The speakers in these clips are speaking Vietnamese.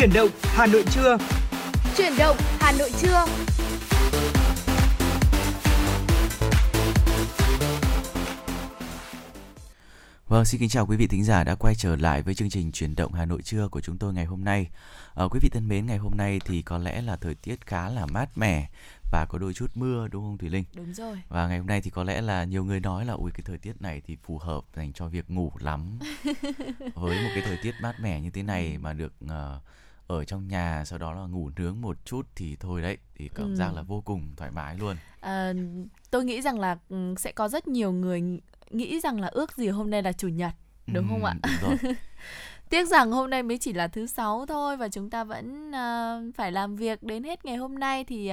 Chuyển động Hà Nội trưa. Chuyển động Hà Nội trưa. Vâng, xin kính chào quý vị thính giả đã quay trở lại với chương trình Chuyển động Hà Nội trưa của chúng tôi ngày hôm nay. À, quý vị thân mến, ngày hôm nay thì có lẽ là thời tiết khá là mát mẻ và có đôi chút mưa đúng không Thùy Linh? Đúng rồi. Và ngày hôm nay thì có lẽ là nhiều người nói là ui cái thời tiết này thì phù hợp dành cho việc ngủ lắm. Với một cái thời tiết mát mẻ như thế này mà được uh, ở trong nhà sau đó là ngủ nướng một chút thì thôi đấy thì cảm ừ. giác là vô cùng thoải mái luôn. À, tôi nghĩ rằng là ừ, sẽ có rất nhiều người nghĩ rằng là ước gì hôm nay là chủ nhật đúng ừ, không ạ? Đúng rồi. Tiếc rằng hôm nay mới chỉ là thứ sáu thôi và chúng ta vẫn uh, phải làm việc đến hết ngày hôm nay thì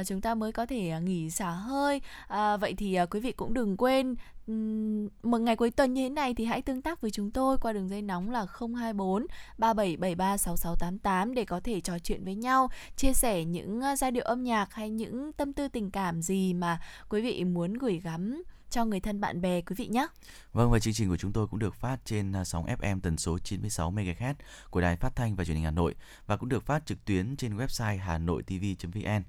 uh, chúng ta mới có thể uh, nghỉ xả hơi. Uh, vậy thì uh, quý vị cũng đừng quên um, một ngày cuối tuần như thế này thì hãy tương tác với chúng tôi qua đường dây nóng là 024 3773 6688 để có thể trò chuyện với nhau, chia sẻ những uh, giai điệu âm nhạc hay những tâm tư tình cảm gì mà quý vị muốn gửi gắm cho người thân bạn bè quý vị nhé. Vâng và chương trình của chúng tôi cũng được phát trên à, sóng FM tần số 96 MHz của Đài Phát thanh và Truyền hình Hà Nội và cũng được phát trực tuyến trên website hanoitv.vn.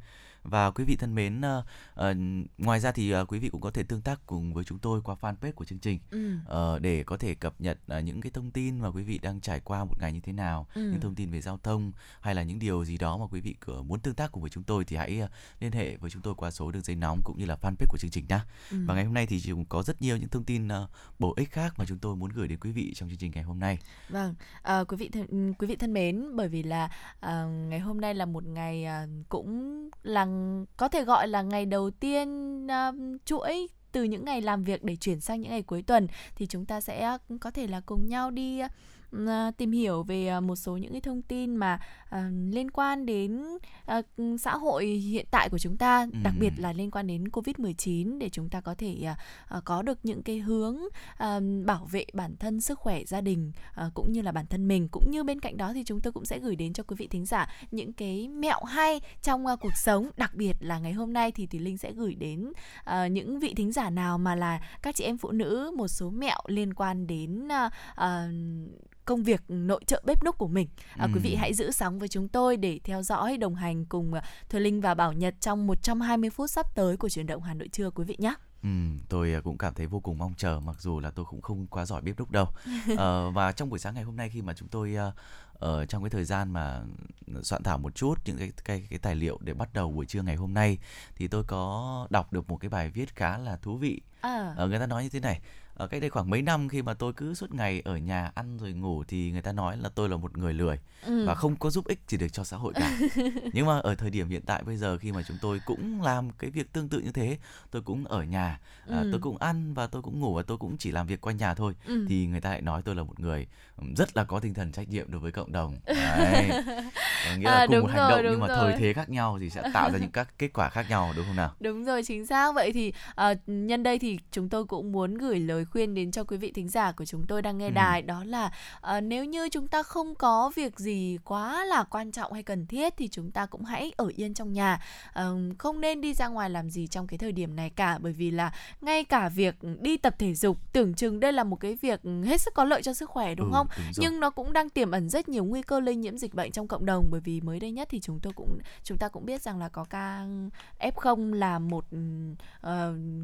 Và quý vị thân mến, uh, uh, ngoài ra thì uh, quý vị cũng có thể tương tác cùng với chúng tôi qua fanpage của chương trình ừ. uh, để có thể cập nhật uh, những cái thông tin mà quý vị đang trải qua một ngày như thế nào, ừ. những thông tin về giao thông hay là những điều gì đó mà quý vị muốn tương tác cùng với chúng tôi thì hãy uh, liên hệ với chúng tôi qua số đường dây nóng cũng như là fanpage của chương trình nhé. Ừ. Và ngày hôm nay thì cũng có rất nhiều những thông tin uh, bổ ích khác mà chúng tôi muốn gửi đến quý vị trong chương trình ngày hôm nay. Vâng, uh, quý vị thân, quý vị thân mến, bởi vì là uh, ngày hôm nay là một ngày uh, cũng là có thể gọi là ngày đầu tiên uh, chuỗi từ những ngày làm việc để chuyển sang những ngày cuối tuần thì chúng ta sẽ um, có thể là cùng nhau đi uh, tìm hiểu về à, một số những cái thông tin mà uh, liên quan đến uh, xã hội hiện tại của chúng ta, ừ. đặc biệt là liên quan đến Covid-19 để chúng ta có thể uh, có được những cái hướng uh, bảo vệ bản thân, sức khỏe gia đình uh, cũng như là bản thân mình cũng như bên cạnh đó thì chúng tôi cũng sẽ gửi đến cho quý vị thính giả những cái mẹo hay trong uh, cuộc sống, đặc biệt là ngày hôm nay thì thì Linh sẽ gửi đến uh, những vị thính giả nào mà là các chị em phụ nữ một số mẹo liên quan đến uh, uh, công việc nội trợ bếp núc của mình. À, ừ. Quý vị hãy giữ sóng với chúng tôi để theo dõi đồng hành cùng à, Thôi Linh và Bảo Nhật trong 120 phút sắp tới của chuyển động Hà Nội trưa quý vị nhé. Ừ, tôi à, cũng cảm thấy vô cùng mong chờ mặc dù là tôi cũng không quá giỏi bếp núc đâu. ờ, và trong buổi sáng ngày hôm nay khi mà chúng tôi uh, ở trong cái thời gian mà soạn thảo một chút những cái cái cái tài liệu để bắt đầu buổi trưa ngày hôm nay thì tôi có đọc được một cái bài viết khá là thú vị. À. Ờ, người ta nói như thế này ở cách đây khoảng mấy năm khi mà tôi cứ suốt ngày ở nhà ăn rồi ngủ thì người ta nói là tôi là một người lười ừ. và không có giúp ích gì được cho xã hội cả nhưng mà ở thời điểm hiện tại bây giờ khi mà chúng tôi cũng làm cái việc tương tự như thế tôi cũng ở nhà à, ừ. à, tôi cũng ăn và tôi cũng ngủ và tôi cũng chỉ làm việc quanh nhà thôi ừ. thì người ta lại nói tôi là một người rất là có tinh thần trách nhiệm đối với cộng đồng Đấy. nghĩa là à, cùng một hành rồi, động nhưng mà rồi. thời thế khác nhau thì sẽ tạo ra những các kết quả khác nhau đúng không nào đúng rồi chính xác vậy thì uh, nhân đây thì chúng tôi cũng muốn gửi lời khuyên đến cho quý vị thính giả của chúng tôi đang nghe ừ. đài đó là uh, nếu như chúng ta không có việc gì quá là quan trọng hay cần thiết thì chúng ta cũng hãy ở yên trong nhà. Uh, không nên đi ra ngoài làm gì trong cái thời điểm này cả bởi vì là ngay cả việc đi tập thể dục tưởng chừng đây là một cái việc hết sức có lợi cho sức khỏe đúng ừ, không? đúng nhưng nó cũng đang tiềm ẩn rất nhiều nguy cơ lây nhiễm dịch bệnh trong cộng đồng bởi vì mới đây nhất thì chúng tôi cũng chúng ta cũng biết rằng là có ca F0 là một uh,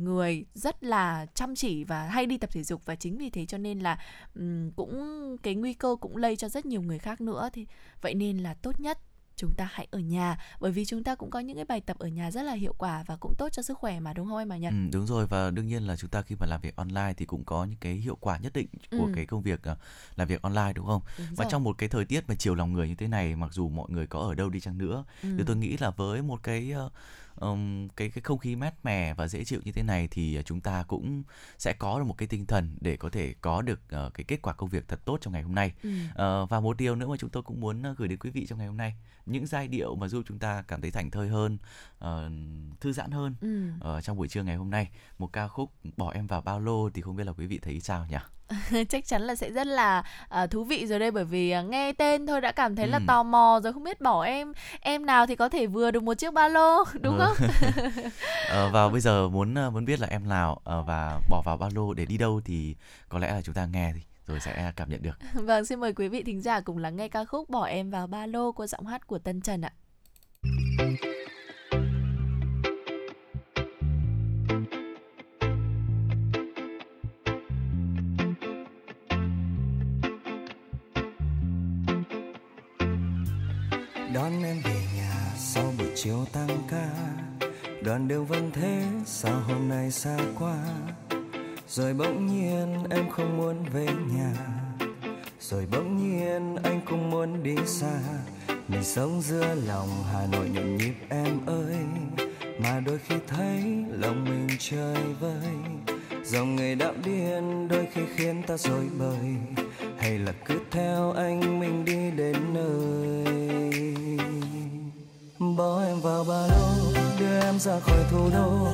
người rất là chăm chỉ và hay đi tập thể dục và chính vì thế cho nên là um, cũng cái nguy cơ cũng lây cho rất nhiều người khác nữa thì vậy nên là tốt nhất chúng ta hãy ở nhà bởi vì chúng ta cũng có những cái bài tập ở nhà rất là hiệu quả và cũng tốt cho sức khỏe mà đúng không em mà Nhật? Ừ, đúng rồi và đương nhiên là chúng ta khi mà làm việc online thì cũng có những cái hiệu quả nhất định của ừ. cái công việc uh, làm việc online đúng không? Đúng và rồi. trong một cái thời tiết mà chiều lòng người như thế này mặc dù mọi người có ở đâu đi chăng nữa ừ. thì tôi nghĩ là với một cái uh, um, cái cái không khí mát mẻ và dễ chịu như thế này thì chúng ta cũng sẽ có được một cái tinh thần để có thể có được uh, cái kết quả công việc thật tốt trong ngày hôm nay ừ. uh, và một điều nữa mà chúng tôi cũng muốn gửi đến quý vị trong ngày hôm nay những giai điệu mà giúp chúng ta cảm thấy thành thơi hơn uh, thư giãn hơn ừ. uh, trong buổi trưa ngày hôm nay một ca khúc bỏ em vào bao lô thì không biết là quý vị thấy sao nhỉ chắc chắn là sẽ rất là uh, thú vị rồi đây bởi vì uh, nghe tên thôi đã cảm thấy ừ. là tò mò rồi không biết bỏ em em nào thì có thể vừa được một chiếc ba lô đúng ừ. không? uh, và bây giờ muốn uh, muốn biết là em nào uh, và bỏ vào ba lô để đi đâu thì có lẽ là chúng ta nghe thì rồi sẽ cảm nhận được. Vâng, xin mời quý vị thính giả cùng lắng nghe ca khúc Bỏ em vào ba lô qua giọng hát của Tân Trần ạ. Đón em về nhà sau buổi chiều tăng ca. Đoạn đường vâng vẫn thế, sao hôm nay xa quá? Rồi bỗng nhiên em không muốn về nhà. Rồi bỗng nhiên anh cũng muốn đi xa. Mình sống giữa lòng hà nội nhộn nhịp em ơi. Mà đôi khi thấy lòng mình chơi vơi. Dòng người đạo điên đôi khi khiến ta rối bời. Hay là cứ theo anh mình đi đến nơi? Bỏ em vào ba lô, đưa em ra khỏi thủ đô.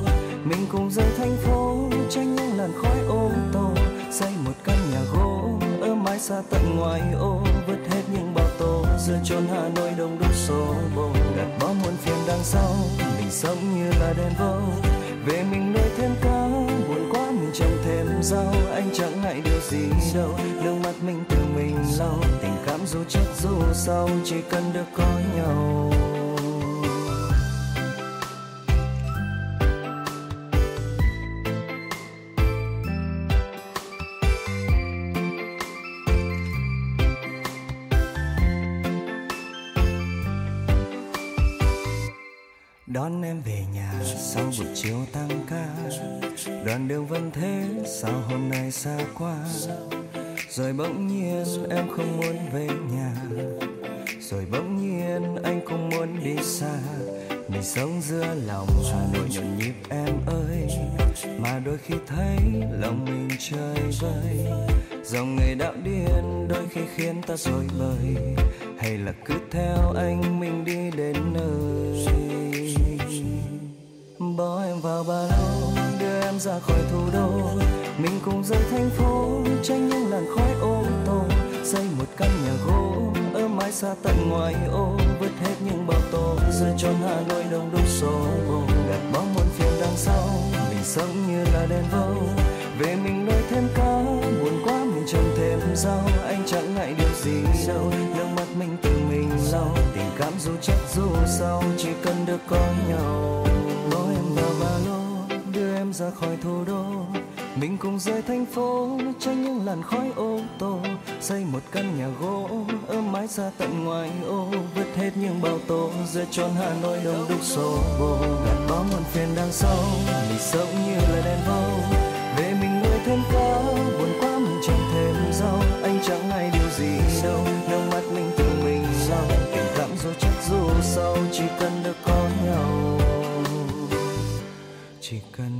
Mình cùng rời thành phố, tránh những làn khói ô tô. Xây một căn nhà gỗ, ở mái xa tận ngoài ô. Vứt hết những bao tố, giữa chốn hà nội đông đúc số bồ. Gạt bỏ muôn phiền đằng sau, mình sống như là đèn vô. Về mình nơi thêm cá, buồn quá mình trồng thêm rau. Anh chẳng ngại điều gì đâu, nước mắt mình tự mình lau. Tình cảm dù chất dù sâu chỉ cần được có nhau. Buổi chiều tăng ca đoạn đường vẫn thế, sao hôm nay xa quá? Rồi bỗng nhiên em không muốn về nhà. Rồi bỗng nhiên anh cũng muốn đi xa. Mình sống giữa lòng hà nội nhộn nhịp em ơi. Mà đôi khi thấy lòng mình chơi vơi. Dòng người đạo điên đôi khi khiến ta rối bời. Hay là cứ theo anh mình đi đến nơi? Bỏ em vào ba lô đưa em ra khỏi thủ đô. Mình cùng rời thành phố, tránh những làn khói ô tô xây một căn nhà gỗ, ở mái xa tận ngoài ô. Vứt hết những bao tô rơi chốn hà nội đông đúc số vô gạt bỏ muôn phiền đằng sau, mình sống như là đèn vâu. Về mình nuôi thêm cá buồn quá mình trồng thêm rau anh chẳng ngại điều gì đâu, nước mắt mình tự mình lau tình cảm dù chắc dù sau, chỉ cần được có nhau khỏi thủ đô. Mình cùng rời thành phố tránh những làn khói ô tô. Xây một căn nhà gỗ, ở mái xa tận ngoài ô. Vứt hết những bao tố giữa chốn hà nội, đông đúc xô bồ. Gạt bỏ muôn phiền đằng sau, mình sống như là đèn vâu. Về mình nuôi thêm cá buồn quá mình trồng thêm rau. Anh chẳng hay điều gì đâu, nước mắt mình tự mình lau tình cảm dù chắc dù sau, chỉ cần được có nhau. Chỉ cần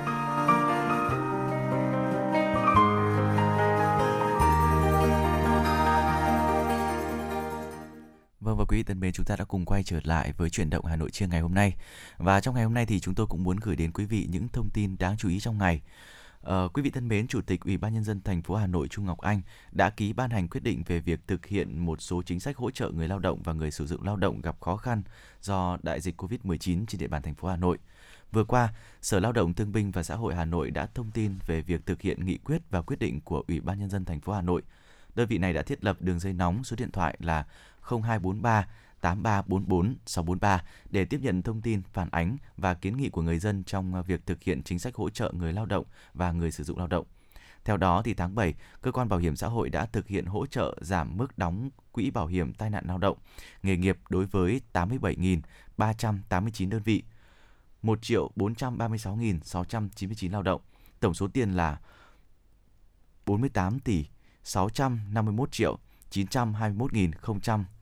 quý vị thân mến, chúng ta đã cùng quay trở lại với chuyển động Hà Nội trưa ngày hôm nay. Và trong ngày hôm nay thì chúng tôi cũng muốn gửi đến quý vị những thông tin đáng chú ý trong ngày. Ờ, quý vị thân mến, Chủ tịch Ủy ban nhân dân thành phố Hà Nội Trung Ngọc Anh đã ký ban hành quyết định về việc thực hiện một số chính sách hỗ trợ người lao động và người sử dụng lao động gặp khó khăn do đại dịch Covid-19 trên địa bàn thành phố Hà Nội. Vừa qua, Sở Lao động Thương binh và Xã hội Hà Nội đã thông tin về việc thực hiện nghị quyết và quyết định của Ủy ban nhân dân thành phố Hà Nội. Đơn vị này đã thiết lập đường dây nóng số điện thoại là 0243 8344 643 để tiếp nhận thông tin, phản ánh và kiến nghị của người dân trong việc thực hiện chính sách hỗ trợ người lao động và người sử dụng lao động. Theo đó, thì tháng 7, Cơ quan Bảo hiểm xã hội đã thực hiện hỗ trợ giảm mức đóng quỹ bảo hiểm tai nạn lao động, nghề nghiệp đối với 87.389 đơn vị, 1.436.699 lao động. Tổng số tiền là 48 tỷ 651 triệu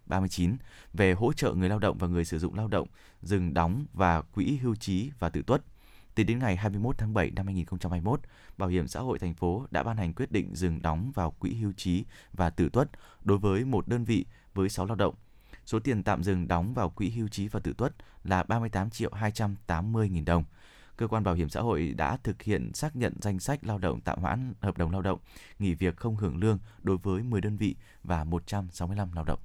39 về hỗ trợ người lao động và người sử dụng lao động dừng đóng và quỹ hưu trí và tử tuất. Tính đến ngày 21 tháng 7 năm 2021, Bảo hiểm xã hội thành phố đã ban hành quyết định dừng đóng vào quỹ hưu trí và tử tuất đối với một đơn vị với 6 lao động. Số tiền tạm dừng đóng vào quỹ hưu trí và tử tuất là 38 triệu 280 nghìn đồng. Cơ quan Bảo hiểm xã hội đã thực hiện xác nhận danh sách lao động tạm hoãn hợp đồng lao động, nghỉ việc không hưởng lương đối với 10 đơn vị và 165 lao động.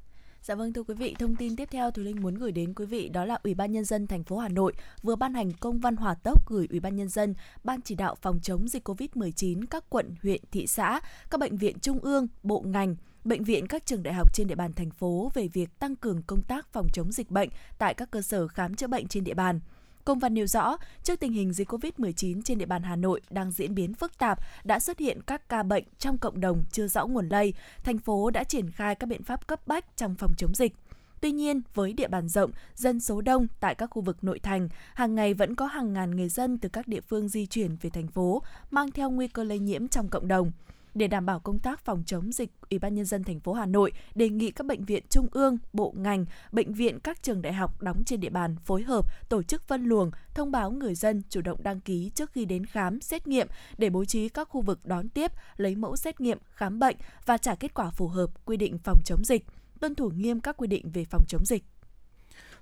Dạ vâng thưa quý vị, thông tin tiếp theo Thùy Linh muốn gửi đến quý vị đó là Ủy ban nhân dân thành phố Hà Nội vừa ban hành công văn hỏa tốc gửi Ủy ban nhân dân, Ban chỉ đạo phòng chống dịch COVID-19 các quận, huyện, thị xã, các bệnh viện trung ương, bộ ngành, bệnh viện các trường đại học trên địa bàn thành phố về việc tăng cường công tác phòng chống dịch bệnh tại các cơ sở khám chữa bệnh trên địa bàn. Công văn nêu rõ, trước tình hình dịch COVID-19 trên địa bàn Hà Nội đang diễn biến phức tạp, đã xuất hiện các ca bệnh trong cộng đồng chưa rõ nguồn lây, thành phố đã triển khai các biện pháp cấp bách trong phòng chống dịch. Tuy nhiên, với địa bàn rộng, dân số đông tại các khu vực nội thành, hàng ngày vẫn có hàng ngàn người dân từ các địa phương di chuyển về thành phố, mang theo nguy cơ lây nhiễm trong cộng đồng. Để đảm bảo công tác phòng chống dịch, Ủy ban nhân dân thành phố Hà Nội đề nghị các bệnh viện trung ương, bộ ngành, bệnh viện các trường đại học đóng trên địa bàn phối hợp tổ chức phân luồng, thông báo người dân chủ động đăng ký trước khi đến khám, xét nghiệm để bố trí các khu vực đón tiếp, lấy mẫu xét nghiệm, khám bệnh và trả kết quả phù hợp quy định phòng chống dịch, tuân thủ nghiêm các quy định về phòng chống dịch.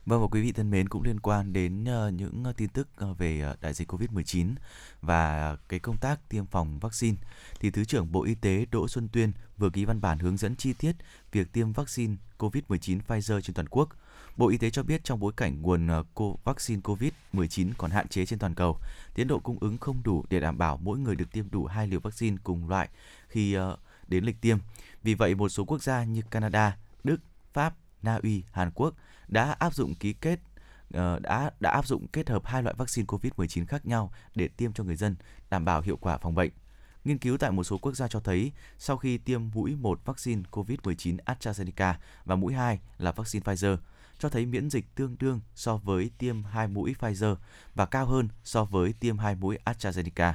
Vâng và quý vị thân mến cũng liên quan đến uh, những uh, tin tức uh, về uh, đại dịch Covid-19 và cái công tác tiêm phòng vaccine thì Thứ trưởng Bộ Y tế Đỗ Xuân Tuyên vừa ký văn bản hướng dẫn chi tiết việc tiêm vaccine Covid-19 Pfizer trên toàn quốc. Bộ Y tế cho biết trong bối cảnh nguồn uh, vaccine COVID-19 còn hạn chế trên toàn cầu, tiến độ cung ứng không đủ để đảm bảo mỗi người được tiêm đủ hai liều vaccine cùng loại khi uh, đến lịch tiêm. Vì vậy, một số quốc gia như Canada, Đức, Pháp, Na Uy, Hàn Quốc – đã áp dụng ký kết ờ, đã đã áp dụng kết hợp hai loại vaccine COVID-19 khác nhau để tiêm cho người dân, đảm bảo hiệu quả phòng bệnh. Nghiên cứu tại một số quốc gia cho thấy sau khi tiêm mũi 1 vaccine COVID-19 AstraZeneca và mũi 2 là vaccine Pfizer, cho thấy miễn dịch tương đương so với tiêm hai mũi Pfizer và cao hơn so với tiêm hai mũi AstraZeneca.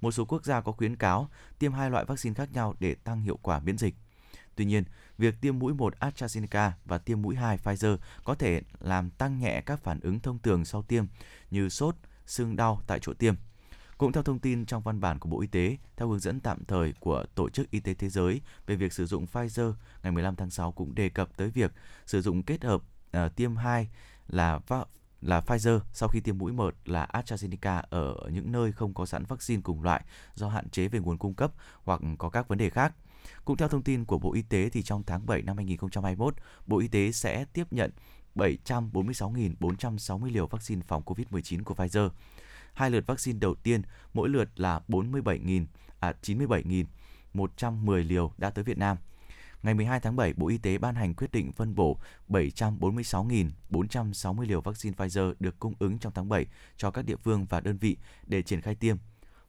Một số quốc gia có khuyến cáo tiêm hai loại vaccine khác nhau để tăng hiệu quả miễn dịch. Tuy nhiên, việc tiêm mũi 1 AstraZeneca và tiêm mũi 2 Pfizer có thể làm tăng nhẹ các phản ứng thông thường sau tiêm như sốt, sưng đau tại chỗ tiêm. Cũng theo thông tin trong văn bản của Bộ Y tế, theo hướng dẫn tạm thời của Tổ chức Y tế Thế giới về việc sử dụng Pfizer, ngày 15 tháng 6 cũng đề cập tới việc sử dụng kết hợp uh, tiêm 2 là là Pfizer sau khi tiêm mũi 1 là AstraZeneca ở những nơi không có sẵn vaccine cùng loại do hạn chế về nguồn cung cấp hoặc có các vấn đề khác. Cũng theo thông tin của Bộ Y tế thì trong tháng 7 năm 2021, Bộ Y tế sẽ tiếp nhận 746.460 liều vaccine phòng COVID-19 của Pfizer. Hai lượt vaccine đầu tiên, mỗi lượt là 47.000 à 97.110 liều đã tới Việt Nam. Ngày 12 tháng 7, Bộ Y tế ban hành quyết định phân bổ 746.460 liều vaccine Pfizer được cung ứng trong tháng 7 cho các địa phương và đơn vị để triển khai tiêm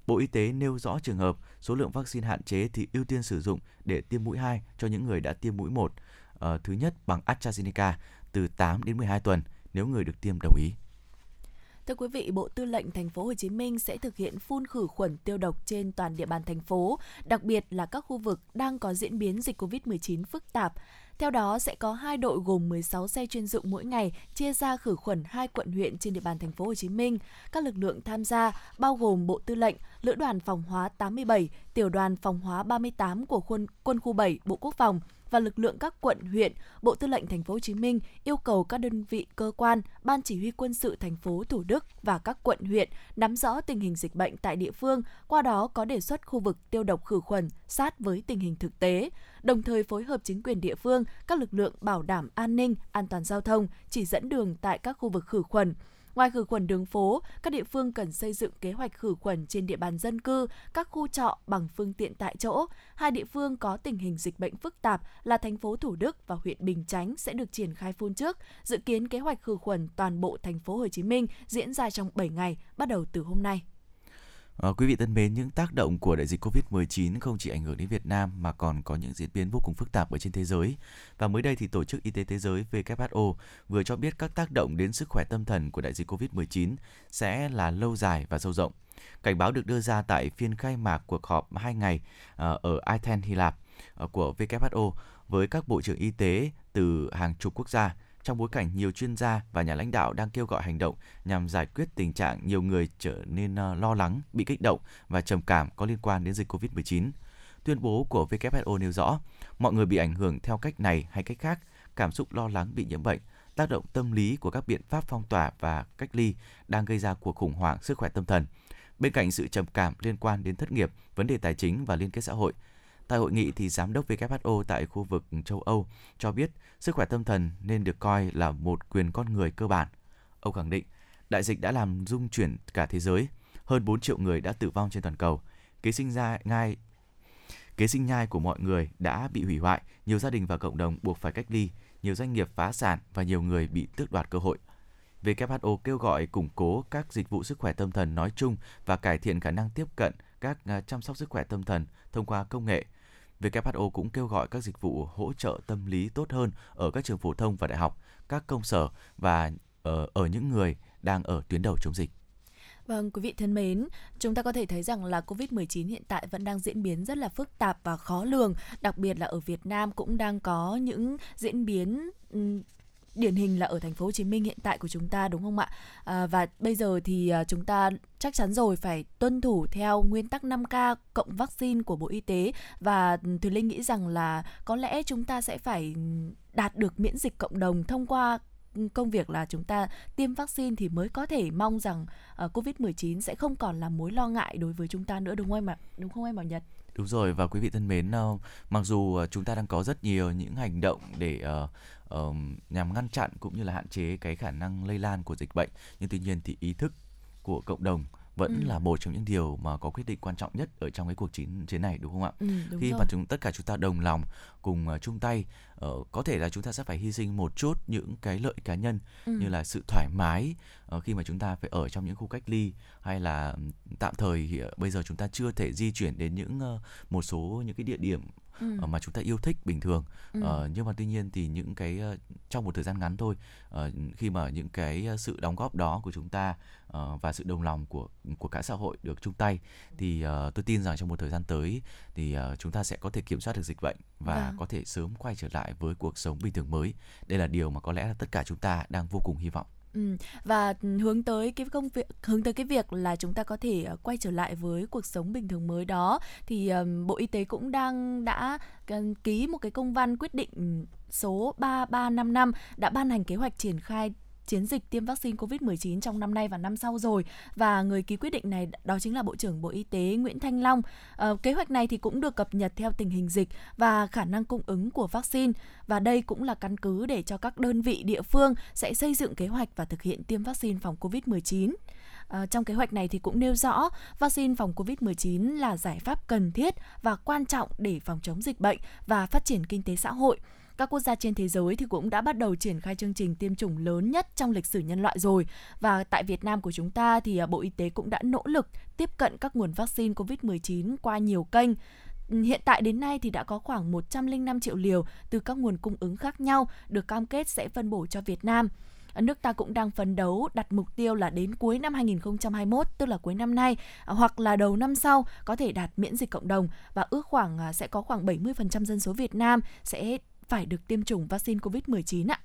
Bộ Y tế nêu rõ trường hợp số lượng vaccine hạn chế thì ưu tiên sử dụng để tiêm mũi 2 cho những người đã tiêm mũi 1. Uh, ờ, thứ nhất bằng AstraZeneca từ 8 đến 12 tuần nếu người được tiêm đồng ý. Thưa quý vị, Bộ Tư lệnh Thành phố Hồ Chí Minh sẽ thực hiện phun khử khuẩn tiêu độc trên toàn địa bàn thành phố, đặc biệt là các khu vực đang có diễn biến dịch COVID-19 phức tạp. Theo đó sẽ có hai đội gồm 16 xe chuyên dụng mỗi ngày chia ra khử khuẩn hai quận huyện trên địa bàn thành phố Hồ Chí Minh. Các lực lượng tham gia bao gồm Bộ Tư lệnh, Lữ đoàn Phòng hóa 87, Tiểu đoàn Phòng hóa 38 của quân quân khu 7 Bộ Quốc phòng, và lực lượng các quận, huyện, Bộ Tư lệnh Thành phố Hồ Chí Minh yêu cầu các đơn vị cơ quan, ban chỉ huy quân sự thành phố Thủ Đức và các quận, huyện nắm rõ tình hình dịch bệnh tại địa phương, qua đó có đề xuất khu vực tiêu độc khử khuẩn sát với tình hình thực tế, đồng thời phối hợp chính quyền địa phương, các lực lượng bảo đảm an ninh, an toàn giao thông, chỉ dẫn đường tại các khu vực khử khuẩn. Ngoài khử khuẩn đường phố, các địa phương cần xây dựng kế hoạch khử khuẩn trên địa bàn dân cư, các khu trọ bằng phương tiện tại chỗ. Hai địa phương có tình hình dịch bệnh phức tạp là thành phố Thủ Đức và huyện Bình Chánh sẽ được triển khai phun trước. Dự kiến kế hoạch khử khuẩn toàn bộ thành phố Hồ Chí Minh diễn ra trong 7 ngày, bắt đầu từ hôm nay. À, quý vị thân mến, những tác động của đại dịch Covid-19 không chỉ ảnh hưởng đến Việt Nam mà còn có những diễn biến vô cùng phức tạp ở trên thế giới. Và mới đây thì Tổ chức Y tế Thế giới WHO vừa cho biết các tác động đến sức khỏe tâm thần của đại dịch Covid-19 sẽ là lâu dài và sâu rộng. Cảnh báo được đưa ra tại phiên khai mạc cuộc họp hai ngày ờ, ở Athens, Hy Lạp ờ, của WHO với các bộ trưởng y tế từ hàng chục quốc gia trong bối cảnh nhiều chuyên gia và nhà lãnh đạo đang kêu gọi hành động nhằm giải quyết tình trạng nhiều người trở nên ờ, lo lắng, bị kích động và trầm cảm có liên quan đến dịch COVID-19. Tuyên bố của WHO nêu rõ, mọi người bị ảnh hưởng theo cách này hay cách khác, cảm xúc lo lắng bị nhiễm bệnh, tác động tâm lý của các biện pháp phong tỏa và cách ly đang gây ra cuộc khủng hoảng sức khỏe tâm thần. Bên cạnh sự trầm cảm liên quan đến thất nghiệp, vấn đề tài chính và liên kết xã hội, Tại hội nghị thì giám đốc WHO tại khu vực châu Âu cho biết sức khỏe tâm thần nên được coi là một quyền con người cơ bản. Ông khẳng định, đại dịch đã làm rung chuyển cả thế giới, hơn 4 triệu người đã tử vong trên toàn cầu. Kế sinh ra ngay kế sinh nhai của mọi người đã bị hủy hoại, nhiều gia đình và cộng đồng buộc phải cách ly, nhiều doanh nghiệp phá sản và nhiều người bị tước đoạt cơ hội. WHO kêu gọi củng cố các dịch vụ sức khỏe tâm thần nói chung và cải thiện khả năng tiếp cận các à, chăm sóc sức khỏe tâm thần thông qua công nghệ. WHO cũng kêu gọi các dịch vụ hỗ trợ tâm lý tốt hơn ở các trường phổ thông và đại học, các công sở và ở, ở những người đang ở tuyến đầu chống dịch. Vâng, quý vị thân mến, chúng ta có thể thấy rằng là Covid-19 hiện tại vẫn đang diễn biến rất là phức tạp và khó lường, đặc biệt là ở Việt Nam cũng đang có những diễn biến điển hình là ở thành phố Hồ Chí Minh hiện tại của chúng ta đúng không ạ? À, và bây giờ thì à, chúng ta chắc chắn rồi phải tuân thủ theo nguyên tắc 5K cộng vaccine của Bộ Y tế và Thùy Linh nghĩ rằng là có lẽ chúng ta sẽ phải đạt được miễn dịch cộng đồng thông qua công việc là chúng ta tiêm vaccine thì mới có thể mong rằng à, uh, Covid-19 sẽ không còn là mối lo ngại đối với chúng ta nữa đúng không em ạ? Đúng không em Bảo Nhật? Đúng rồi và quý vị thân mến, uh, mặc dù uh, chúng ta đang có rất nhiều những hành động để uh, uh, nhằm ngăn chặn cũng như là hạn chế cái khả năng lây lan của dịch bệnh, nhưng tuy nhiên thì ý thức của cộng đồng vẫn ừ. là một trong những điều mà có quyết định quan trọng nhất ở trong cái cuộc chiến chiến này đúng không ạ? Ừ, đúng Khi rồi. mà chúng tất cả chúng ta đồng lòng cùng uh, chung tay, uh, có thể là chúng ta sẽ phải hy sinh một chút những cái lợi cá nhân ừ. như là sự thoải mái uh, khi mà chúng ta phải ở trong những khu cách ly hay là tạm thời thì uh, bây giờ chúng ta chưa thể di chuyển đến những uh, một số những cái địa điểm ừ. mà chúng ta yêu thích bình thường ừ. uh, nhưng mà tuy nhiên thì những cái uh, trong một thời gian ngắn thôi uh, khi mà những cái sự đóng góp đó của chúng ta uh, và sự đồng lòng của của cả xã hội được chung tay thì uh, tôi tin rằng trong một thời gian tới thì uh, chúng ta sẽ có thể kiểm soát được dịch bệnh và vâng. có thể sớm quay trở lại với cuộc sống bình thường mới đây là điều mà có lẽ là tất cả chúng ta đang vô cùng hy vọng Ừ, và hướng tới cái công việc hướng tới cái việc là chúng ta có thể ờ, quay trở lại với cuộc sống bình thường mới đó. Thì um, Bộ Y tế cũng đang đã ờ, ký một cái công văn quyết định số 3355 đã ban hành kế hoạch triển khai chiến dịch tiêm vaccine COVID-19 trong năm nay và năm sau rồi và người ký quyết định này đó chính là Bộ trưởng Bộ Y tế Nguyễn Thanh Long. À, kế hoạch này thì cũng được cập nhật theo tình hình dịch và khả năng cung ứng của vaccine và đây cũng là căn cứ để cho các đơn vị địa phương sẽ xây dựng kế hoạch và thực hiện tiêm vaccine phòng COVID-19. À, ờ, trong kế hoạch này thì cũng nêu rõ vaccine phòng COVID-19 là giải pháp cần thiết và quan trọng để phòng chống dịch bệnh và phát triển kinh tế xã hội. Các quốc gia trên thế giới thì cũng đã bắt đầu triển khai chương trình tiêm chủng lớn nhất trong lịch sử nhân loại rồi. Và tại Việt Nam của chúng ta thì à, Bộ Y tế cũng đã nỗ lực tiếp cận các nguồn vaccine COVID-19 qua nhiều kênh. Hiện tại đến nay thì đã có khoảng 105 triệu liều từ các nguồn cung ứng khác nhau được cam kết sẽ phân bổ cho Việt Nam à, nước ta cũng đang phấn đấu đặt mục tiêu là đến cuối năm 2021 tức là cuối năm nay à, hoặc là đầu năm sau có thể đạt miễn dịch cộng đồng và ước khoảng sẽ có khoảng 70% dân số Việt Nam sẽ phải được tiêm chủng vaccine COVID-19 ạ.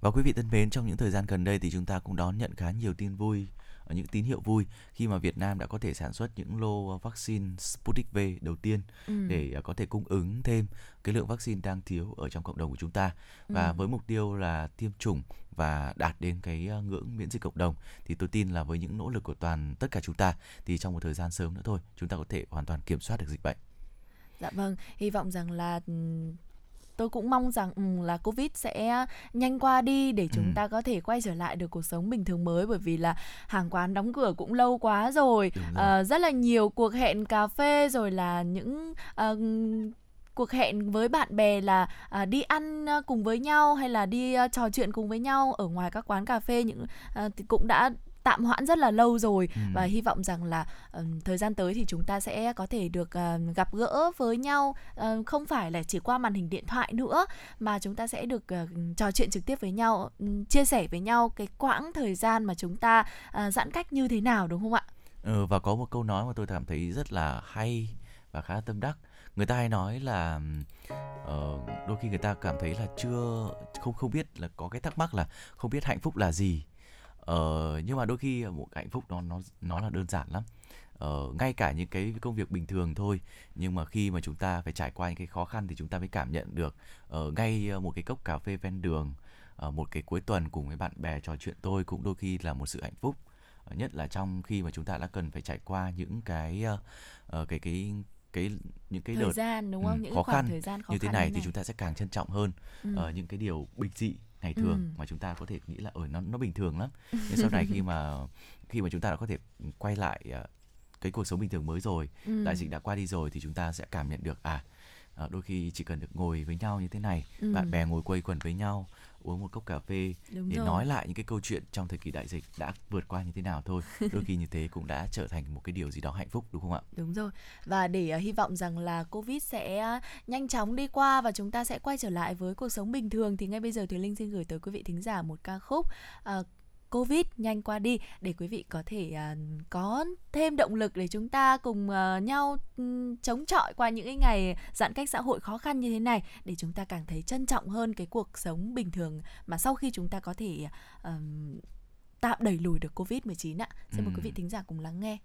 Và quý vị thân mến, trong những thời gian gần đây thì chúng ta cũng đón nhận khá nhiều tin vui ờ, những tín hiệu vui khi mà Việt Nam đã có thể sản xuất những lô vaccine Sputnik V đầu tiên ừ. để ờ, có thể cung ứng thêm cái lượng vaccine đang thiếu ở trong cộng đồng của chúng ta và ừ. với mục tiêu là tiêm chủng và đạt đến cái ờ, ngưỡng miễn dịch cộng đồng thì tôi tin là với những nỗ lực của toàn tất cả chúng ta thì trong một thời gian sớm nữa thôi chúng ta có thể hoàn toàn kiểm soát được dịch bệnh. Dạ vâng, hy vọng rằng là tôi cũng mong rằng um, là covid sẽ nhanh qua đi để chúng ừ. ta có thể quay trở lại được cuộc sống bình thường mới bởi vì là hàng quán đóng cửa cũng lâu quá rồi, rồi. Uh, rất là nhiều cuộc hẹn cà phê rồi là những uh, cuộc hẹn với bạn bè là à, đi ăn cùng với nhau hay là đi à, trò chuyện cùng với nhau ở ngoài các quán cà phê những à, thì cũng đã tạm hoãn rất là lâu rồi ừ. và hy vọng rằng là uh, thời gian tới thì chúng ta sẽ có thể được uh, gặp gỡ với nhau uh, không phải là chỉ qua màn hình điện thoại nữa mà chúng ta sẽ được uh, trò chuyện trực tiếp với nhau um, chia sẻ với nhau cái quãng thời gian mà chúng ta uh, giãn cách như thế nào đúng không ạ? Ừ, và có một câu nói mà tôi cảm thấy rất là hay và khá tâm đắc người ta hay nói là uh, đôi khi người ta cảm thấy là chưa không không biết là có cái thắc mắc là không biết hạnh phúc là gì uh, nhưng mà đôi khi một hạnh phúc nó nó nó là đơn giản lắm uh, ngay cả những cái công việc bình thường thôi nhưng mà khi mà chúng ta phải trải qua những cái khó khăn thì chúng ta mới cảm nhận được uh, ngay một cái cốc cà phê ven đường uh, một cái cuối tuần cùng với bạn bè trò chuyện tôi cũng đôi khi là một sự hạnh phúc nhất là trong khi mà chúng ta đã cần phải trải qua những cái uh, cái cái cái những cái thời đợt gian đúng không? Ừ, những khó khăn thời gian khó như thế này, này thì chúng ta sẽ càng trân trọng hơn ừ. uh, những cái điều bình dị ngày thường ừ. mà chúng ta có thể nghĩ là ở nó nó bình thường lắm nhưng sau này khi mà khi mà chúng ta đã có thể quay lại uh, cái cuộc sống bình thường mới rồi ừ. đại dịch đã qua đi rồi thì chúng ta sẽ cảm nhận được à đôi khi chỉ cần được ngồi với nhau như thế này ừ. bạn bè ngồi quây quần với nhau uống một cốc cà phê Đúng để rồi. nói lại những cái câu chuyện trong thời kỳ đại dịch đã vượt qua như thế nào thôi. Đôi khi như thế cũng đã trở thành một cái điều gì đó hạnh phúc đúng không ạ? Đúng rồi. Và để uh, hy vọng rằng là covid sẽ uh, nhanh chóng đi qua và chúng ta sẽ quay trở lại với cuộc sống bình thường thì ngay bây giờ thì linh xin gửi tới quý vị thính giả một ca khúc uh, Covid nhanh qua đi để quý vị có thể uh, có thêm động lực để chúng ta cùng uh, nhau um, chống chọi qua những cái ngày giãn cách xã hội khó khăn như thế này để chúng ta càng thấy trân trọng hơn cái cuộc sống bình thường mà sau khi chúng ta có thể um, tạm đẩy lùi được Covid-19 ạ. Xin mời quý vị thính giả cùng lắng nghe.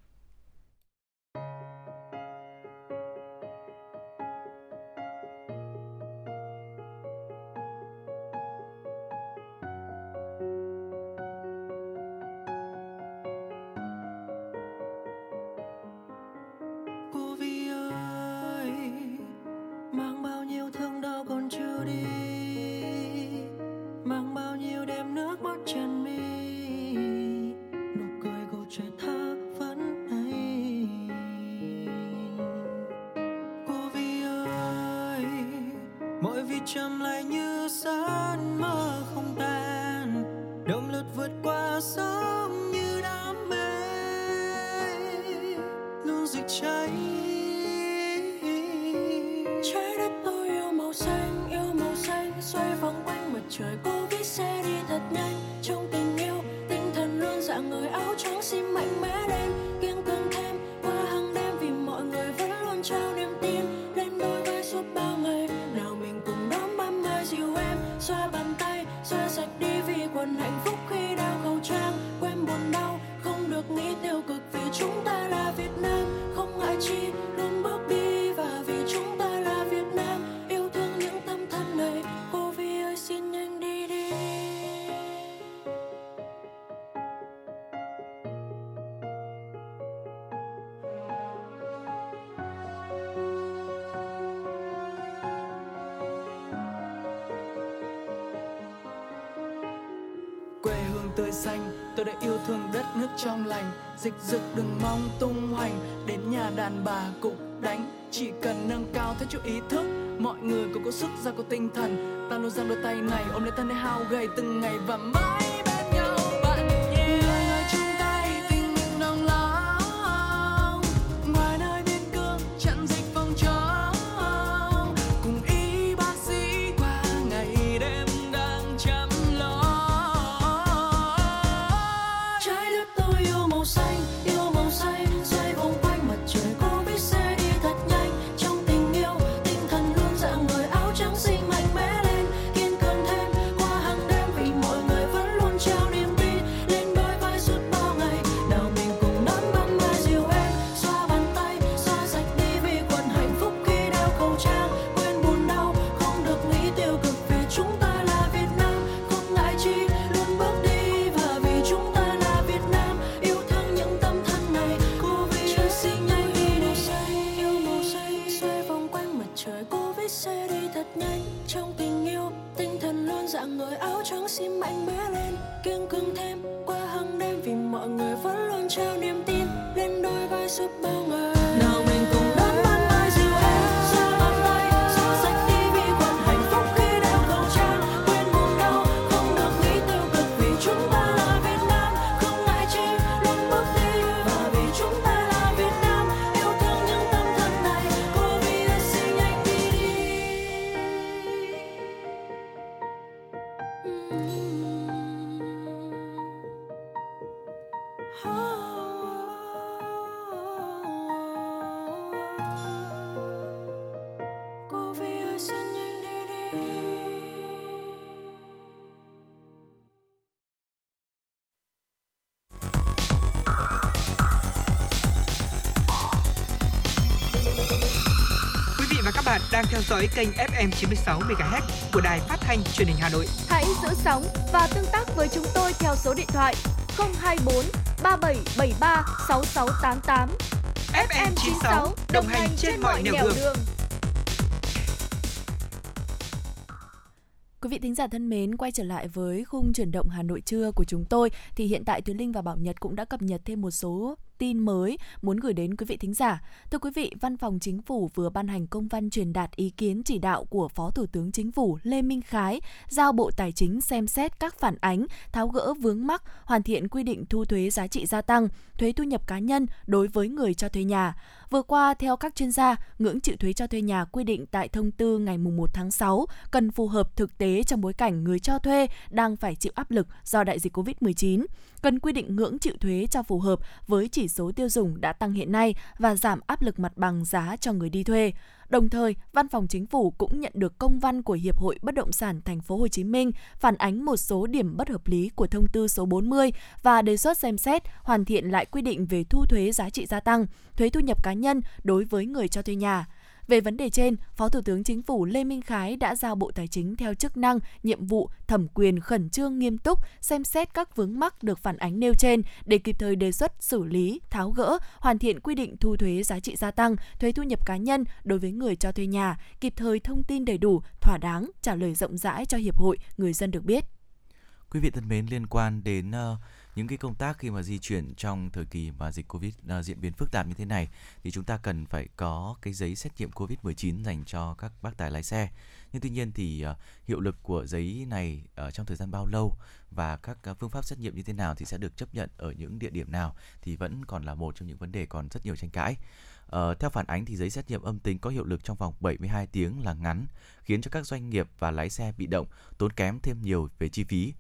Tôi đã yêu thương đất nước trong lành, dịch dực đừng mong tung hoành. Đến nhà đàn bà cục đánh, chỉ cần nâng cao thế chút ý thức. Mọi người cũng có sức ra có tinh thần. Ta luôn giang đôi tay này, ôm lấy thân để hao gầy từng ngày và mãi dõi kênh FM 96 MHz của đài phát thanh truyền hình Hà Nội. Hãy giữ sóng và tương tác với chúng tôi theo số điện thoại 024 3773 6688. FM 96 đồng hành trên mọi nẻo đường. đường. Quý vị thính giả thân mến, quay trở lại với khung chuyển động Hà Nội trưa của chúng tôi thì hiện tại Thúy Linh và Bảo Nhật cũng đã cập nhật thêm một số tin mới muốn gửi đến quý vị thính giả. Thưa quý vị, Văn phòng Chính phủ vừa ban hành công văn truyền đạt ý kiến chỉ đạo của Phó Thủ tướng Chính phủ Lê Minh Khái giao Bộ Tài chính xem xét các phản ánh, tháo gỡ vướng mắc, hoàn thiện quy định thu thuế giá trị gia tăng, thuế thu nhập cá nhân đối với người cho thuê nhà. Vừa qua, theo các chuyên gia, ngưỡng chịu thuế cho thuê nhà quy định tại thông tư ngày 1 tháng 6 cần phù hợp thực tế trong bối cảnh người cho thuê đang phải chịu áp lực do đại dịch COVID-19 cần quy định ngưỡng chịu thuế cho phù hợp với chỉ số tiêu dùng đã tăng hiện nay và giảm áp lực mặt bằng giá cho người đi thuê. Đồng thời, Văn phòng Chính phủ cũng nhận được công văn của Hiệp hội Bất động sản Thành phố Hồ Chí Minh phản ánh một số điểm bất hợp lý của thông tư số 40 và đề xuất xem xét hoàn thiện lại quy định về thu thuế giá trị gia tăng, thuế thu nhập cá nhân đối với người cho thuê nhà. Về vấn đề trên, Phó Thủ tướng Chính phủ Lê Minh Khái đã giao Bộ Tài chính theo chức năng, nhiệm vụ, thẩm quyền khẩn trương nghiêm túc xem xét các vướng mắc được phản ánh nêu trên để kịp thời đề xuất xử lý, tháo gỡ, hoàn thiện quy định thu thuế giá trị gia tăng, thuế thu nhập cá nhân đối với người cho thuê nhà, kịp thời thông tin đầy đủ, thỏa đáng, trả lời rộng rãi cho hiệp hội người dân được biết. Quý vị thân mến, liên quan đến uh, những cái công tác khi mà di chuyển trong thời kỳ mà dịch Covid uh, diễn biến phức tạp như thế này thì chúng ta cần phải có cái giấy xét nghiệm Covid-19 dành cho các bác tài lái xe. Nhưng tuy nhiên thì uh, hiệu lực của giấy này uh, trong thời gian bao lâu và các uh, phương pháp xét nghiệm như thế nào thì sẽ được chấp nhận ở những địa điểm nào thì vẫn còn là một trong những vấn đề còn rất nhiều tranh cãi. Uh, theo phản ánh thì giấy xét nghiệm âm tính có hiệu lực trong vòng 72 tiếng là ngắn, khiến cho các doanh nghiệp và lái xe bị động, tốn kém thêm nhiều về chi phí.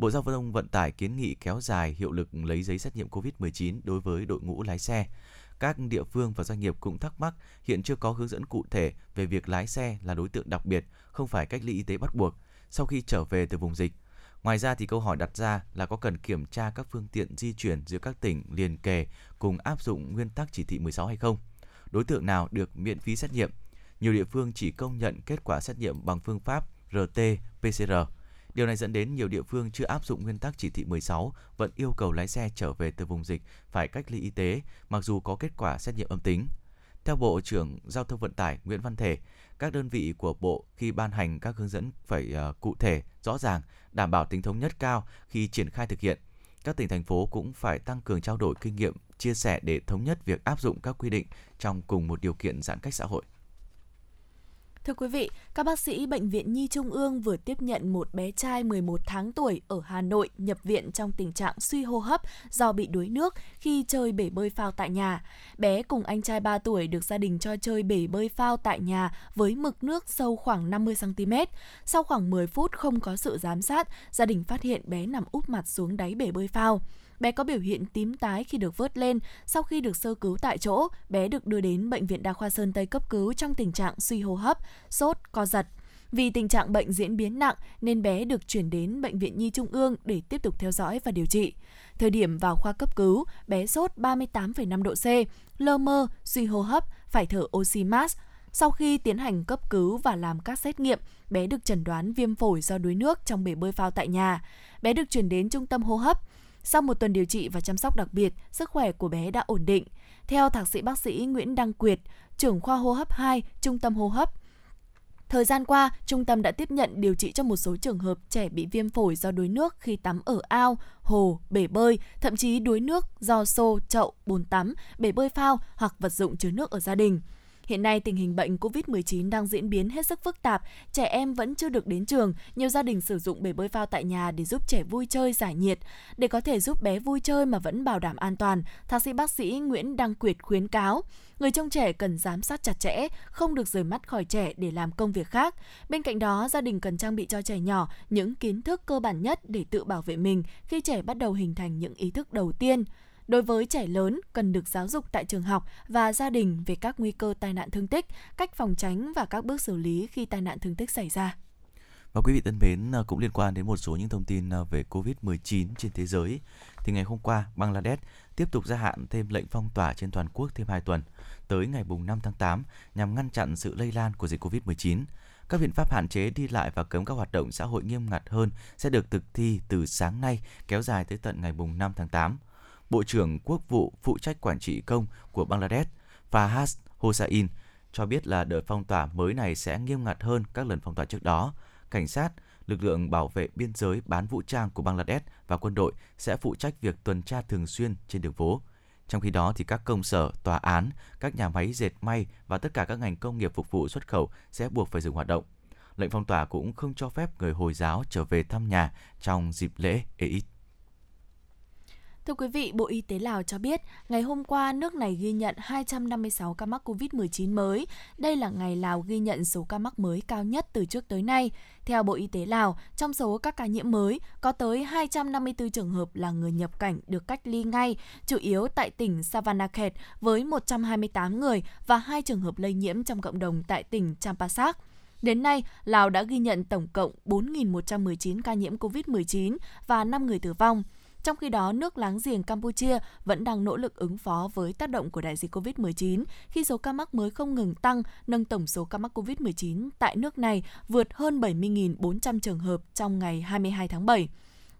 Bộ Giao thông Vận tải kiến nghị kéo dài hiệu lực lấy giấy xét nghiệm COVID-19 đối với đội ngũ lái xe. Các địa phương và doanh nghiệp cũng thắc mắc hiện chưa có hướng dẫn cụ thể về việc lái xe là đối tượng đặc biệt, không phải cách ly y tế bắt buộc sau khi trở về từ vùng dịch. Ngoài ra thì câu hỏi đặt ra là có cần kiểm tra các phương tiện di chuyển giữa các tỉnh liền kề cùng áp dụng nguyên tắc chỉ thị 16 hay không? Đối tượng nào được miễn phí xét nghiệm? Nhiều địa phương chỉ công nhận kết quả xét nghiệm bằng phương pháp RT-PCR Điều này dẫn đến nhiều địa phương chưa áp dụng nguyên tắc chỉ thị 16 vẫn yêu cầu lái xe trở về từ vùng dịch phải cách ly y tế mặc dù có kết quả xét nghiệm âm tính. Theo Bộ trưởng Giao thông Vận tải Nguyễn Văn Thể, các đơn vị của Bộ khi ban hành các hướng dẫn phải uh, cụ thể, rõ ràng, đảm bảo tính thống nhất cao khi triển khai thực hiện. Các tỉnh thành phố cũng phải tăng cường trao đổi kinh nghiệm, chia sẻ để thống nhất việc áp dụng các quy định trong cùng một điều kiện giãn cách xã hội. Thưa quý vị, các bác sĩ Bệnh viện Nhi Trung ương vừa tiếp nhận một bé trai 11 tháng tuổi ở Hà Nội nhập viện trong tình trạng suy hô hấp do bị đuối nước khi chơi bể bơi phao tại nhà. Bé cùng anh trai 3 tuổi được gia đình cho chơi bể bơi phao tại nhà với mực nước sâu khoảng 50cm. Sau khoảng 10 phút không có sự giám sát, gia đình phát hiện bé nằm úp mặt xuống đáy bể bơi phao. Bé có biểu hiện tím tái khi được vớt lên. Sau khi được sơ cứu tại chỗ, bé được đưa đến Bệnh viện Đa khoa Sơn Tây cấp cứu trong tình trạng suy hô hấp, sốt, co giật. Vì tình trạng bệnh diễn biến nặng nên bé được chuyển đến Bệnh viện Nhi Trung ương để tiếp tục theo dõi và điều trị. Thời điểm vào khoa cấp cứu, bé sốt 38,5 độ C, lơ mơ, suy hô hấp, phải thở oxy mask. Sau khi tiến hành cấp cứu và làm các xét nghiệm, bé được chẩn đoán viêm phổi do đuối nước trong bể bơi phao tại nhà. Bé được chuyển đến trung tâm hô hấp. Sau một tuần điều trị và chăm sóc đặc biệt, sức khỏe của bé đã ổn định. Theo thạc sĩ bác sĩ Nguyễn Đăng Quyệt, trưởng khoa hô hấp 2, Trung tâm hô hấp, Thời gian qua, trung tâm đã tiếp nhận điều trị cho một số trường hợp trẻ bị viêm phổi do đuối nước khi tắm ở ao, hồ, bể bơi, thậm chí đuối nước do xô, chậu, bồn tắm, bể bơi phao hoặc vật dụng chứa nước ở gia đình. Hiện nay tình hình bệnh COVID-19 đang diễn biến hết sức phức tạp, trẻ em vẫn chưa được đến trường, nhiều gia đình sử dụng bể bơi phao tại nhà để giúp trẻ vui chơi giải nhiệt. Để có thể giúp bé vui chơi mà vẫn bảo đảm an toàn, thạc sĩ bác sĩ Nguyễn Đăng Quyệt khuyến cáo người trông trẻ cần giám sát chặt chẽ, không được rời mắt khỏi trẻ để làm công việc khác. Bên cạnh đó, gia đình cần trang bị cho trẻ nhỏ những kiến thức cơ bản nhất để tự bảo vệ mình khi trẻ bắt đầu hình thành những ý thức đầu tiên. Đối với trẻ lớn, cần được giáo dục tại trường học và gia đình về các nguy cơ tai nạn thương tích, cách phòng tránh và các bước xử lý khi tai nạn thương tích xảy ra. Và quý vị thân mến, à, cũng liên quan đến một số những thông tin à, về Covid-19 trên thế giới, thì ngày hôm qua, Bangladesh tiếp tục gia hạn thêm lệnh phong tỏa trên toàn quốc thêm 2 tuần, tới ngày 5 tháng 8 nhằm ngăn chặn sự lây lan của dịch Covid-19. Các biện pháp hạn chế đi lại và cấm các hoạt động xã hội nghiêm ngặt hơn sẽ được thực thi từ sáng nay kéo dài tới tận ngày 5 tháng 8. Bộ trưởng Quốc vụ phụ trách quản trị công của Bangladesh Fahad Hossain cho biết là đợt phong tỏa mới này sẽ nghiêm ngặt hơn các lần phong tỏa trước đó. Cảnh sát, lực lượng bảo vệ biên giới bán vũ trang của Bangladesh và quân đội sẽ phụ trách việc tuần tra thường xuyên trên đường phố. Trong khi đó thì các công sở, tòa án, các nhà máy dệt may và tất cả các ngành công nghiệp phục vụ xuất khẩu sẽ buộc phải dừng hoạt động. Lệnh phong tỏa cũng không cho phép người Hồi giáo trở về thăm nhà trong dịp lễ Eid. Thưa quý vị, Bộ Y tế Lào cho biết, ngày hôm qua nước này ghi nhận 256 ca mắc COVID-19 mới. Đây là ngày Lào ghi nhận số ca mắc mới cao nhất từ trước tới nay. Theo Bộ Y tế Lào, trong số các ca nhiễm mới, có tới 254 trường hợp là người nhập cảnh được cách ly ngay, chủ yếu tại tỉnh Savanakhet với 128 người và hai trường hợp lây nhiễm trong cộng đồng tại tỉnh Champasak. Đến nay, Lào đã ghi nhận tổng cộng 4.119 ca nhiễm COVID-19 và 5 người tử vong. Trong khi đó, nước láng giềng Campuchia vẫn đang nỗ lực ứng phó với tác động của đại dịch COVID-19 khi số ca mắc mới không ngừng tăng, nâng tổng số ca mắc COVID-19 tại nước này vượt hơn 70.400 trường hợp trong ngày 22 tháng 7.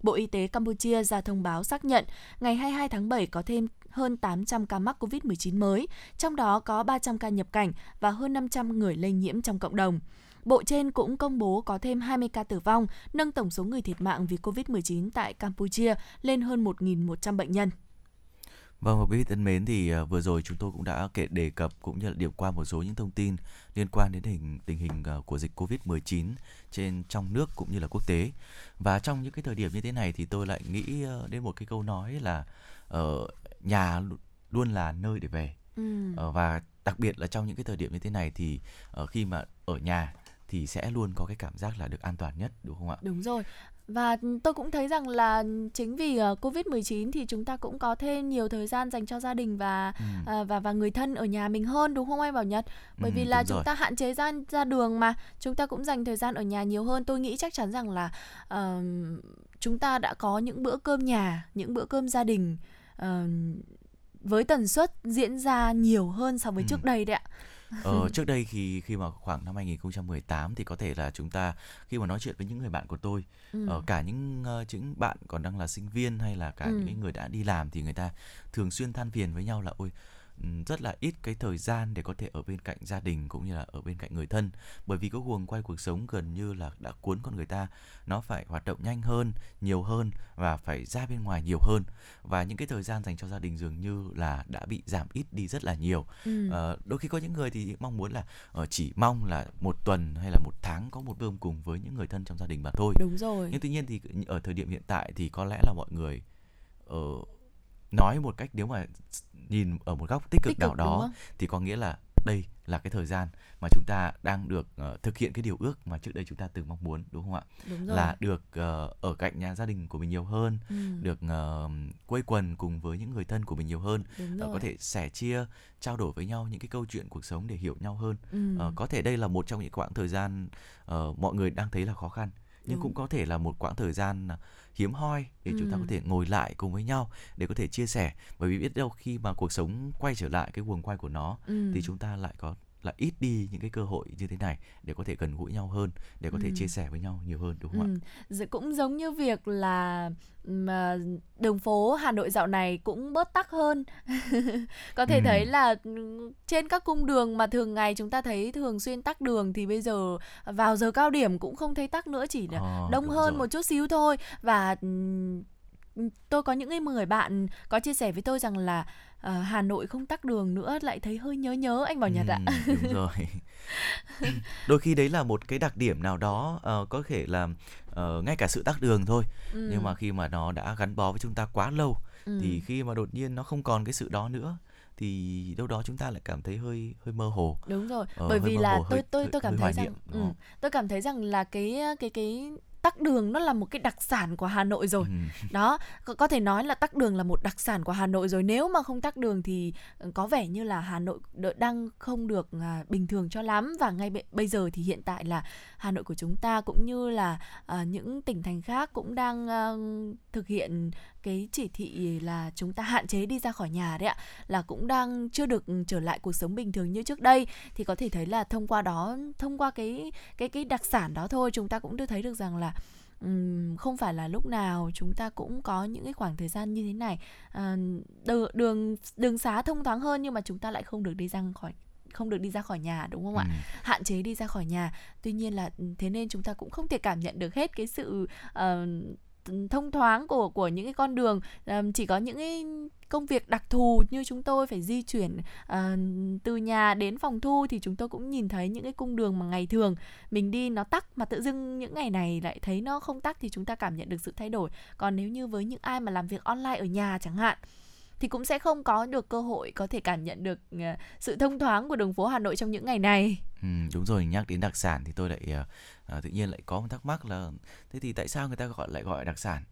Bộ Y tế Campuchia ra thông báo xác nhận ngày 22 tháng 7 có thêm hơn 800 ca mắc COVID-19 mới, trong đó có 300 ca nhập cảnh và hơn 500 người lây nhiễm trong cộng đồng. Bộ trên cũng công bố có thêm 20 ca tử vong, nâng tổng số người thiệt mạng vì COVID-19 tại Campuchia lên hơn 1.100 bệnh nhân. Vâng và quý vị thân mến thì uh, vừa rồi chúng tôi cũng đã kể đề cập cũng như là điểm qua một số những thông tin liên quan đến hình tình hình uh, của dịch Covid-19 trên trong nước cũng như là quốc tế. Và trong những cái thời điểm như thế này thì tôi lại nghĩ uh, đến một cái câu nói là uh, nhà luôn là nơi để về. Ừ. Uh, và đặc biệt là trong những cái thời điểm như thế này thì uh, khi mà ở nhà thì sẽ luôn có cái cảm giác là được an toàn nhất đúng không ạ? Đúng rồi. Và tôi cũng thấy rằng là chính vì uh, Covid-19 thì chúng ta cũng có thêm nhiều thời gian dành cho gia đình và ừ. uh, và và người thân ở nhà mình hơn đúng không anh Bảo Nhật? Bởi ừ, vì là chúng rồi. ta hạn chế ra ra đường mà, chúng ta cũng dành thời gian ở nhà nhiều hơn. Tôi nghĩ chắc chắn rằng là uh, chúng ta đã có những bữa cơm nhà, những bữa cơm gia đình uh, với tần suất diễn ra nhiều hơn so với ừ. trước đây đấy ạ. Ờ, trước đây khi khi mà khoảng năm 2018 thì có thể là chúng ta khi mà nói chuyện với những người bạn của tôi, ừ. uh, cả những uh, những bạn còn đang là sinh viên hay là cả ừ. những người đã đi làm thì người ta thường xuyên than phiền với nhau là ôi rất là ít cái thời gian để có thể ở bên cạnh gia đình cũng như là ở bên cạnh người thân. Bởi vì cái guồng quay cuộc sống gần như là đã cuốn con người ta nó phải hoạt động nhanh hơn nhiều hơn và phải ra bên ngoài nhiều hơn. Và những cái thời gian dành cho gia đình dường như là đã bị giảm ít đi rất là nhiều. Ừ. à, đôi khi có những người thì mong muốn là uh, chỉ mong là một tuần hay là một tháng có một bữa cùng với những người thân trong gia đình mà thôi. Đúng rồi. Nhưng tuy nhiên thì ở thời điểm hiện tại thì có lẽ là mọi người uh, nói một cách nếu mà nhìn ở một góc tích cực, tích cực nào đó thì có nghĩa là đây là cái thời gian mà chúng ta đang được uh, thực hiện cái điều ước mà trước đây chúng ta từng mong muốn đúng không ạ? Đúng rồi. Là được uh, ở cạnh nhà gia đình của mình nhiều hơn, ừ. được uh, quây quần cùng với những người thân của mình nhiều hơn, uh, có thể sẻ chia, trao đổi với nhau những cái câu chuyện cuộc sống để hiểu nhau hơn. Ừ. Uh, có thể đây là một trong những quãng thời gian uh, mọi người đang thấy là khó khăn nhưng Đúng. cũng có thể là một quãng thời gian hiếm hoi để ừ. chúng ta có ừ. thể ngồi lại cùng với nhau để có thể chia sẻ bởi vì biết đâu khi mà cuộc sống quay trở lại cái guồng quay của nó ừ. thì chúng ta lại có là ít đi những cái cơ hội như thế này để có thể gần gũi nhau hơn để có thể ừ. chia sẻ với nhau nhiều hơn đúng không ừ. ạ? Cũng giống như việc là mà đường phố Hà Nội dạo này cũng bớt tắc hơn. có thể ừ. thấy là trên các cung đường mà thường ngày chúng ta thấy thường xuyên tắc đường thì bây giờ vào giờ cao điểm cũng không thấy tắc nữa chỉ là à, đông hơn rồi. một chút xíu thôi và tôi có những người bạn có chia sẻ với tôi rằng là uh, Hà Nội không tắc đường nữa lại thấy hơi nhớ nhớ anh Bảo Nhật ừ, ạ. đúng rồi. Đôi khi đấy là một cái đặc điểm nào đó uh, có thể là uh, ngay cả sự tắc đường thôi. Ừ. Nhưng mà khi mà nó đã gắn bó với chúng ta quá lâu ừ. thì khi mà đột nhiên nó không còn cái sự đó nữa thì đâu đó chúng ta lại cảm thấy hơi hơi mơ hồ. Đúng rồi. Ờ, bởi vì là hồ, tôi hơi, tôi tôi cảm thấy rằng ừ, tôi cảm thấy rằng là cái cái cái tắc đường nó là một cái đặc sản của Hà Nội rồi. Ừ. Đó, có, có thể nói là tắc đường là một đặc sản của Hà Nội rồi. Nếu mà không tắc đường thì ừ, có vẻ như là Hà Nội đang không được à, bình thường cho lắm và ngay bây giờ thì hiện tại là Hà Nội của chúng ta cũng như là à, những tỉnh thành khác cũng đang à, thực hiện cái chỉ thị là chúng ta hạn chế đi ra khỏi nhà đấy ạ là cũng đang chưa được trở lại cuộc sống bình thường như trước đây. Thì có thể thấy là thông qua đó thông qua cái cái cái đặc sản đó thôi chúng ta cũng được thấy được rằng là um, không phải là lúc nào chúng ta cũng có những cái khoảng thời gian như thế này. À, đường đường đường xá thông thoáng hơn nhưng mà chúng ta lại không được đi ra khỏi không được đi ra khỏi nhà đúng không ạ? Ừ. hạn chế đi ra khỏi nhà. Tuy nhiên là thế nên chúng ta cũng không thể cảm nhận được hết cái sự uh, thông thoáng của của những cái con đường um, chỉ có những cái công việc đặc thù như chúng tôi phải di chuyển uh, từ nhà đến phòng thu thì chúng tôi cũng nhìn thấy những cái cung đường mà ngày thường mình đi nó tắc mà tự dưng những ngày này lại thấy nó không tắc thì chúng ta cảm nhận được sự thay đổi. Còn nếu như với những ai mà làm việc online ở nhà chẳng hạn thì cũng sẽ không có được cơ hội có thể cảm nhận được uh, sự thông thoáng của đường phố Hà Nội trong những ngày này. Ừ, đúng rồi nhắc đến đặc sản thì tôi lại uh, tự nhiên lại có một thắc mắc là thế thì tại sao người ta gọi lại gọi đặc sản?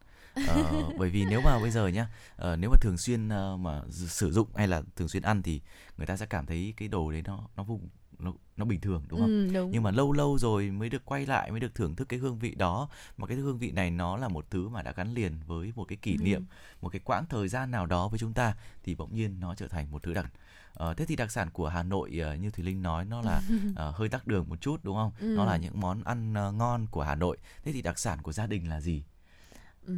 uh, bởi vì nếu mà bây giờ nhá uh, nếu mà thường xuyên uh, mà sử dụng hay là thường xuyên ăn thì người ta sẽ cảm thấy cái đồ đấy nó nó vùng nó nó bình thường đúng không? Ừ, đúng. Nhưng mà lâu lâu rồi mới được quay lại mới được thưởng thức cái hương vị đó mà cái hương vị này nó là một thứ mà đã gắn liền với một cái kỷ ừ. niệm, một cái quãng thời gian nào đó với chúng ta thì bỗng nhiên nó trở thành một thứ đặc Ờ, thế thì đặc sản của Hà Nội uh, như Thùy Linh nói nó là uh, hơi tắc đường một chút đúng không? Ừ. Nó là những món ăn uh, ngon của Hà Nội. Thế thì đặc sản của gia đình là gì? Ừ,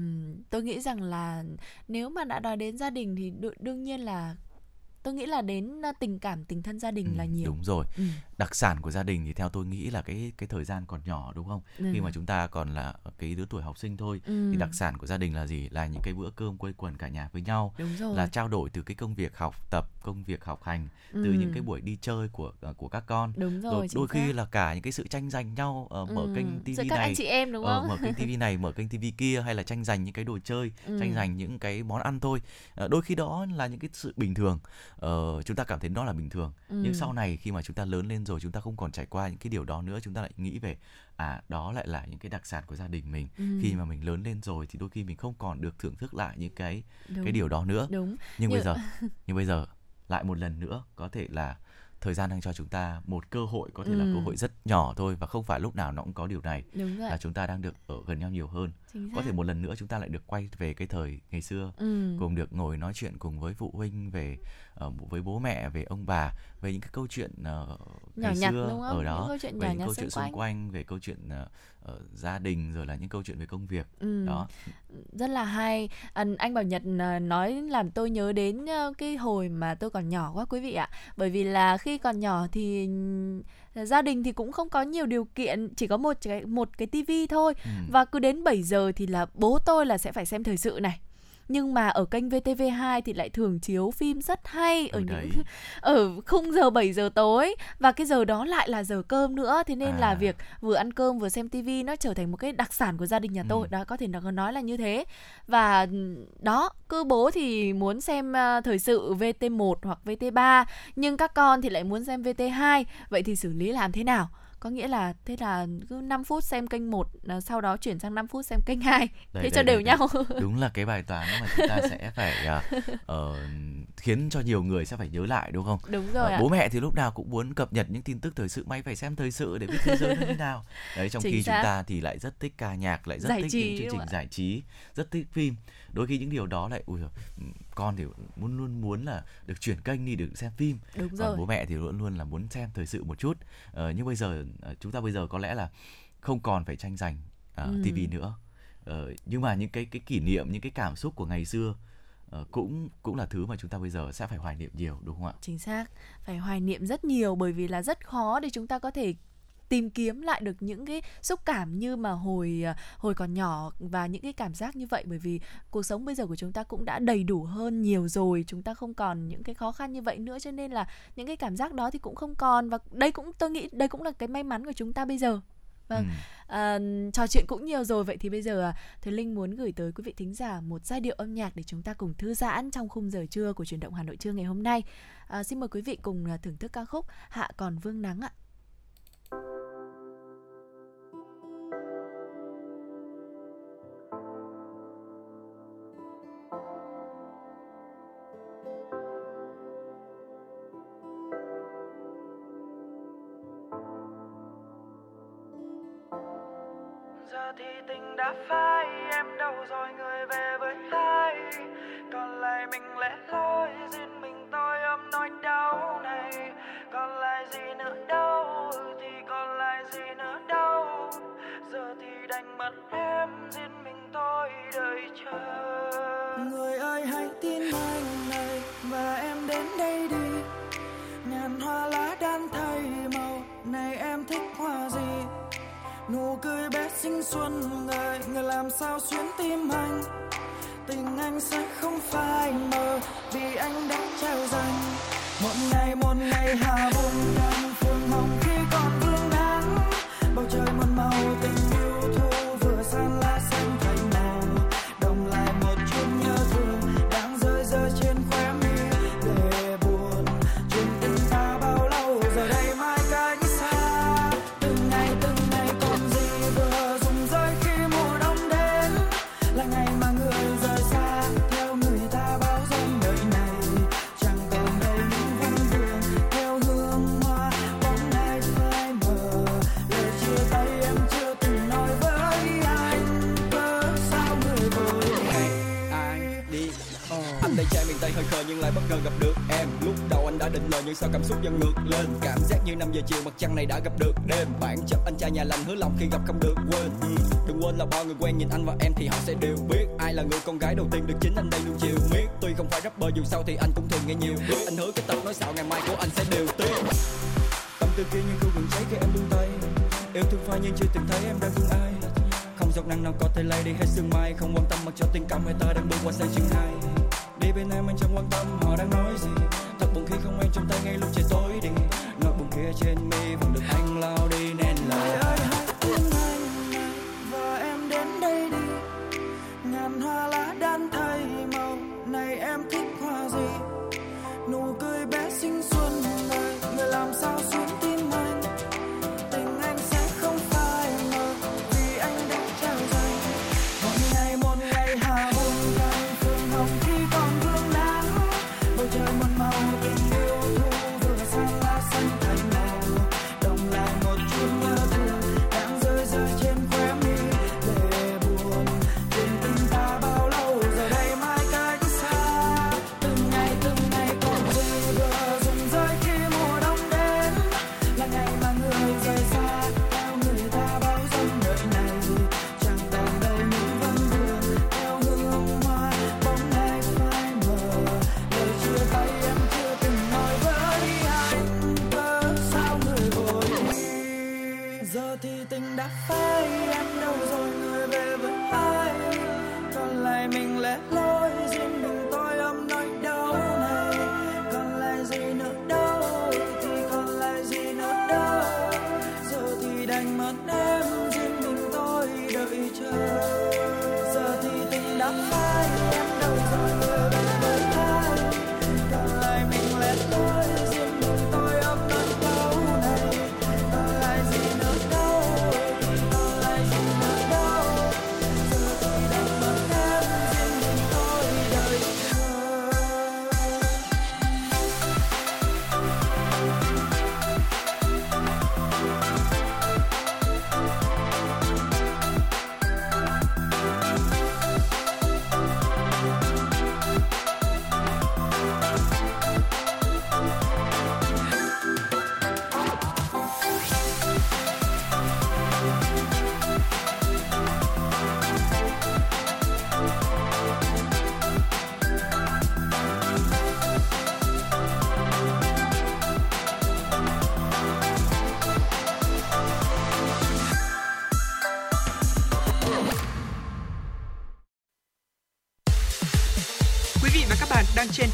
tôi nghĩ rằng là nếu mà đã nói đến gia đình thì đương nhiên là tôi nghĩ là đến tình cảm tình thân gia đình ừ, là nhiều đúng rồi ừ. đặc sản của gia đình thì theo tôi nghĩ là cái cái thời gian còn nhỏ đúng không ừ. khi mà chúng ta còn là cái đứa tuổi học sinh thôi ừ. thì đặc sản của gia đình là gì là những cái bữa cơm quây quần cả nhà với nhau đúng rồi. là trao đổi từ cái công việc học tập công việc học hành ừ. từ những cái buổi đi chơi của ờ, của các con đúng rồi, rồi đôi khi xác. là cả những cái sự tranh giành nhau uh, mở ừ. kênh tivi này anh chị em đúng không? Uh, mở kênh tivi này mở kênh tivi kia hay là tranh giành những cái đồ chơi ừ. tranh giành những cái món ăn thôi uh, đôi khi đó là những cái sự bình thường uh, chúng ta cảm thấy đó là bình thường ừ. nhưng sau này khi mà chúng ta lớn lên rồi chúng ta không còn trải qua những cái điều đó nữa chúng ta lại nghĩ về à đó lại là những cái đặc sản của gia đình mình ừ. khi mà mình lớn lên rồi thì đôi khi mình không còn được thưởng thức lại những cái Đúng. cái điều đó nữa Đúng. nhưng Như... bây giờ nhưng bây giờ lại một lần nữa có thể là thời gian đang cho chúng ta một cơ hội có thể ừ. là cơ hội rất nhỏ thôi và không phải lúc nào nó cũng có điều này Đúng rồi. là chúng ta đang được ở gần nhau nhiều hơn có thể một lần nữa chúng ta lại được quay về cái thời ngày xưa ừ. cùng được ngồi nói chuyện cùng với phụ huynh về uh, với bố mẹ về ông bà về những cái câu chuyện uh, nhỏ ngày nhặt, xưa không? ở đó những câu chuyện về những câu chuyện xung xung quanh về câu chuyện uh, ở gia đình rồi là những câu chuyện về công việc. Ừ. đó. Rất là hay. Anh, anh bảo nhật nói làm tôi nhớ đến cái hồi mà tôi còn nhỏ quá quý vị ạ. Bởi vì là khi còn nhỏ thì gia đình thì cũng không có nhiều điều kiện chỉ có một cái một cái tivi thôi. Ừ. và cứ đến 7 giờ thì là bố tôi là sẽ phải xem thời sự này nhưng mà ở kênh VTV2 thì lại thường chiếu phim rất hay ở ừ, những ở khung giờ 7 giờ tối. Và cái giờ đó lại là giờ cơm nữa. Thế nên à. là việc vừa ăn cơm vừa xem tivi nó trở thành một cái đặc sản của gia đình nhà tôi. Ừ. đó có thể nó nói là như thế. Và đó cứ bố thì muốn xem uh, thời sự VT1 hoặc VT3 nhưng các con thì lại muốn xem VT2 vậy thì xử lý làm thế nào có nghĩa là thế là cứ 5 phút xem kênh 1 à, sau đó chuyển sang 5 phút xem kênh 2 đấy, thế đấy, cho đều đấy, nhau. Đúng là cái bài toán mà chúng ta sẽ phải uh, khiến cho nhiều người sẽ phải nhớ lại đúng không? Đúng rồi uh, bố mẹ thì lúc nào cũng muốn cập nhật những tin tức thời sự may phải xem thời sự để biết thế giới như nào. Đấy trong Chính khi xác. chúng ta thì lại rất thích ca nhạc lại rất giải thích trí, những chương trình giải trí rất thích phim. Đôi khi những điều đó lại ui con thì muốn luôn muốn là được chuyển kênh đi được xem phim. Đúng còn rồi. bố mẹ thì luôn luôn là muốn xem thời sự một chút. Ờ, nhưng bây giờ ờ, chúng ta bây giờ có lẽ là không còn phải tranh giành uh, ừ. tivi nữa. Ờ, nhưng mà những cái cái kỷ niệm những cái cảm xúc của ngày xưa Ờ, cũng cũng là thứ mà chúng ta bây giờ sẽ phải hoài niệm nhiều đúng không ạ? Chính xác, phải hoài niệm rất nhiều bởi vì là rất khó để chúng ta có thể tìm kiếm lại được những cái xúc cảm như mà hồi ờ, hồi còn nhỏ và những cái cảm giác như vậy bởi vì cuộc sống bây giờ của chúng ta cũng đã đầy đủ hơn nhiều rồi chúng ta không còn những cái khó khăn như vậy nữa cho nên là những cái cảm giác đó thì cũng không còn và đây cũng tôi nghĩ đây cũng là cái may mắn của chúng ta bây giờ vâng. Ừ. à, trò chuyện cũng nhiều rồi. Vậy thì bây giờ à, thùy linh muốn gửi tới quý vị thính giả một giai điệu âm nhạc để chúng ta cùng thư giãn trong khung giờ trưa của truyền động hà nội trưa ngày hôm nay. À, xin mời quý vị cùng à, thưởng thức ca khúc hạ còn vương nắng ạ dù sao thì anh cũng thường nghe nhiều. Anh hứa cái tập nói xạo ngày mai của anh sẽ đều tiết tâm tư kia như cơn nguồn cháy khi em buông tay. Yêu thương phai nhưng chưa từng thấy em đang thương ai. Không giọt nắng nào có thể lay đi hết sương mai. Không quan tâm mặc cho tình cảm người ta đang bước qua sang chương hai. Đi bên em anh chẳng quan tâm họ đang nói gì. Thật buồn khi không anh trong tay ngay lúc trời tối đi. Nỗi buồn kia trên mi vẫn được anh lao đi nên sinh xuân này người làm sao xuân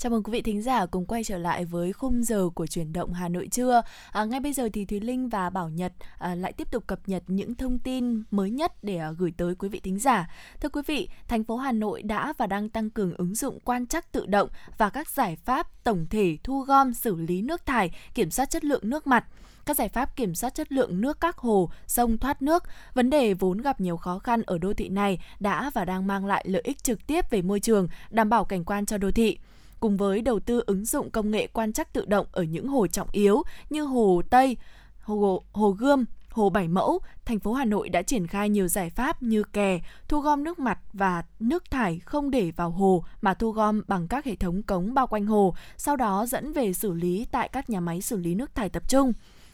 Chào mừng quý vị thính giả cùng quay trở lại với khung giờ của chuyển động Hà Nội trưa. À, ngay bây giờ thì Thúy Linh và Bảo Nhật à, lại tiếp tục cập nhật những thông tin mới nhất để à, gửi tới quý vị thính giả. Thưa quý vị, thành phố Hà Nội đã và đang tăng cường ứng dụng quan trắc tự động và các giải pháp tổng thể thu gom xử lý nước thải, kiểm soát chất lượng nước mặt các giải pháp kiểm soát chất lượng nước các hồ, sông thoát nước, vấn đề vốn gặp nhiều khó khăn ở đô thị này đã và đang mang lại lợi ích trực tiếp về môi trường, đảm bảo cảnh quan cho đô thị cùng với đầu tư ứng dụng công nghệ quan trắc tự động ở những hồ trọng yếu như hồ Tây, hồ, hồ Gươm, Hồ Bảy Mẫu, thành phố Hà Nội đã triển khai nhiều giải pháp như kè, thu gom nước mặt và nước thải không để vào hồ mà thu gom bằng các hệ thống cống bao quanh hồ, sau đó dẫn về xử lý tại các nhà máy xử lý nước thải tập trung.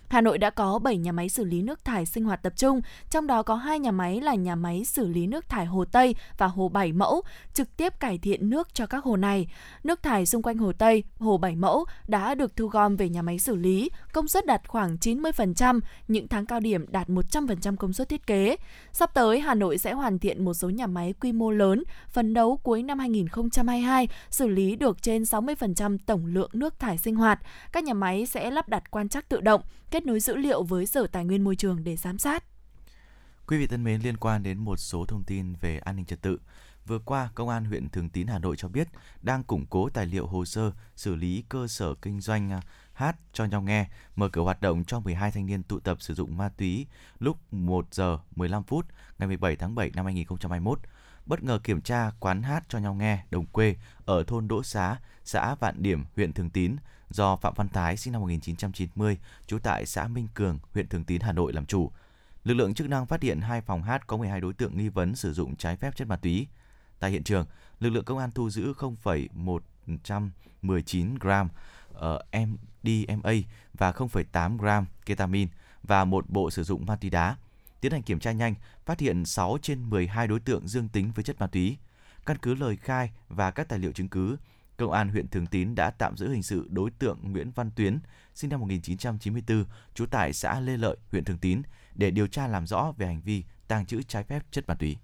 Hà Nội đã có 7 nhà máy xử lý nước thải sinh hoạt tập trung, trong đó có 2 nhà máy là nhà máy xử lý nước thải Hồ Tây và Hồ Bảy Mẫu, trực tiếp cải thiện nước cho các hồ này. Nước thải xung quanh Hồ Tây, Hồ Bảy Mẫu đã được thu gom về nhà máy xử lý, công suất đạt khoảng 90%, những tháng cao điểm đạt 100% công suất thiết kế. Sắp tới, Hà Nội sẽ hoàn thiện một số nhà máy quy mô lớn, phấn đấu cuối năm 2022 xử lý được trên 60% tổng lượng nước thải sinh hoạt. Các nhà máy sẽ lắp đặt quan trắc tự động, kết nối dữ liệu với Sở Tài nguyên Môi trường để giám sát. Quý vị thân mến, liên quan đến một số thông tin về an ninh trật tự, Vừa qua, Công an huyện Thường Tín Hà Nội cho biết đang củng cố tài liệu hồ sơ xử lý cơ sở kinh doanh à, hát cho nhau nghe, mở cửa hoạt động cho 12 thanh niên tụ tập sử dụng ma túy lúc 1 giờ 15 phút ngày 17 tháng 7 năm 2021. Bất ngờ kiểm tra quán hát cho nhau nghe đồng quê ở thôn Đỗ Xá, xã Vạn Điểm, huyện Thường Tín do Phạm Văn Thái sinh năm 1990, trú tại xã Minh Cường, huyện Thường Tín, Hà Nội làm chủ. Lực lượng chức năng phát hiện hai phòng hát có 12 đối tượng nghi vấn sử dụng trái phép chất ma túy. Tại hiện trường, lực lượng công an thu giữ 0,119 gram ờ, MDMA và 0,8 gram ketamine và một bộ sử dụng ma túy đá. Tiến hành kiểm tra nhanh, phát hiện 6 trên 12 đối tượng dương tính với chất ma túy. Căn cứ lời khai và các tài liệu chứng cứ, Công an huyện Thường Tín đã tạm giữ hình sự đối tượng Nguyễn Văn Tuyến, sinh năm 1994, trú tại xã Lê Lợi, huyện Thường Tín, để điều tra làm rõ về hành vi tàng trữ trái phép chất ma túy.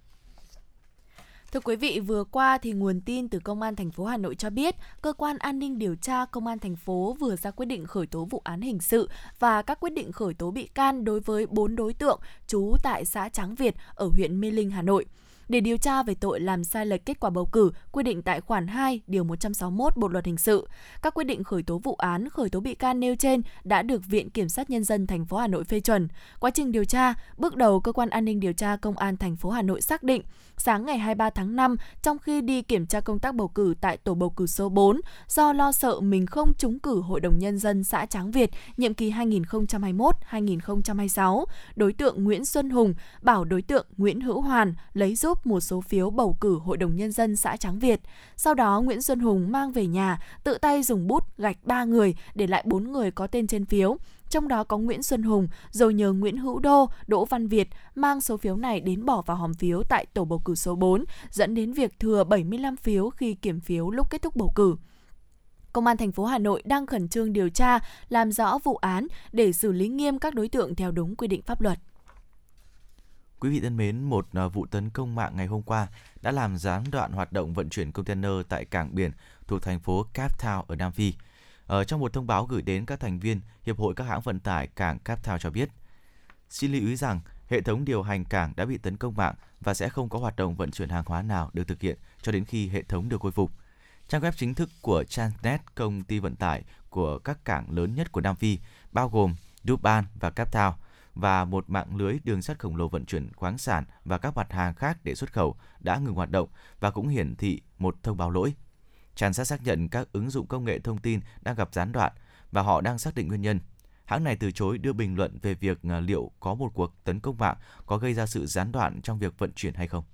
Thưa quý vị, vừa qua thì nguồn tin từ Công an thành phố Hà Nội cho biết, cơ quan an ninh điều tra Công an thành phố vừa ra quyết định khởi tố vụ án hình sự và các quyết định khởi tố bị can đối với 4 đối tượng trú tại xã Tráng Việt ở huyện Mê Linh, Hà Nội để điều tra về tội làm sai lệch kết quả bầu cử quy định tại khoản 2 điều 161 Bộ luật hình sự. Các quyết định khởi tố vụ án, khởi tố bị can nêu trên đã được Viện Kiểm sát nhân dân thành phố Hà Nội phê chuẩn. Quá trình điều tra, bước đầu cơ quan an ninh điều tra công an thành phố Hà Nội xác định sáng ngày 23 tháng 5 trong khi đi kiểm tra công tác bầu cử tại tổ bầu cử số 4 do lo sợ mình không trúng cử Hội đồng nhân dân xã Tráng Việt nhiệm kỳ 2021-2026, đối tượng Nguyễn Xuân Hùng bảo đối tượng Nguyễn Hữu Hoàn lấy giúp một số phiếu bầu cử Hội đồng Nhân dân xã Tráng Việt. Sau đó, Nguyễn Xuân Hùng mang về nhà, tự tay dùng bút gạch ba người, để lại bốn người có tên trên phiếu. Trong đó có Nguyễn Xuân Hùng, rồi nhờ Nguyễn Hữu Đô, Đỗ Văn Việt mang số phiếu này đến bỏ vào hòm phiếu tại tổ bầu cử số 4, dẫn đến việc thừa 75 phiếu khi kiểm phiếu lúc kết thúc bầu cử. Công an thành phố Hà Nội đang khẩn trương điều tra, làm rõ vụ án để xử lý nghiêm các đối tượng theo đúng quy định pháp luật. Quý vị thân mến, một à, vụ tấn công mạng ngày hôm qua đã làm gián đoạn hoạt động vận chuyển container tại cảng biển thuộc thành phố Cape Town ở Nam Phi. Ở trong một thông báo gửi đến các thành viên, Hiệp hội các hãng vận tải cảng Cape Town cho biết, xin lưu ý rằng hệ thống điều hành cảng đã bị tấn công mạng và sẽ không có hoạt động vận chuyển hàng hóa nào được thực hiện cho đến khi hệ thống được khôi phục. Trang web chính thức của Transnet, công ty vận tải của các cảng lớn nhất của Nam Phi, bao gồm Durban và Cape Town, và một mạng lưới đường sắt khổng lồ vận chuyển khoáng sản và các mặt hàng khác để xuất khẩu đã ngừng hoạt động và cũng hiển thị một thông báo lỗi. Transat xác nhận các ứng dụng công nghệ thông tin đang gặp gián đoạn và họ đang xác định nguyên nhân. Hãng này từ chối đưa bình luận về việc à, liệu có một cuộc tấn công mạng có gây ra sự gián đoạn trong việc vận chuyển hay không.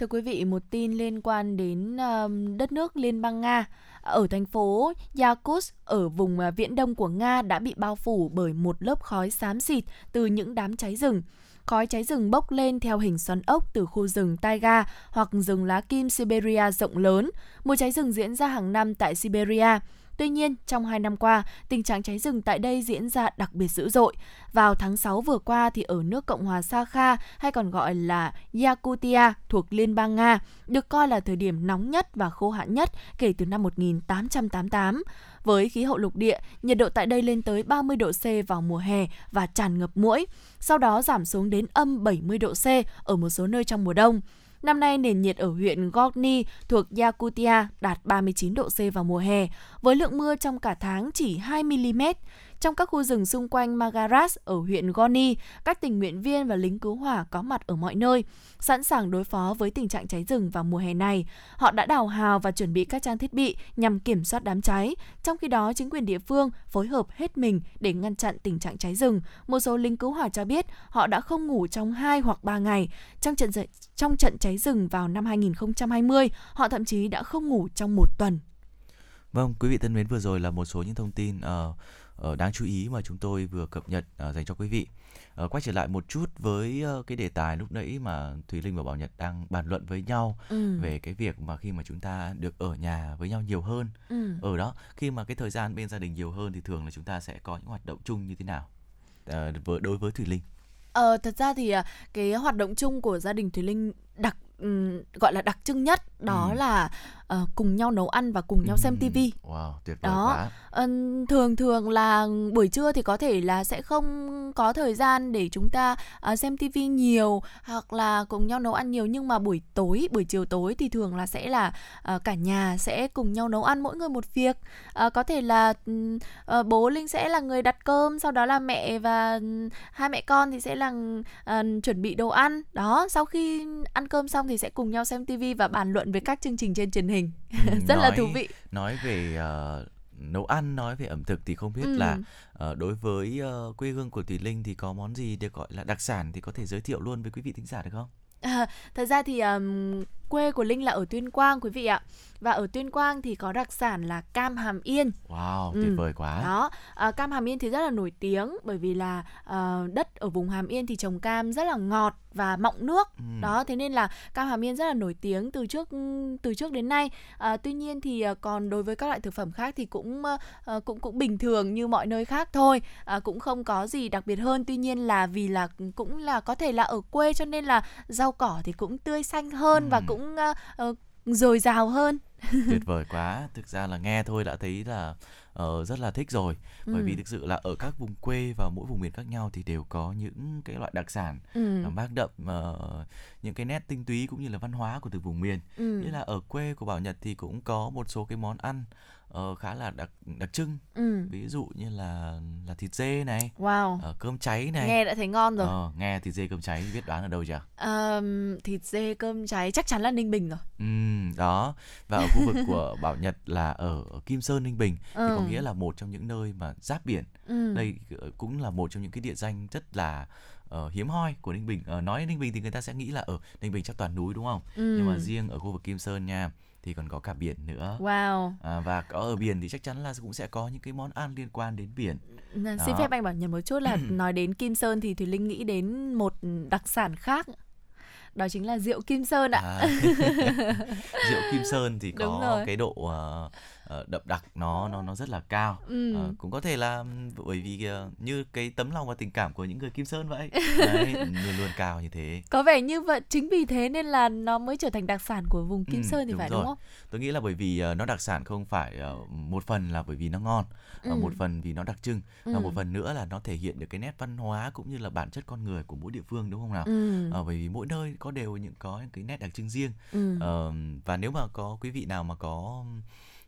Thưa quý vị, một tin liên quan đến uh, đất nước Liên bang Nga. Ở thành phố Yakutsk ở vùng uh, viễn đông của Nga đã bị bao phủ bởi một lớp khói xám xịt từ những đám cháy rừng. Khói cháy rừng bốc lên theo hình xoắn ốc từ khu rừng taiga hoặc rừng lá kim Siberia rộng lớn. Mùa cháy rừng diễn ra hàng năm tại Siberia. Tuy nhiên, trong hai năm qua, tình trạng cháy rừng tại đây diễn ra đặc biệt dữ dội. Vào tháng 6 vừa qua thì ở nước Cộng hòa Sakha hay còn gọi là Yakutia thuộc Liên bang Nga được coi là thời điểm nóng nhất và khô hạn nhất kể từ năm 1888. Với khí hậu lục địa, nhiệt độ tại đây lên tới 30 độ C vào mùa hè và tràn ngập muỗi, sau đó giảm xuống đến âm 70 độ C ở một số nơi trong mùa đông. Năm nay, nền nhiệt ở huyện Gorny thuộc Yakutia đạt 39 độ C vào mùa hè, với lượng mưa trong cả tháng chỉ 2 mm. Trong các khu rừng xung quanh Magaras ở huyện Goni, các tình nguyện viên và lính cứu hỏa có mặt ở mọi nơi, sẵn sàng đối phó với tình trạng cháy rừng vào mùa hè này. Họ đã đào hào và chuẩn bị các trang thiết bị nhằm kiểm soát đám cháy. Trong khi đó, chính quyền địa phương phối hợp hết mình để ngăn chặn tình trạng cháy rừng. Một số lính cứu hỏa cho biết họ đã không ngủ trong 2 hoặc 3 ngày. Trong trận trong trận cháy rừng vào năm 2020, họ thậm chí đã không ngủ trong một tuần. Vâng, quý vị thân mến, vừa rồi là một số những thông tin uh, uh, đáng chú ý mà chúng tôi vừa cập nhật uh, dành cho quý vị. Uh, quay trở lại một chút với cái đề tài lúc nãy mà Thùy Linh và Bảo Nhật đang bàn luận với nhau ừ. về cái việc mà khi mà chúng ta được ở nhà với nhau nhiều hơn. Ừ. Ở đó, khi mà cái thời gian bên gia đình nhiều hơn thì thường là chúng ta sẽ có những hoạt động chung như thế nào? Với đối với Thùy Linh. Ờ, thật ra thì cái hoạt động chung của gia đình Thùy Linh đặc um, gọi là đặc trưng nhất đó ừ. là uh, cùng nhau nấu ăn và cùng nhau xem tivi. Wow, tuyệt vời đó. quá. Uh, thường thường là buổi trưa thì có thể là sẽ không có thời gian để chúng ta uh, xem tivi nhiều hoặc là cùng nhau nấu ăn nhiều nhưng mà buổi tối, buổi chiều tối thì thường là sẽ là uh, cả nhà sẽ cùng nhau nấu ăn mỗi người một việc. Uh, có thể là uh, bố Linh sẽ là người đặt cơm, sau đó là mẹ và hai mẹ con thì sẽ là uh, chuẩn bị đồ ăn. Đó, sau khi ăn cơm xong thì sẽ cùng nhau xem tivi và bàn luận về các chương trình trên truyền hình ừ, rất nói, là thú vị nói về uh, nấu ăn nói về ẩm thực thì không biết ừ. là uh, đối với uh, quê hương của Thùy Linh thì có món gì được gọi là đặc sản thì có thể giới thiệu luôn với quý vị thính giả được không? À, thật ra thì um, quê của Linh là ở Tuyên Quang quý vị ạ. Và ở Tuyên Quang thì có đặc sản là cam hàm yên. Wow, ừ. tuyệt vời quá. Đó, à, cam hàm yên thì rất là nổi tiếng bởi vì là à, đất ở vùng hàm yên thì trồng cam rất là ngọt và mọng nước. Ừ. Đó, thế nên là cam hàm yên rất là nổi tiếng từ trước từ trước đến nay. À, tuy nhiên thì à, còn đối với các loại thực phẩm khác thì cũng à, cũng cũng bình thường như mọi nơi khác thôi. À, cũng không có gì đặc biệt hơn. Tuy nhiên là vì là cũng là có thể là ở quê cho nên là rau cỏ thì cũng tươi xanh hơn ừ. và cũng uh, dồi dào hơn tuyệt vời quá thực ra là nghe thôi đã thấy là uh, rất là thích rồi ừ. bởi vì thực sự là ở các vùng quê và mỗi vùng miền khác nhau thì đều có những cái loại đặc sản ừ. mang đậm uh, những cái nét tinh túy cũng như là văn hóa của từng vùng miền ừ. như là ở quê của bảo nhật thì cũng có một số cái món ăn uh, khá là đặc đặc trưng ừ. ví dụ như là là thịt dê này wow uh, cơm cháy này nghe đã thấy ngon rồi uh, nghe thịt dê cơm cháy biết đoán ở đâu chưa uh, thịt dê cơm cháy chắc chắn là ninh bình rồi ừ, đó và ở khu vực của bảo nhật là ở kim sơn ninh bình ừ. thì có nghĩa là một trong những nơi mà giáp biển ừ. đây cũng là một trong những cái địa danh rất là uh, hiếm hoi của Ninh Bình. Uh, nói Ninh Bình thì người ta sẽ nghĩ là ở Ninh Bình chắc toàn núi đúng không? Ừ. Nhưng mà riêng ở khu vực Kim Sơn nha thì còn có cả biển nữa. Wow. À, và có ở biển thì chắc chắn là cũng sẽ có những cái món ăn liên quan đến biển. Đó. Xin phép anh bảo nhận một chút là nói đến Kim Sơn thì Thùy Linh nghĩ đến một đặc sản khác đó chính là rượu Kim Sơn ạ. À, rượu Kim Sơn thì có cái độ uh, Ờ, đậm đặc nó nó nó rất là cao ừ. uh, cũng có thể là bởi vì uh, như cái tấm lòng và tình cảm của những người kim sơn vậy đấy luôn luôn cao như thế có vẻ như vậy chính vì thế nên là nó mới trở thành đặc sản của vùng kim ừ, sơn thì đúng phải rồi. đúng không tôi nghĩ là bởi vì uh, nó đặc sản không phải uh, một phần là bởi vì nó ngon ừ. một phần vì nó đặc trưng ừ. và một phần nữa là nó thể hiện được cái nét văn hóa cũng như là bản chất con người của mỗi địa phương đúng không nào ừ. uh, bởi vì mỗi nơi có đều những có những cái nét đặc trưng riêng ừ. uh, và nếu mà có quý vị nào mà có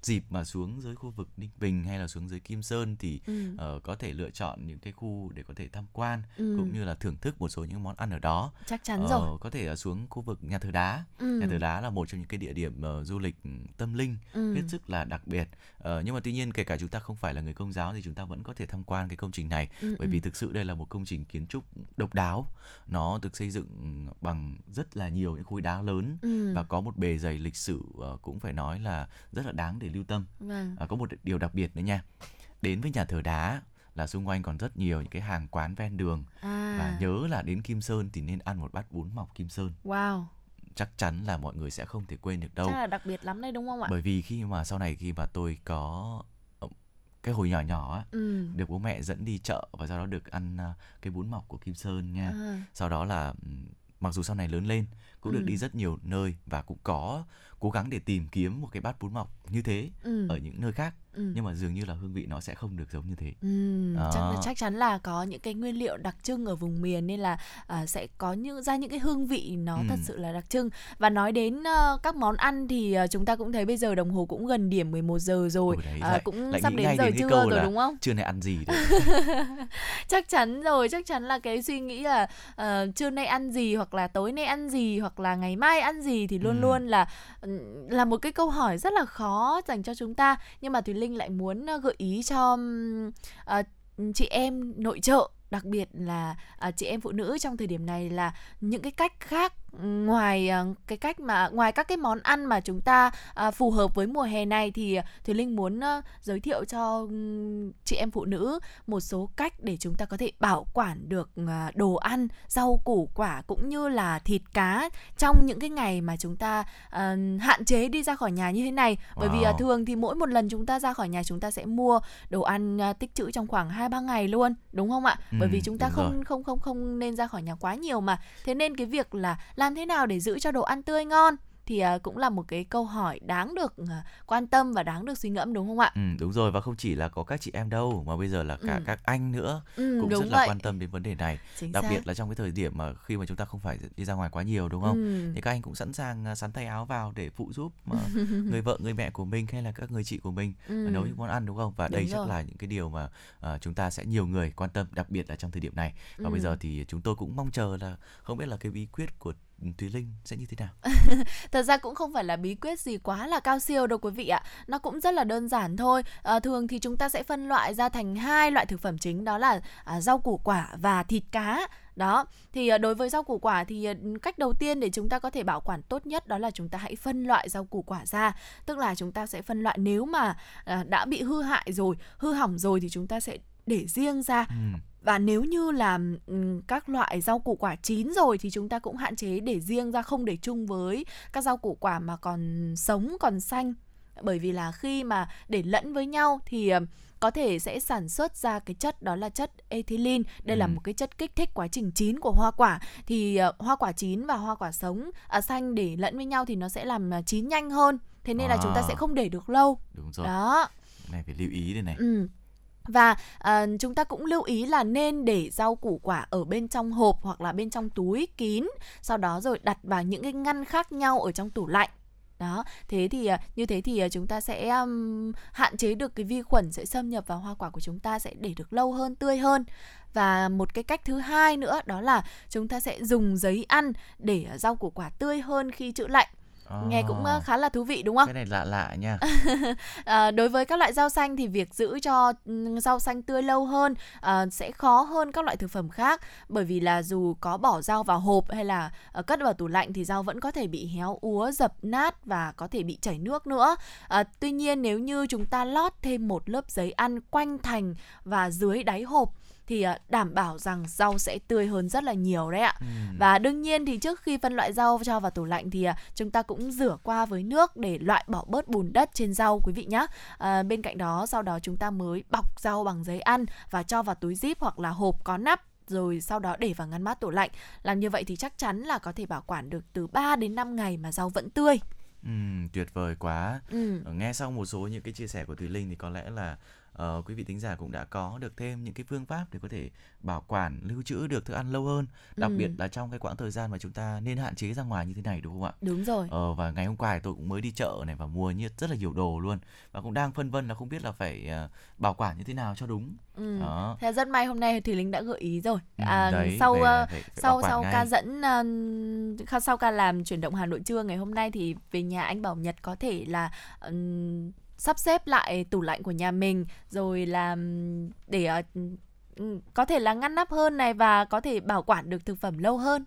dịp mà xuống dưới khu vực Ninh Bình hay là xuống dưới Kim Sơn thì ừ. uh, có thể lựa chọn những cái khu để có thể tham quan ừ. cũng như là thưởng thức một số những món ăn ở đó. Chắc chắn uh, rồi. Có thể xuống khu vực nhà thờ đá. Ừ. Nhà thờ đá là một trong những cái địa điểm uh, du lịch tâm linh ừ. hết sức là đặc biệt. Uh, nhưng mà tuy nhiên kể cả chúng ta không phải là người công giáo thì chúng ta vẫn có thể tham quan cái công trình này ừ. bởi vì ừ. thực sự đây là một công trình kiến trúc độc đáo. Nó được xây dựng bằng rất là nhiều những khối đá lớn ừ. và có một bề dày lịch sử uh, cũng phải nói là rất là đáng để lưu tâm vâng. à, có một điều đặc biệt nữa nha đến với nhà thờ đá là xung quanh còn rất nhiều những cái hàng quán ven đường à. và nhớ là đến Kim Sơn thì nên ăn một bát bún mọc Kim Sơn. Wow. Chắc chắn là mọi người sẽ không thể quên được đâu. Chắc là đặc biệt lắm đây đúng không ạ? Bởi vì khi mà sau này khi mà tôi có cái hồi nhỏ nhỏ á ừ. được bố mẹ dẫn đi chợ và sau đó được ăn à, cái bún mọc của Kim Sơn nha. À. Sau đó là ừm, mặc dù sau này lớn lên cũng được Ừ. đi rất nhiều nơi và cũng có cố gắng để tìm kiếm một cái bát bún mọc như thế Ừ. ở những nơi khác Ừ. nhưng mà dường như là hương vị nó sẽ không được giống như thế. Ừ, chắc là Đó. chắc chắn là có những cái nguyên liệu đặc trưng ở vùng miền nên là à, sẽ có những ra những cái hương vị nó Ừ. thật sự là đặc trưng và nói đến ờ, các món ăn thì ờ, chúng ta cũng thấy bây giờ đồng hồ cũng gần điểm 11 giờ rồi đấy, À, lại- cũng lại sắp đến giờ đến trưa rồi đúng không Trưa nay ăn gì đấy. chắc chắn rồi chắc chắn là cái suy nghĩ là ờ, trưa nay ăn gì hoặc là tối nay ăn gì hoặc là ngày mai ăn gì thì luôn Ừ. luôn là là một cái câu hỏi rất là khó dành cho chúng ta nhưng mà thùy linh lại muốn ờ, gợi ý cho uh, chị em nội trợ đặc biệt là à, chị em phụ nữ trong thời điểm này là những cái cách khác ngoài à, cái cách mà ngoài các cái món ăn mà chúng ta à, phù hợp với mùa hè này thì à, Thùy Linh muốn à, giới thiệu cho chị em phụ nữ một số cách để chúng ta có thể bảo quản được à, đồ ăn, rau củ quả cũng như là thịt cá trong những cái ngày mà chúng ta à, hạn chế đi ra khỏi nhà như thế này. Bởi vì à, Wow. thường thì mỗi một lần chúng ta ra khỏi nhà chúng ta sẽ mua đồ ăn à, tích trữ trong khoảng 2 3 ngày luôn, đúng không ạ? Bởi vì chúng ta rồi. không không không không nên ra khỏi nhà quá nhiều mà. Thế nên cái việc là làm thế nào để giữ cho đồ ăn tươi ngon thì à, cũng là một cái câu hỏi đáng được à, quan tâm và đáng được suy ngẫm đúng không ạ? Ừ, đúng rồi và không chỉ là có các chị em đâu mà bây giờ là cả Ừ. các anh nữa Ừ, cũng rất là vậy. quan tâm đến vấn đề này. Chính Đặc xác. biệt là trong cái thời điểm mà khi mà chúng ta không phải đi ra ngoài quá nhiều đúng không? Ừ. Thì các anh cũng sẵn sàng à, sắn tay áo vào để phụ giúp mà người vợ người mẹ của mình hay là các người chị của mình Ừ. nấu những món ăn đúng không? Và đây Đúng chắc rồi. là những cái điều mà à, chúng ta sẽ nhiều người quan tâm đặc biệt là trong thời điểm này. Và bây Ừ. giờ thì chúng tôi cũng mong chờ là không biết là cái bí quyết của Ừ, Thúy Linh sẽ như thế nào. Thật ra cũng không phải là bí quyết gì quá là cao siêu đâu quý vị ạ. Nó cũng rất là đơn giản thôi. À, thường thì chúng ta sẽ phân loại ra thành hai loại thực phẩm chính đó là à, rau củ quả và thịt cá. Đó, thì à, đối với rau củ quả thì à, cách đầu tiên để chúng ta có thể bảo quản tốt nhất đó là chúng ta hãy phân loại rau củ quả ra. Tức là chúng ta sẽ phân loại nếu mà à, đã bị hư hại rồi, hư hỏng rồi thì chúng ta sẽ để riêng ra Ừ. và nếu như là ừm, các loại rau củ quả chín rồi thì chúng ta cũng hạn chế để riêng ra không để chung với các rau củ quả mà còn sống còn xanh bởi vì là khi mà để lẫn với nhau thì ừm, có thể sẽ sản xuất ra cái chất đó là chất ethylene đây là Ừ. một cái chất kích thích quá trình chín của hoa quả thì ờ, hoa quả chín và hoa quả sống à, xanh để lẫn với nhau thì nó sẽ làm à, chín nhanh hơn thế nên là chúng ta sẽ không để được lâu Đúng rồi. đó này phải lưu ý đây này. Ừ. Và à, chúng ta cũng lưu ý là nên để rau củ quả ở bên trong hộp hoặc là bên trong túi kín, sau đó rồi đặt vào những cái ngăn khác nhau ở trong tủ lạnh. Đó, thế thì ờ, như thế thì ờ, chúng ta sẽ um, hạn chế được cái vi khuẩn sẽ xâm nhập vào hoa quả của chúng ta sẽ để được lâu hơn, tươi hơn. Và một cái cách thứ hai nữa đó là chúng ta sẽ dùng giấy ăn để rau củ quả tươi hơn khi trữ lạnh. Nghe cũng À, à, khá là thú vị đúng không? Cái này lạ lạ nha. À, đối với các loại rau xanh thì việc giữ cho rau xanh tươi lâu hơn à, sẽ khó hơn các loại thực phẩm khác bởi vì là dù có bỏ rau vào hộp hay là ờ, cất vào tủ lạnh thì rau vẫn có thể bị héo úa, dập nát và có thể bị chảy nước nữa. À, tuy nhiên nếu như chúng ta lót thêm một lớp giấy ăn quanh thành và dưới đáy hộp thì à, đảm bảo rằng rau sẽ tươi hơn rất là nhiều đấy ạ. Ừ. Và đương nhiên thì trước khi phân loại rau cho vào tủ lạnh thì à, chúng ta cũng rửa qua với nước để loại bỏ bớt bùn đất trên rau quý vị nhé. À, bên cạnh đó sau đó chúng ta mới bọc rau bằng giấy ăn và cho vào túi zip hoặc là hộp có nắp rồi sau đó để vào ngăn mát tủ lạnh. Làm như vậy thì chắc chắn là có thể bảo quản được từ 3 đến 5 ngày mà rau vẫn tươi. Ừm, tuyệt vời quá. Ừ. Ờ, Nghe xong một số những cái chia sẻ của Thùy Linh thì có lẽ là ờ, quý vị thính giả cũng đã có được thêm những cái phương pháp để có thể bảo quản lưu trữ được thức ăn lâu hơn, đặc Ừ. biệt là trong cái quãng thời gian mà chúng ta nên hạn chế ra ngoài như thế này đúng không ạ? Đúng rồi. Ờ, và ngày hôm qua thì tôi cũng mới đi chợ này và mua như rất là nhiều đồ luôn và cũng đang phân vân là không biết là phải ờ, bảo quản như thế nào cho đúng. Ừ. Đó. Thế rất may hôm nay Thùy Linh đã gợi ý rồi. Ừ, À, đấy, sau phải- phải sau sau ngay. ca dẫn uh, sau ca làm chuyển động Hà Nội trưa ngày hôm nay thì về nhà anh Bảo Nhật có thể là ừm, sắp xếp lại tủ lạnh của nhà mình rồi là để ờ, có thể là ngăn nắp hơn này và có thể bảo quản được thực phẩm lâu hơn.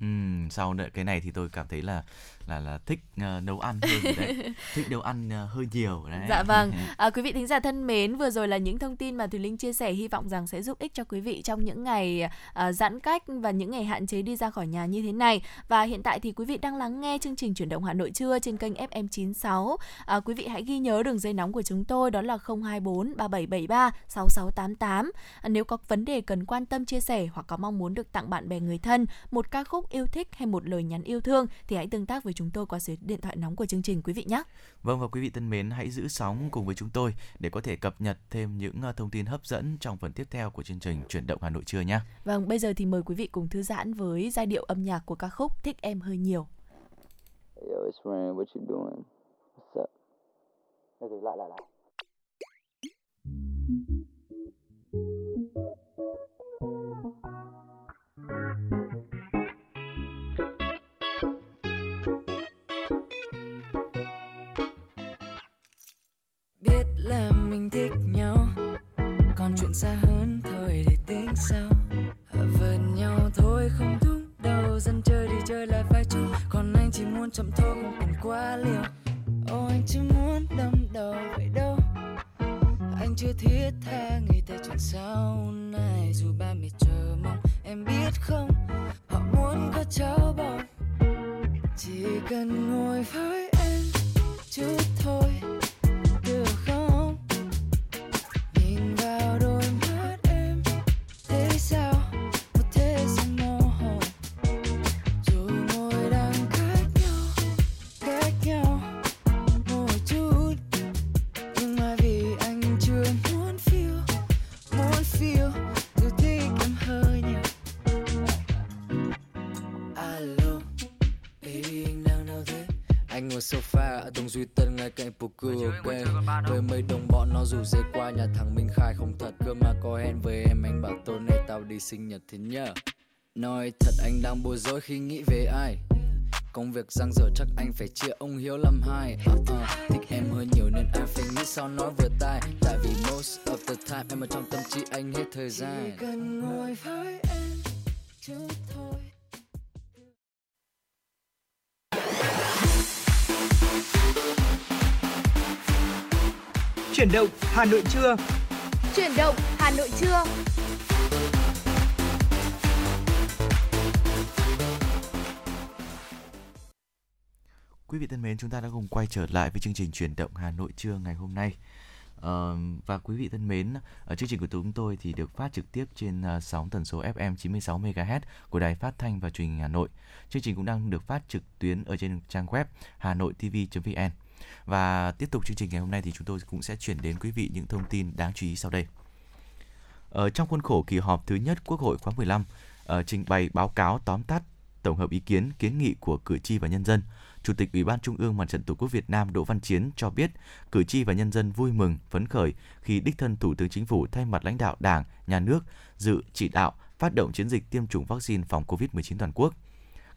Ừ, sau cái này thì tôi cảm thấy là là là thích uh, nấu ăn hơn đấy thích nấu ăn uh, hơi nhiều đấy Dạ vâng, à, quý vị thính giả thân mến, vừa rồi là những thông tin mà Thùy Linh chia sẻ hy vọng rằng sẽ giúp ích cho quý vị trong những ngày à, giãn cách và những ngày hạn chế đi ra khỏi nhà như thế này. Và hiện tại thì quý vị đang lắng nghe chương trình chuyển động Hà Nội trưa trên kênh FM 96. À, quý vị hãy ghi nhớ đường dây nóng của chúng tôi đó là 024 3773 6688. À, nếu có vấn đề cần quan tâm chia sẻ hoặc có mong muốn được tặng bạn bè người thân một ca khúc yêu thích hay một lời nhắn yêu thương thì hãy tương tác với chúng tôi qua số điện thoại nóng của chương trình quý vị nhé. Vâng và quý vị thân mến, hãy giữ sóng cùng với chúng tôi để có thể cập nhật thêm những uh, thông tin hấp dẫn trong phần tiếp theo của chương trình chuyển động Hà Nội trưa nhé. Vâng, bây giờ thì mời quý vị cùng thư giãn với giai điệu âm nhạc của ca khúc Thích em hơi nhiều. Yo, it's Rain. What you doing? What's up? Okay, lại lại lại. biết mình thích nhau. Còn chuyện xa hơn thôi để tính sau. Vượt nhau thôi, không thúc đâu dân chơi đi chơi lại phải chung. Còn anh chỉ muốn chậm thôi, không cần quá liều. Ô anh chỉ muốn đâm đầu vậy đâu. Anh chưa thiết tha nghĩ tới chuyện sau này. Dù ba mẹ chờ mong, em biết không? Họ muốn có cháu bồng chỉ cần ngồi với em chút thôi. Với mấy đồng bọn nó rủ dê qua nhà thằng minh khai không thật. Cơ mà có hẹn với em anh bảo tối nay tao đi sinh nhật thế nhờ. Nói thật anh đang bối rối khi nghĩ về ai. Công việc giang dở chắc anh phải chia ông hiếu làm hai. Uh, uh, thích em hơi nhiều nên anh phải nghĩ sao nói vừa tai. Tại vì most of the time em ở trong tâm trí anh hết thời gian. chỉ cần ngồi với em chút thôi Chuyển động Hà Nội trưa. Chuyển động Hà Nội trưa. Quý vị thân mến, chúng ta đã cùng quay trở lại với chương trình chuyển động Hà Nội trưa ngày hôm nay. Ờ, và quý vị thân mến, ở chương trình của chúng tôi thì được phát trực tiếp trên uh, sóng tần số FM 96 MHz của Đài Phát thanh và Truyền hình Hà Nội. Chương trình cũng đang được phát trực tuyến ở trên trang web hanoitv.vn. Và tiếp tục chương trình ngày hôm nay thì chúng tôi cũng sẽ chuyển đến quý vị những thông tin đáng chú ý sau đây. Ở trong khuôn khổ kỳ họp thứ nhất Quốc hội khóa 15, ờ, trình bày báo cáo tóm tắt tổng hợp ý kiến kiến nghị của cử tri và nhân dân, Chủ tịch Ủy ban Trung ương Mặt trận Tổ quốc Việt Nam Đỗ Văn Chiến cho biết, cử tri và nhân dân vui mừng, phấn khởi khi đích thân Thủ tướng Chính phủ thay mặt lãnh đạo Đảng, Nhà nước dự chỉ đạo phát động chiến dịch tiêm chủng vaccine phòng COVID-19 toàn quốc.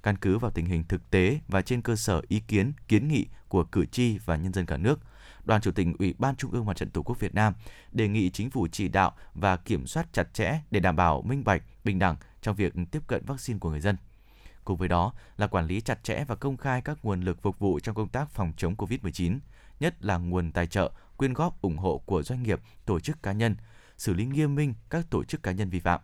Căn cứ vào tình hình thực tế và trên cơ sở ý kiến, kiến nghị của cử tri và nhân dân cả nước, Đoàn Chủ tịch Ủy ban Trung ương Mặt trận Tổ quốc Việt Nam đề nghị chính phủ chỉ đạo và kiểm soát chặt chẽ để đảm bảo minh bạch, bình đẳng trong việc tiếp cận vaccine của người dân. Cùng với đó là quản lý chặt chẽ và công khai các nguồn lực phục vụ trong công tác phòng chống COVID-19, nhất là nguồn tài trợ, quyên góp ủng hộ của doanh nghiệp, tổ chức cá nhân, xử lý nghiêm minh các tổ chức cá nhân vi phạm.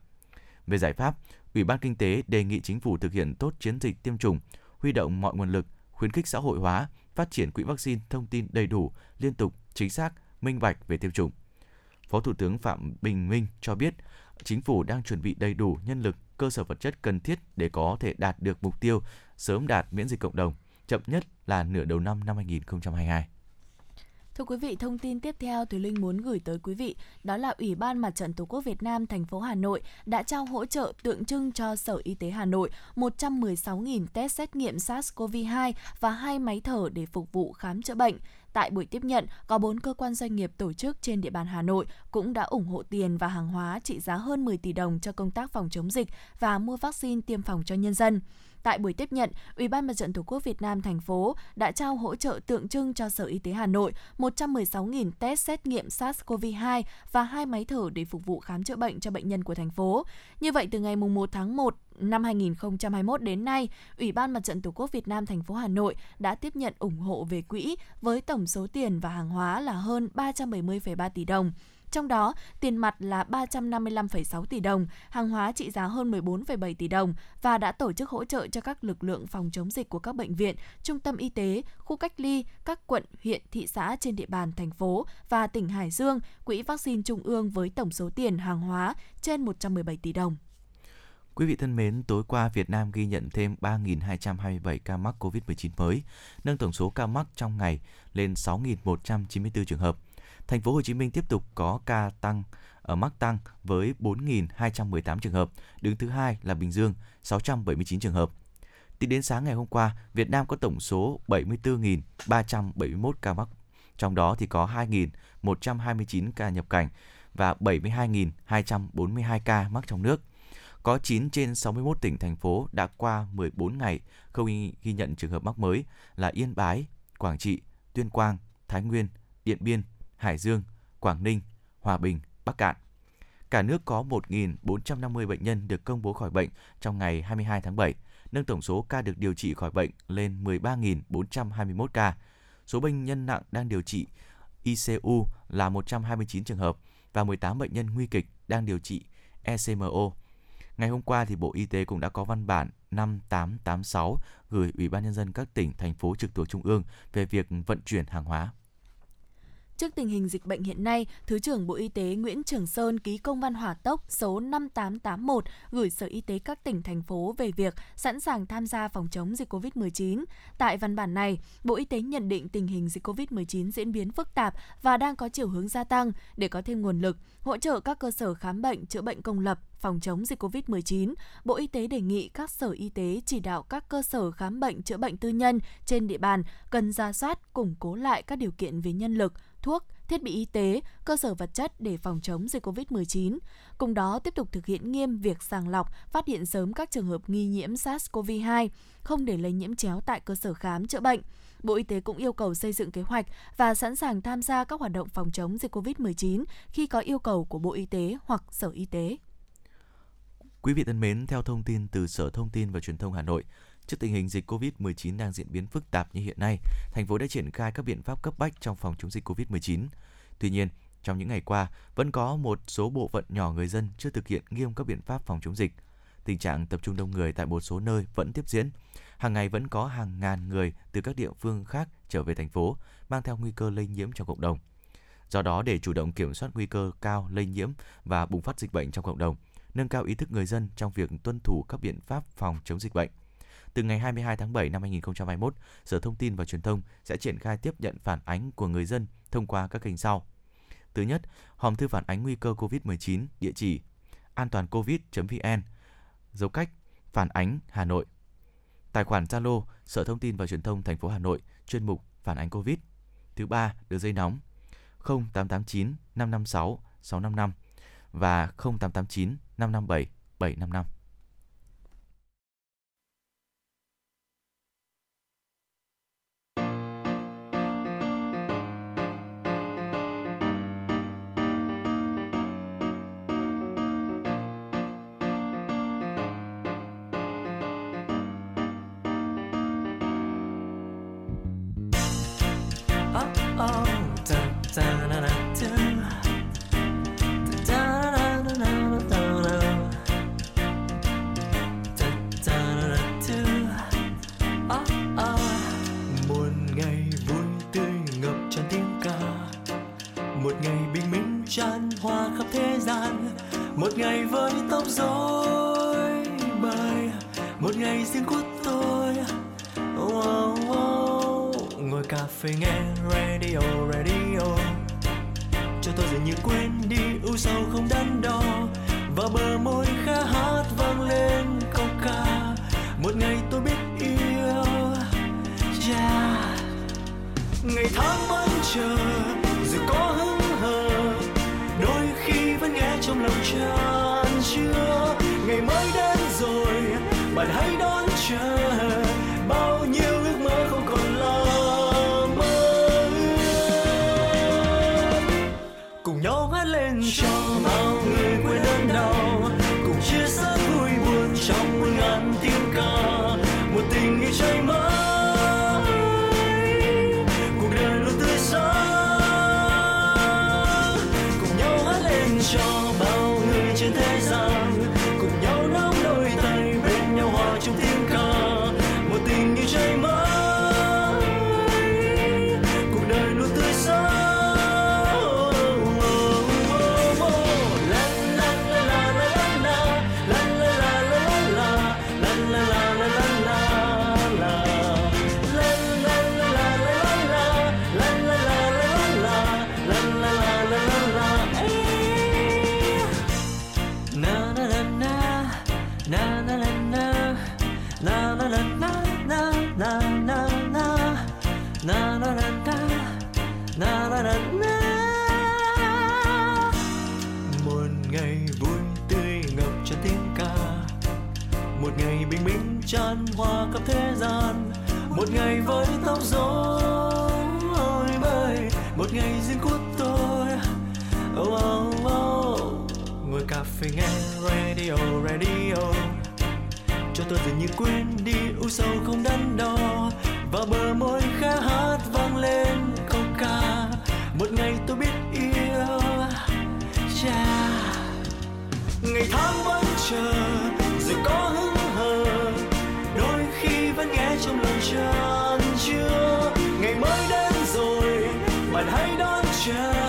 Về giải pháp, Ủy ban Kinh tế đề nghị chính phủ thực hiện tốt chiến dịch tiêm chủng, huy động mọi nguồn lực, khuyến khích xã hội hóa, phát triển quỹ vaccine thông tin đầy đủ, liên tục, chính xác, minh bạch về tiêm chủng. Phó Thủ tướng Phạm Bình Minh cho biết, chính phủ đang chuẩn bị đầy đủ nhân lực, cơ sở vật chất cần thiết để có thể đạt được mục tiêu sớm đạt miễn dịch cộng đồng, chậm nhất là nửa đầu năm năm 2022. Thưa quý vị, thông tin tiếp theo Thùy Linh muốn gửi tới quý vị đó là Ủy ban Mặt trận Tổ quốc Việt Nam thành phố Hà Nội đã trao hỗ trợ tượng trưng cho Sở Y tế Hà Nội 116.000 test xét nghiệm SARS-CoV-2 và hai máy thở để phục vụ khám chữa bệnh. Tại buổi tiếp nhận, có 4 cơ quan doanh nghiệp tổ chức trên địa bàn Hà Nội cũng đã ủng hộ tiền và hàng hóa trị giá hơn 10 tỷ đồng cho công tác phòng chống dịch và mua vaccine tiêm phòng cho nhân dân. Tại buổi tiếp nhận, Ủy ban Mặt trận Tổ quốc Việt Nam thành phố đã trao hỗ trợ tượng trưng cho Sở Y tế Hà Nội 116.000 test xét nghiệm SARS-CoV-2 và hai máy thở để phục vụ khám chữa bệnh cho bệnh nhân của thành phố. Như vậy từ ngày 1 tháng 1 năm 2021 đến nay, Ủy ban Mặt trận Tổ quốc Việt Nam thành phố Hà Nội đã tiếp nhận ủng hộ về quỹ với tổng số tiền và hàng hóa là hơn 370,3 tỷ đồng. Trong đó, tiền mặt là 355,6 tỷ đồng, hàng hóa trị giá hơn 14,7 tỷ đồng và đã tổ chức hỗ trợ cho các lực lượng phòng chống dịch của các bệnh viện, trung tâm y tế, khu cách ly, các quận, huyện, thị xã trên địa bàn thành phố và tỉnh Hải Dương, Quỹ vaccine Trung ương với tổng số tiền hàng hóa trên 117 tỷ đồng. Quý vị thân mến, tối qua Việt Nam ghi nhận thêm 3.227 ca mắc COVID-19 mới, nâng tổng số ca mắc trong ngày lên 6.194 trường hợp. Thành phố Hồ Chí Minh tiếp tục có ca tăng ở mắc tăng với 4.218 trường hợp, đứng thứ hai là Bình Dương 679 trường hợp. Tính đến sáng ngày hôm qua, Việt Nam có tổng số 74.371 ca mắc, trong đó thì có 2.129 ca nhập cảnh và 72.242 ca mắc trong nước. Có 9 trên 61 tỉnh thành phố đã qua 14 ngày không ghi nhận trường hợp mắc mới là Yên Bái, Quảng Trị, Tuyên Quang, Thái Nguyên, Điện Biên, Hải Dương, Quảng Ninh, Hòa Bình, Bắc Cạn. Cả nước có 1.450 bệnh nhân được công bố khỏi bệnh trong ngày 22 tháng 7, nâng tổng số ca được điều trị khỏi bệnh lên 13.421 ca. Số bệnh nhân nặng đang điều trị ICU là 129 trường hợp và 18 bệnh nhân nguy kịch đang điều trị ECMO. Ngày hôm qua thì Bộ Y tế cũng đã có văn bản 5886 gửi Ủy ban nhân dân các tỉnh thành phố trực thuộc trung ương về việc vận chuyển hàng hóa. Trước tình hình dịch bệnh hiện nay, Thứ trưởng Bộ Y tế Nguyễn Trường Sơn ký công văn hỏa tốc số 5881 gửi Sở Y tế các tỉnh, thành phố về việc sẵn sàng tham gia phòng chống dịch COVID-19. Tại văn bản này, Bộ Y tế nhận định tình hình dịch COVID-19 diễn biến phức tạp và đang có chiều hướng gia tăng để có thêm nguồn lực, hỗ trợ các cơ sở khám bệnh, chữa bệnh công lập, phòng chống dịch COVID-19, Bộ Y tế đề nghị các sở y tế chỉ đạo các cơ sở khám bệnh chữa bệnh tư nhân trên địa bàn cần ra soát, củng cố lại các điều kiện về nhân lực, thuốc, thiết bị y tế, cơ sở vật chất để phòng chống dịch COVID-19. Cùng đó tiếp tục thực hiện nghiêm việc sàng lọc, phát hiện sớm các trường hợp nghi nhiễm SARS-CoV-2, không để lây nhiễm chéo tại cơ sở khám chữa bệnh. Bộ Y tế cũng yêu cầu xây dựng kế hoạch và sẵn sàng tham gia các hoạt động phòng chống dịch COVID-19 khi có yêu cầu của Bộ Y tế hoặc Sở Y tế. Quý vị thân mến, theo thông tin từ Sở Thông tin và Truyền thông Hà Nội, Trước tình hình dịch COVID-19 đang diễn biến phức tạp như hiện nay, thành phố đã triển khai các biện pháp cấp bách trong phòng chống dịch COVID-19. Tuy nhiên, trong những ngày qua, vẫn có một số bộ phận nhỏ người dân chưa thực hiện nghiêm các biện pháp phòng chống dịch. Tình trạng tập trung đông người tại một số nơi vẫn tiếp diễn. Hàng ngày vẫn có hàng ngàn người từ các địa phương khác trở về thành phố, mang theo nguy cơ lây nhiễm trong cộng đồng. Do đó, để chủ động kiểm soát nguy cơ cao lây nhiễm và bùng phát dịch bệnh trong cộng đồng, nâng cao ý thức người dân trong việc tuân thủ các biện pháp phòng chống dịch bệnh từ ngày 22 tháng 7 năm 2021, Sở Thông tin và Truyền thông sẽ triển khai tiếp nhận phản ánh của người dân thông qua các kênh sau. Thứ nhất, hòm thư phản ánh nguy cơ COVID-19, địa chỉ an toàn covid.vn, dấu cách phản ánh Hà Nội. Tài khoản Zalo Sở Thông tin và Truyền thông thành phố Hà Nội, chuyên mục phản ánh Covid. Thứ ba, đường dây nóng 0889 556 655 và 0889 557 755. một ngày với tóc rối bay một ngày riêng của tôi. Wow, wow. ngồi cà phê nghe radio radio. Cho tôi dường như quên đi u sầu không đắn đo. Và bờ môi khá hát vang lên câu ca. Một ngày tôi biết yêu yeah. Ngày tháng vẫn chờ. trong lòng tràn chưa ngày mới đến rồi bạn hãy đón chờ. Bao nhiêu ước mơ không còn lo mơ cùng nhau hát lên cho mong hòa hoa khắp thế gian. Một ngày với tóc rối bời một ngày riêng của tôi. Oh, oh, oh. ngồi cà phê nghe radio radio. Cho tôi dường như quên đi u sầu không đắn đo. Và bờ môi khẽ hát vang lên câu ca. Một ngày tôi biết yêu cha. Ngày tháng vẫn chờ chan chưa ngày mới đến rồi bạn hãy đón chờ.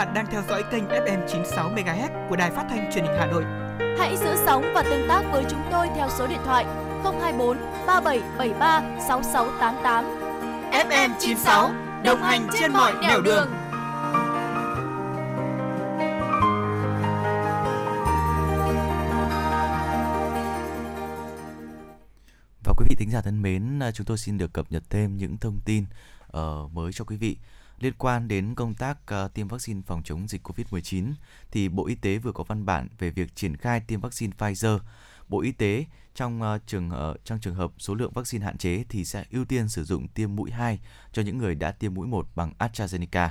Bạn đang theo dõi kênh FM 96 MHz của đài phát thanh truyền hình Hà Nội. Hãy giữ sóng và tương tác với chúng tôi theo số điện thoại 024 3773 6688. FM 96 đồng hành trên mọi nẻo đường. Và quý vị thính giả thân mến, à, chúng tôi xin được cập nhật thêm những thông tin ờ, mới cho quý vị. Liên quan đến công tác ờ, tiêm vaccine phòng chống dịch COVID-19 thì Bộ Y tế vừa có văn bản về việc triển khai tiêm vaccine Pfizer. Bộ Y tế trong ờ, trường ờ, trong trường hợp số lượng vaccine hạn chế thì sẽ ưu tiên sử dụng tiêm mũi 2 cho những người đã tiêm mũi 1 bằng AstraZeneca.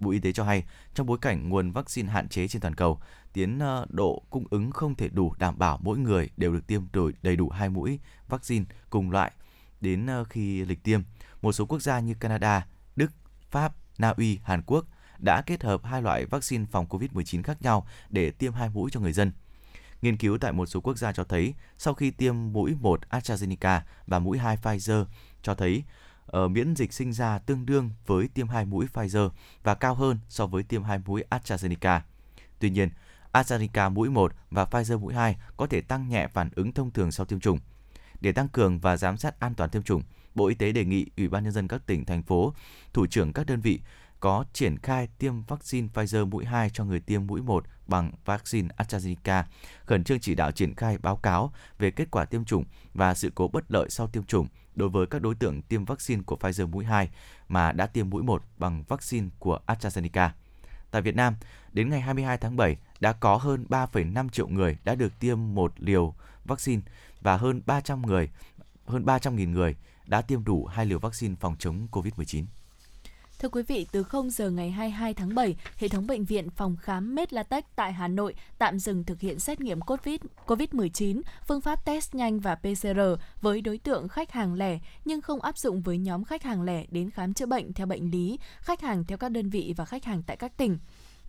Bộ Y tế cho hay, trong bối cảnh nguồn vaccine hạn chế trên toàn cầu, tiến ờ, độ cung ứng không thể đủ đảm bảo mỗi người đều được tiêm đủ đầy đủ hai mũi vaccine cùng loại đến khi lịch tiêm. Một số quốc gia như Canada, Đức, Pháp, Na Uy, Hàn Quốc đã kết hợp hai loại vaccine phòng COVID-19 khác nhau để tiêm hai mũi cho người dân. Nghiên cứu tại một số quốc gia cho thấy sau khi tiêm mũi 1 AstraZeneca và mũi 2 Pfizer cho thấy ở miễn dịch sinh ra tương đương với tiêm hai mũi Pfizer và cao hơn so với tiêm hai mũi AstraZeneca. Tuy nhiên, AstraZeneca mũi 1 và Pfizer mũi 2 có thể tăng nhẹ phản ứng thông thường sau tiêm chủng. Để tăng cường và giám sát an toàn tiêm chủng, Bộ Y tế đề nghị Ủy ban nhân dân các tỉnh thành phố, thủ trưởng các đơn vị có triển khai tiêm vaccine Pfizer mũi 2 cho người tiêm mũi 1 bằng vaccine AstraZeneca, khẩn trương chỉ đạo triển khai báo cáo về kết quả tiêm chủng và sự cố bất lợi sau tiêm chủng đối với các đối tượng tiêm vaccine của Pfizer mũi 2 mà đã tiêm mũi 1 bằng vaccine của AstraZeneca. Tại Việt Nam, đến ngày 22 tháng 7 đã có hơn 3,5 triệu người đã được tiêm một liều vaccine và hơn 300 người, hơn 300.000 người đã tiêm đủ hai liều vaccine phòng chống COVID-19. Thưa quý vị, từ 0 giờ ngày 22 tháng 7, hệ thống bệnh viện phòng khám Medlatech tại Hà Nội tạm dừng thực hiện xét nghiệm COVID, COVID-19, phương pháp test nhanh và PCR với đối tượng khách hàng lẻ nhưng không áp dụng với nhóm khách hàng lẻ đến khám chữa bệnh theo bệnh lý, khách hàng theo các đơn vị và khách hàng tại các tỉnh.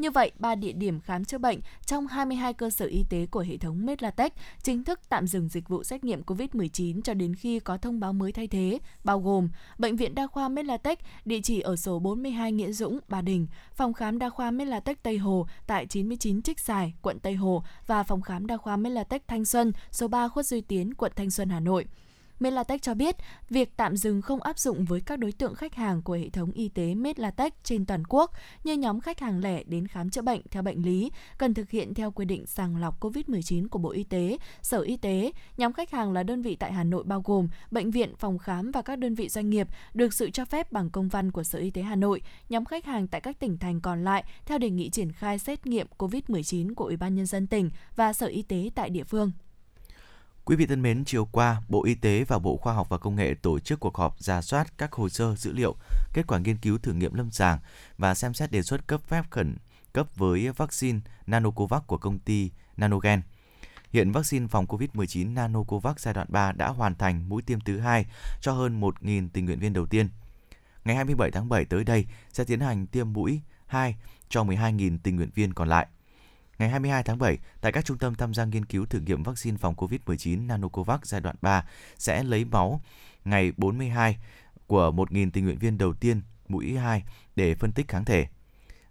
Như vậy, ba địa điểm khám chữa bệnh trong 22 cơ sở y tế của hệ thống Medlatech chính thức tạm dừng dịch vụ xét nghiệm COVID-19 cho đến khi có thông báo mới thay thế, bao gồm Bệnh viện Đa khoa Medlatech, địa chỉ ở số 42 Nghĩa Dũng, Ba Đình, Phòng khám Đa khoa Medlatech Tây Hồ tại 99 Trích Xài, quận Tây Hồ và Phòng khám Đa khoa Medlatech Thanh Xuân, số 3 Khuất Duy Tiến, quận Thanh Xuân, Hà Nội. Medlatech cho biết, việc tạm dừng không áp dụng với các đối tượng khách hàng của hệ thống y tế Medlatech trên toàn quốc như nhóm khách hàng lẻ đến khám chữa bệnh theo bệnh lý, cần thực hiện theo quy định sàng lọc COVID-19 của Bộ Y tế, Sở Y tế. Nhóm khách hàng là đơn vị tại Hà Nội bao gồm bệnh viện, phòng khám và các đơn vị doanh nghiệp được sự cho phép bằng công văn của Sở Y tế Hà Nội. Nhóm khách hàng tại các tỉnh thành còn lại theo đề nghị triển khai xét nghiệm COVID-19 của Ủy ban nhân dân tỉnh và Sở Y tế tại địa phương. Quý vị thân mến, chiều qua, Bộ Y tế và Bộ Khoa học và Công nghệ tổ chức cuộc họp ra soát các hồ sơ dữ liệu, kết quả nghiên cứu thử nghiệm lâm sàng và xem xét đề xuất cấp phép khẩn cấp với vaccine Nanocovax của công ty Nanogen. Hiện vaccine phòng COVID-19 Nanocovax giai đoạn 3 đã hoàn thành mũi tiêm thứ hai cho hơn 1.000 tình nguyện viên đầu tiên. Ngày 27 tháng 7 tới đây sẽ tiến hành tiêm mũi 2 cho 12.000 tình nguyện viên còn lại. Ngày 22 tháng 7, tại các trung tâm tham gia nghiên cứu thử nghiệm vaccine phòng COVID-19 Nanocovax giai đoạn 3 sẽ lấy máu ngày 42 của 1.000 tình nguyện viên đầu tiên mũi 2 để phân tích kháng thể.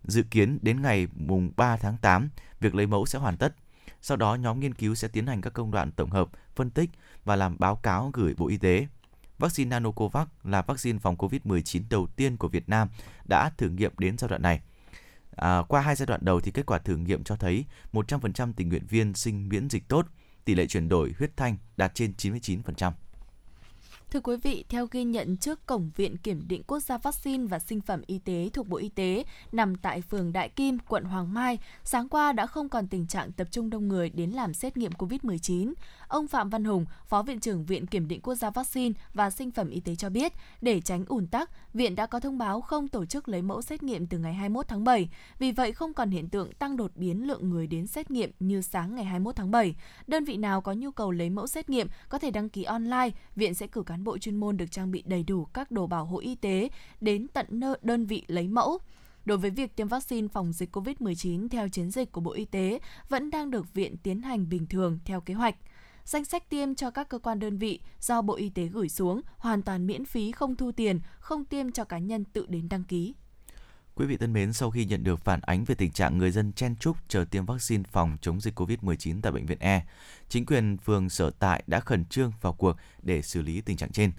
Dự kiến đến ngày mùng 3 tháng 8, việc lấy mẫu sẽ hoàn tất. Sau đó, nhóm nghiên cứu sẽ tiến hành các công đoạn tổng hợp, phân tích và làm báo cáo gửi Bộ Y tế. Vaccine Nanocovax là vaccine phòng COVID-19 đầu tiên của Việt Nam đã thử nghiệm đến giai đoạn này. À, qua hai giai đoạn đầu thì kết quả thử nghiệm cho thấy 100% tình nguyện viên sinh miễn dịch tốt, tỷ lệ chuyển đổi huyết thanh đạt trên 99%. Thưa quý vị, theo ghi nhận trước cổng Viện Kiểm định Quốc gia Vaccine và Sinh phẩm Y tế thuộc Bộ Y tế nằm tại phường Đại Kim, quận Hoàng Mai, sáng qua đã không còn tình trạng tập trung đông người đến làm xét nghiệm COVID-19. Ông Phạm Văn Hùng, Phó Viện trưởng Viện Kiểm định Quốc gia Vaccine và Sinh phẩm Y tế cho biết, để tránh ùn tắc, Viện đã có thông báo không tổ chức lấy mẫu xét nghiệm từ ngày 21 tháng 7. Vì vậy, không còn hiện tượng tăng đột biến lượng người đến xét nghiệm như sáng ngày 21 tháng 7. Đơn vị nào có nhu cầu lấy mẫu xét nghiệm có thể đăng ký online. Viện sẽ cử cán bộ chuyên môn được trang bị đầy đủ các đồ bảo hộ y tế đến tận nơi đơn vị lấy mẫu. Đối với việc tiêm vaccine phòng dịch COVID-19 theo chiến dịch của Bộ Y tế vẫn đang được viện tiến hành bình thường theo kế hoạch. Danh sách tiêm cho các cơ quan đơn vị do Bộ Y tế gửi xuống hoàn toàn miễn phí không thu tiền, không tiêm cho cá nhân tự đến đăng ký. Quý vị thân mến, sau khi nhận được phản ánh về tình trạng người dân chen chúc chờ tiêm vaccine phòng chống dịch COVID-19 tại bệnh viện E, chính quyền phường sở tại đã khẩn trương vào cuộc để xử lý tình trạng trên.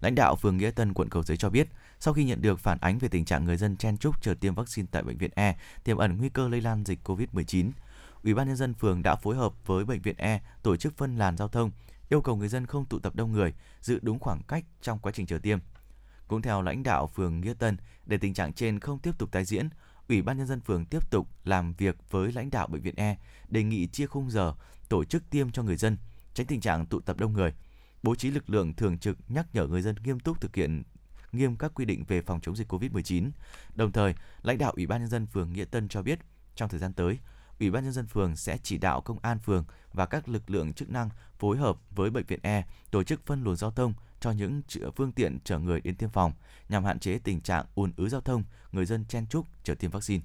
Lãnh đạo phường Nghĩa Tân, quận Cầu Giấy cho biết, sau khi nhận được phản ánh về tình trạng người dân chen chúc chờ tiêm vaccine tại bệnh viện E, tiềm ẩn nguy cơ lây lan dịch COVID-19, Ủy ban nhân dân phường đã phối hợp với bệnh viện E tổ chức phân làn giao thông, yêu cầu người dân không tụ tập đông người, giữ đúng khoảng cách trong quá trình chờ tiêm. Cũng theo lãnh đạo phường Nghĩa Tân, để tình trạng trên không tiếp tục tái diễn, Ủy ban nhân dân phường tiếp tục làm việc với lãnh đạo bệnh viện E, đề nghị chia khung giờ tổ chức tiêm cho người dân, tránh tình trạng tụ tập đông người. Bố trí lực lượng thường trực nhắc nhở người dân nghiêm túc thực hiện nghiêm các quy định về phòng chống dịch COVID-19. Đồng thời, lãnh đạo Ủy ban nhân dân phường Nghĩa Tân cho biết, trong thời gian tới, Ủy ban nhân dân phường sẽ chỉ đạo công an phường và các lực lượng chức năng phối hợp với bệnh viện E tổ chức phân luồng giao thông, cho những phương tiện chở người đến tiêm phòng nhằm hạn chế tình trạng ùn ứ giao thông, người dân chen chúc chờ tiêm vaccine.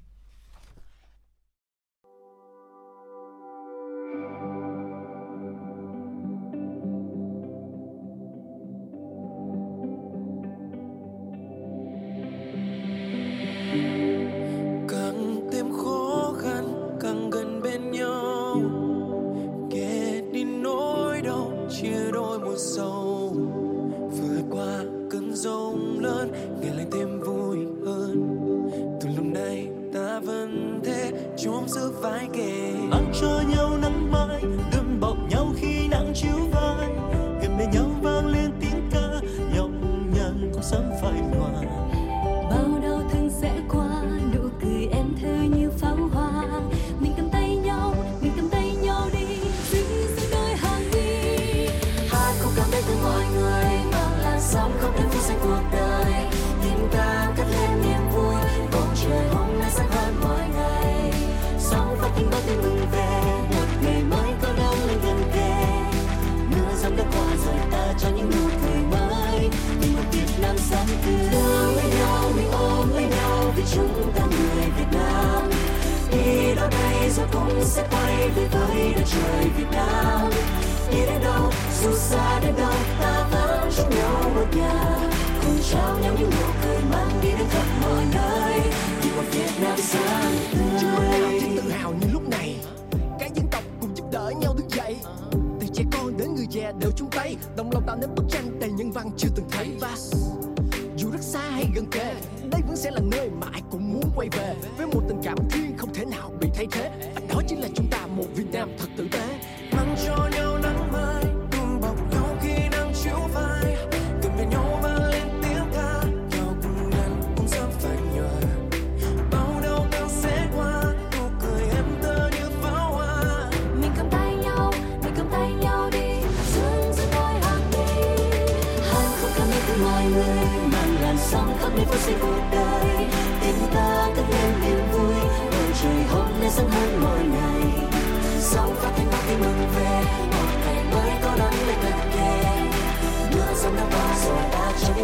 Sẽ quay về với đất trời Việt Nam. Đi đến đâu, dù xa đến đâu, ta vẫn chung nhau một nhà. Cùng trao nhau những nụ cười mang đi đến khắp mọi nơi. Vì một Việt Nam sáng Chưa lúc nào chỉ tự hào như lúc này. Cả dân tộc cùng giúp đỡ nhau đứng dậy. Từ trẻ con đến người già đều chung tay. Đồng lòng tạo nên bức tranh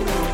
ta cho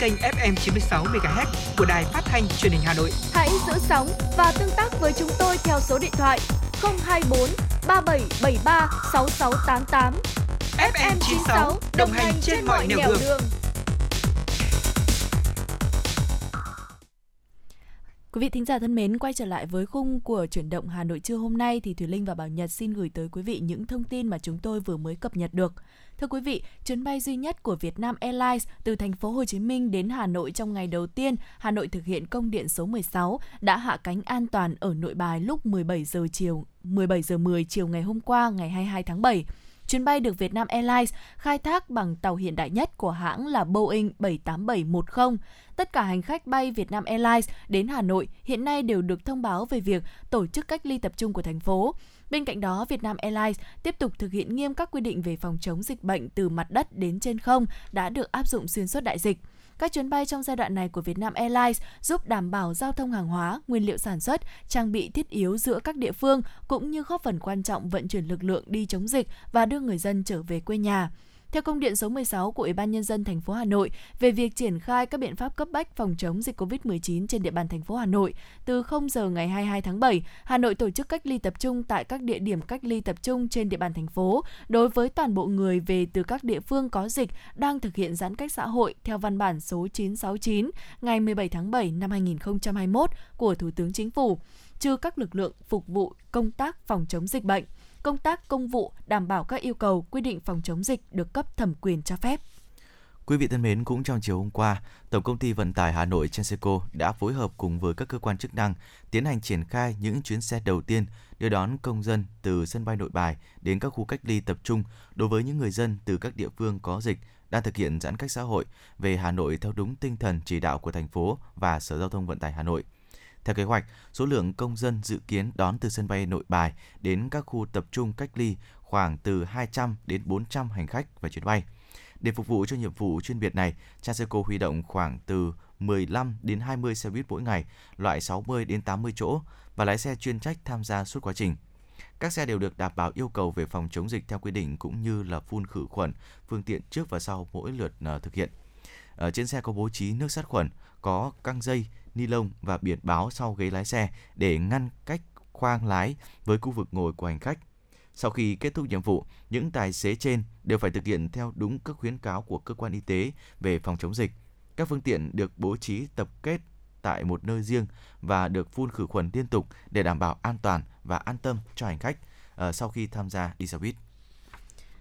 kênh FM 96 MHz của đài phát thanh truyền hình Hà Nội. Hãy giữ sóng và tương tác với chúng tôi theo số điện thoại 024 3773 6688. FM 96 đồng hành trên mọi nẻo đường. Quý vị thính giả thân mến, quay trở lại với khung của chuyển động Hà Nội trưa hôm nay thì Thùy Linh và Bảo Nhật xin gửi tới quý vị những thông tin mà chúng tôi vừa mới cập nhật được. Thưa quý vị, chuyến bay duy nhất của Vietnam Airlines từ thành phố Hồ Chí Minh đến Hà Nội trong ngày đầu tiên, Hà Nội thực hiện công điện số 16 đã hạ cánh an toàn ở Nội Bài lúc 17 giờ chiều 17 giờ 10 chiều ngày hôm qua ngày 22 tháng 7. Chuyến bay được Vietnam Airlines khai thác bằng tàu hiện đại nhất của hãng là Boeing 78710. Tất cả hành khách bay Vietnam Airlines đến Hà Nội hiện nay đều được thông báo về việc tổ chức cách ly tập trung của thành phố. Bên cạnh đó, Vietnam Airlines tiếp tục thực hiện nghiêm các quy định về phòng chống dịch bệnh từ mặt đất đến trên không đã được áp dụng xuyên suốt đại dịch. Các chuyến bay trong giai đoạn này của Vietnam Airlines giúp đảm bảo giao thông hàng hóa, nguyên liệu sản xuất, trang bị thiết yếu giữa các địa phương cũng như góp phần quan trọng vận chuyển lực lượng đi chống dịch và đưa người dân trở về quê nhà. Theo công điện số 16 của Ủy ban nhân dân thành phố Hà Nội về việc triển khai các biện pháp cấp bách phòng chống dịch COVID-19 trên địa bàn thành phố Hà Nội, từ 0 giờ ngày 22 tháng 7, Hà Nội tổ chức cách ly tập trung tại các địa điểm cách ly tập trung trên địa bàn thành phố đối với toàn bộ người về từ các địa phương có dịch đang thực hiện giãn cách xã hội theo văn bản số 969 ngày 17 tháng 7 năm 2021 của Thủ tướng Chính phủ, trừ các lực lượng phục vụ công tác phòng chống dịch bệnh công tác công vụ đảm bảo các yêu cầu quy định phòng chống dịch được cấp thẩm quyền cho phép. Quý vị thân mến, cũng trong chiều hôm qua, Tổng công ty Vận tải Hà Nội Transeco đã phối hợp cùng với các cơ quan chức năng tiến hành triển khai những chuyến xe đầu tiên đưa đón công dân từ sân bay Nội Bài đến các khu cách ly tập trung đối với những người dân từ các địa phương có dịch đang thực hiện giãn cách xã hội về Hà Nội theo đúng tinh thần chỉ đạo của thành phố và Sở Giao thông Vận tải Hà Nội. Theo kế hoạch, số lượng công dân dự kiến đón từ sân bay Nội Bài đến các khu tập trung cách ly khoảng từ 200 đến 400 hành khách và chuyến bay. Để phục vụ cho nhiệm vụ chuyên biệt này, Transeco huy động khoảng từ 15 đến 20 xe buýt mỗi ngày, loại 60 đến 80 chỗ và lái xe chuyên trách tham gia suốt quá trình. Các xe đều được đảm bảo yêu cầu về phòng chống dịch theo quy định cũng như là phun khử khuẩn phương tiện trước và sau mỗi lượt ờ, thực hiện. Ở trên xe có bố trí nước sát khuẩn, có căng dây, ni lông và biển báo sau ghế lái xe để ngăn cách khoang lái với khu vực ngồi của hành khách. Sau khi kết thúc nhiệm vụ, những tài xế trên đều phải thực hiện theo đúng các khuyến cáo của cơ quan y tế về phòng chống dịch. Các phương tiện được bố trí tập kết tại một nơi riêng và được phun khử khuẩn liên tục để đảm bảo an toàn và an tâm cho hành khách ờ, sau khi tham gia đi xe buýt.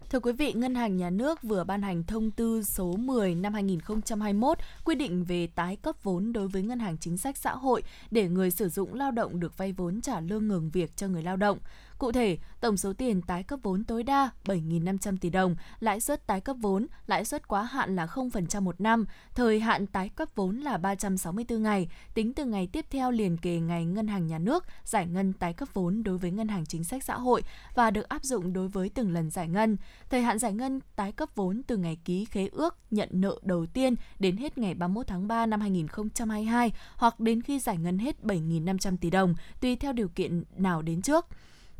Thưa quý vị, Ngân hàng Nhà nước vừa ban hành thông tư số 10 năm 2021 quy định về tái cấp vốn đối với ngân hàng chính sách xã hội để người sử dụng lao động được vay vốn trả lương ngừng việc cho người lao động. Cụ thể, tổng số tiền tái cấp vốn tối đa 7.500 tỷ đồng, lãi suất tái cấp vốn, lãi suất quá hạn là 0% một năm, thời hạn tái cấp vốn là 364 ngày, tính từ ngày tiếp theo liền kề ngày Ngân hàng Nhà nước giải ngân tái cấp vốn đối với Ngân hàng Chính sách Xã hội và được áp dụng đối với từng lần giải ngân. Thời hạn giải ngân tái cấp vốn từ ngày ký khế ước nhận nợ đầu tiên đến hết ngày 31 tháng 3 năm 2022 hoặc đến khi giải ngân hết 7.500 tỷ đồng, tùy theo điều kiện nào đến trước.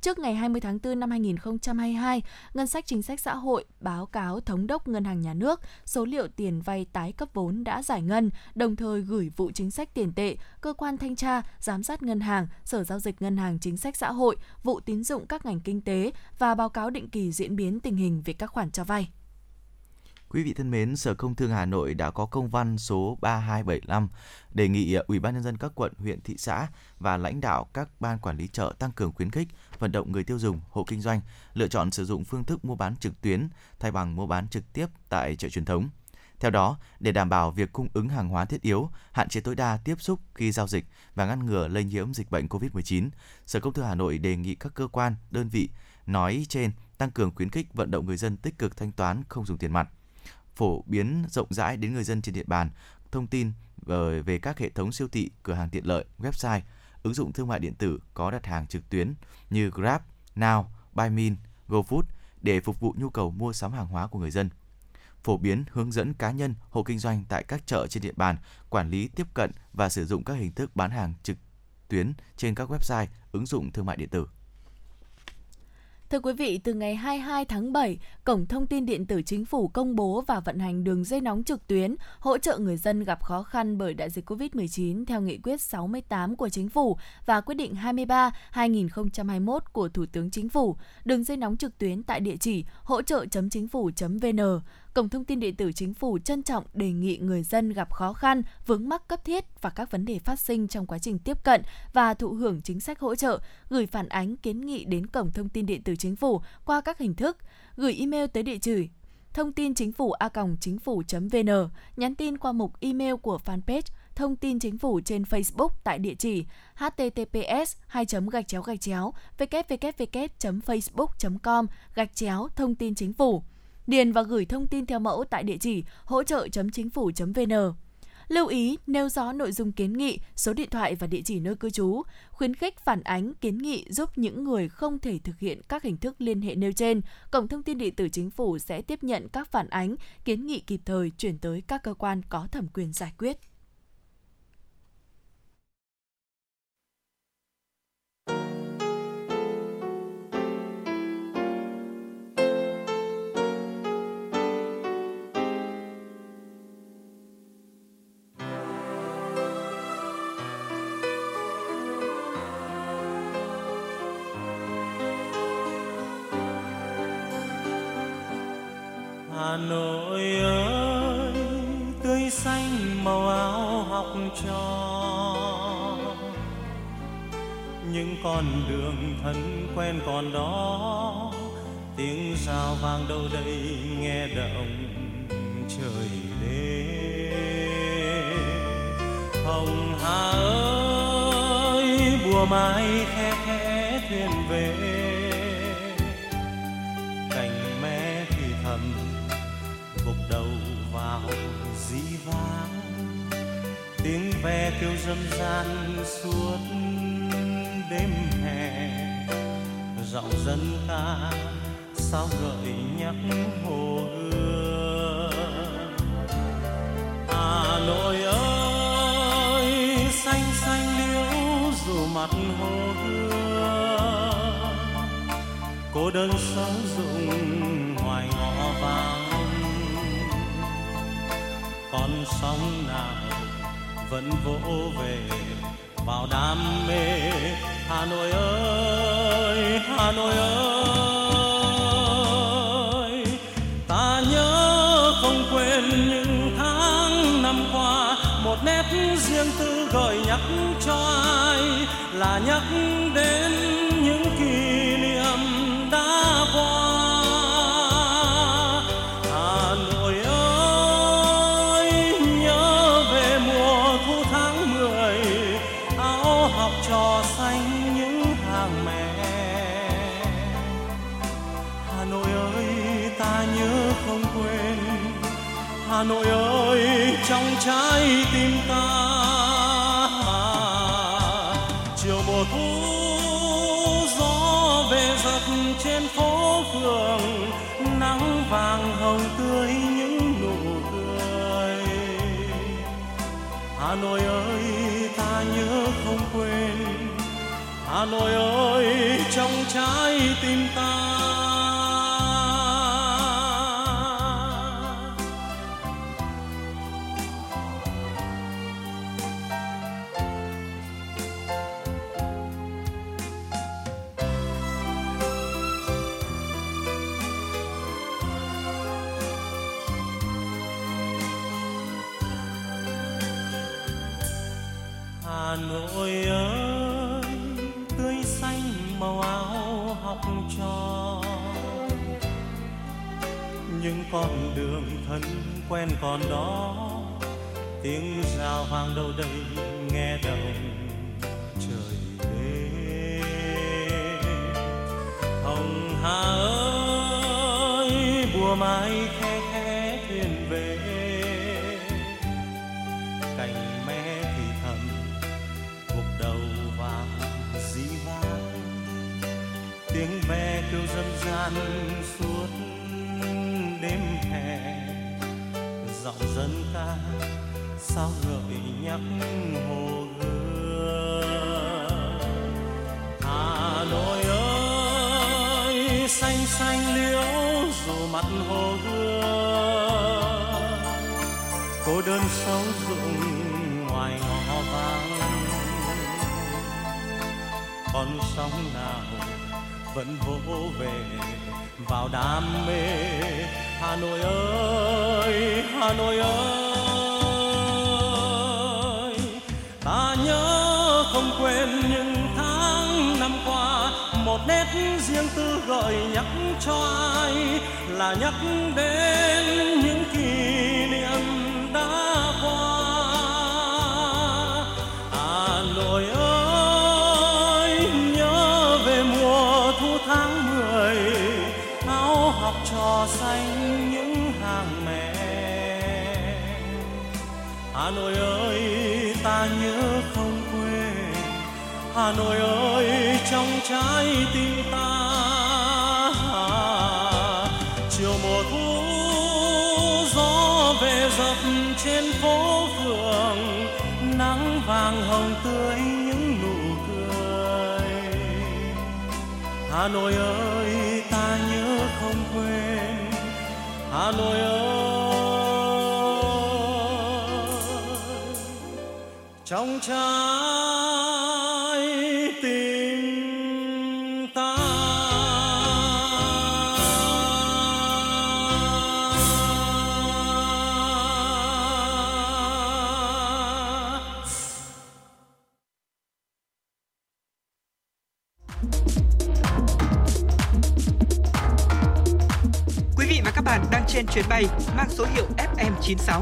Trước ngày 20 tháng 4 năm 2022, Ngân sách Chính sách Xã hội báo cáo Thống đốc Ngân hàng Nhà nước số liệu tiền vay tái cấp vốn đã giải ngân, đồng thời gửi vụ chính sách tiền tệ, cơ quan thanh tra, giám sát ngân hàng, Sở Giao dịch Ngân hàng Chính sách Xã hội, vụ tín dụng các ngành kinh tế và báo cáo định kỳ diễn biến tình hình về các khoản cho vay. Quý vị thân mến, Sở Công Thương Hà Nội đã có công văn số 3275 đề nghị à, Ủy ban nhân dân các quận, huyện, thị xã và lãnh đạo các ban quản lý chợ tăng cường khuyến khích vận động người tiêu dùng, hộ kinh doanh lựa chọn sử dụng phương thức mua bán trực tuyến thay bằng mua bán trực tiếp tại chợ truyền thống. Theo đó, để đảm bảo việc cung ứng hàng hóa thiết yếu, hạn chế tối đa tiếp xúc khi giao dịch và ngăn ngừa lây nhiễm dịch bệnh COVID-19, Sở Công Thương Hà Nội đề nghị các cơ quan, đơn vị nói trên tăng cường khuyến khích vận động người dân tích cực thanh toán không dùng tiền mặt phổ biến rộng rãi đến người dân trên địa bàn thông tin ờ, về, các hệ thống siêu thị, cửa hàng tiện lợi, website, ứng dụng thương mại điện tử có đặt hàng trực tuyến như Grab, Now, Buymin, GoFood để phục vụ nhu cầu mua sắm hàng hóa của người dân. Phổ biến hướng dẫn cá nhân, hộ kinh doanh tại các chợ trên địa bàn quản lý tiếp cận và sử dụng các hình thức bán hàng trực tuyến trên các website, ứng dụng thương mại điện tử. Thưa quý vị, từ ngày 22 tháng 7, Cổng Thông tin Điện tử Chính phủ công bố và vận hành đường dây nóng trực tuyến hỗ trợ người dân gặp khó khăn bởi đại dịch COVID-19 theo nghị quyết 68 của Chính phủ và quyết định 23-2021 của Thủ tướng Chính phủ. Đường dây nóng trực tuyến tại địa chỉ hỗ trợ.chính phủ.vn. Cổng thông tin điện tử chính phủ trân trọng đề nghị người dân gặp khó khăn, vướng mắc cấp thiết và các vấn đề phát sinh trong quá trình tiếp cận và thụ hưởng chính sách hỗ trợ, gửi phản ánh kiến nghị đến Cổng thông tin điện tử chính phủ qua các hình thức, gửi email tới địa chỉ thông tin chính phủ a chính phủ.vn, nhắn tin qua mục email của fanpage thông tin chính phủ trên Facebook tại địa chỉ https 2 gạch chéo gạch chéo www.facebook.com gạch chéo thông tin chính phủ điền và gửi thông tin theo mẫu tại địa chỉ hỗ trợ.chính phủ.vn. Lưu ý nêu rõ nội dung kiến nghị, số điện thoại và địa chỉ nơi cư trú, khuyến khích phản ánh kiến nghị giúp những người không thể thực hiện các hình thức liên hệ nêu trên. Cổng thông tin điện tử chính phủ sẽ tiếp nhận các phản ánh, kiến nghị kịp thời chuyển tới các cơ quan có thẩm quyền giải quyết. Nội ơi, tươi xanh màu áo học trò. Những con đường thân quen còn đó, tiếng sao vang đâu đây nghe động trời đêm. Hồng hà ơi, bùa mai khe ve kêu dân gian suốt đêm hè. Giọng dân ca sao gợi nhắc hồ gươm. Hà nội ơi, xanh xanh liễu dù mặt hồ gươm. Cô đơn sáo rụng hoài ngõ vàng con sóng nào vẫn vỗ về. Vào đam mê, Hà Nội ơi, Hà Nội ơi. Ta nhớ không quên những tháng năm qua, một nét riêng tư gợi nhắc cho ai là nhắc Hà Nội ơi, trong trái tim ta, chiều mùa thu, gió về giật trên phố phường, nắng vàng hồng tươi những nụ cười. Hà Nội ơi, ta nhớ không quên. Hà Nội ơi, trong trái tim ta quen còn đó. Tiếng rào vang đâu đây, nghe đồng trời đêm hồng hà ơi, bùa mai khe khẽ thuyền về. Cành me thì thầm, gục đầu vàng dĩ vang tiếng ve kêu râm ran giọng dân ca sao gợi nhắc hồ gươm. Hà nội ơi, xanh xanh liễu dù mặt hồ gươm. Cô đơn sâu rụng ngoài ngõ vắng. Con sóng nào vẫn vỗ về vào đam mê. Hà Nội ơi, Hà Nội ơi, ta nhớ không quên những tháng năm qua, một nét riêng tư gợi nhắc cho ai là nhắc đến Hà Nội ơi, ta nhớ không quên. Hà Nội ơi, trong trái tim ta. Chiều mùa thu, gió về dập trên phố phường. Nắng vàng hồng tươi những nụ cười. Hà Nội ơi, ta nhớ không quên. Hà Nội ơi trong trái tim ta. Quý vị và các bạn đang trên chuyến bay mang số hiệu FM96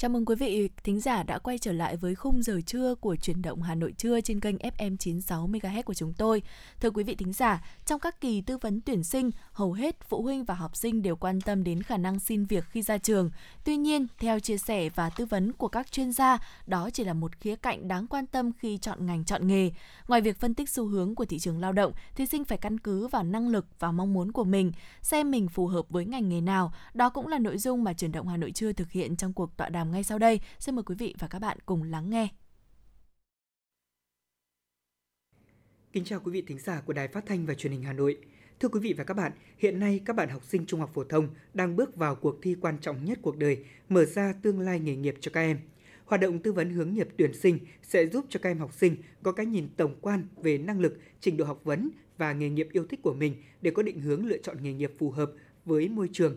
Chào mừng quý vị thính giả đã quay trở lại với khung giờ trưa của chuyển động Hà Nội trưa trên kênh FM 96 MHz của chúng tôi. Thưa quý vị thính giả, trong các kỳ tư vấn tuyển sinh, hầu hết phụ huynh và học sinh đều quan tâm đến khả năng xin việc khi ra trường. Tuy nhiên, theo chia sẻ và tư vấn của các chuyên gia, đó chỉ là một khía cạnh đáng quan tâm khi chọn ngành chọn nghề. Ngoài việc phân tích xu hướng của thị trường lao động, thí sinh phải căn cứ vào năng lực và mong muốn của mình, xem mình phù hợp với ngành nghề nào. Đó cũng là nội dung mà chuyển động Hà Nội trưa thực hiện trong cuộc tọa đàm ngay sau đây. Xin mời quý vị và các bạn cùng lắng nghe. Kính chào quý vị thính giả của Đài Phát thanh và Truyền hình Hà Nội. Thưa quý vị và các bạn, hiện nay các bạn học sinh trung học phổ thông đang bước vào cuộc thi quan trọng nhất cuộc đời, mở ra tương lai nghề nghiệp cho các em. Hoạt động tư vấn hướng nghiệp tuyển sinh sẽ giúp cho các em học sinh có cái nhìn tổng quan về năng lực, trình độ học vấn và nghề nghiệp yêu thích của mình để có định hướng lựa chọn nghề nghiệp phù hợp với môi trường,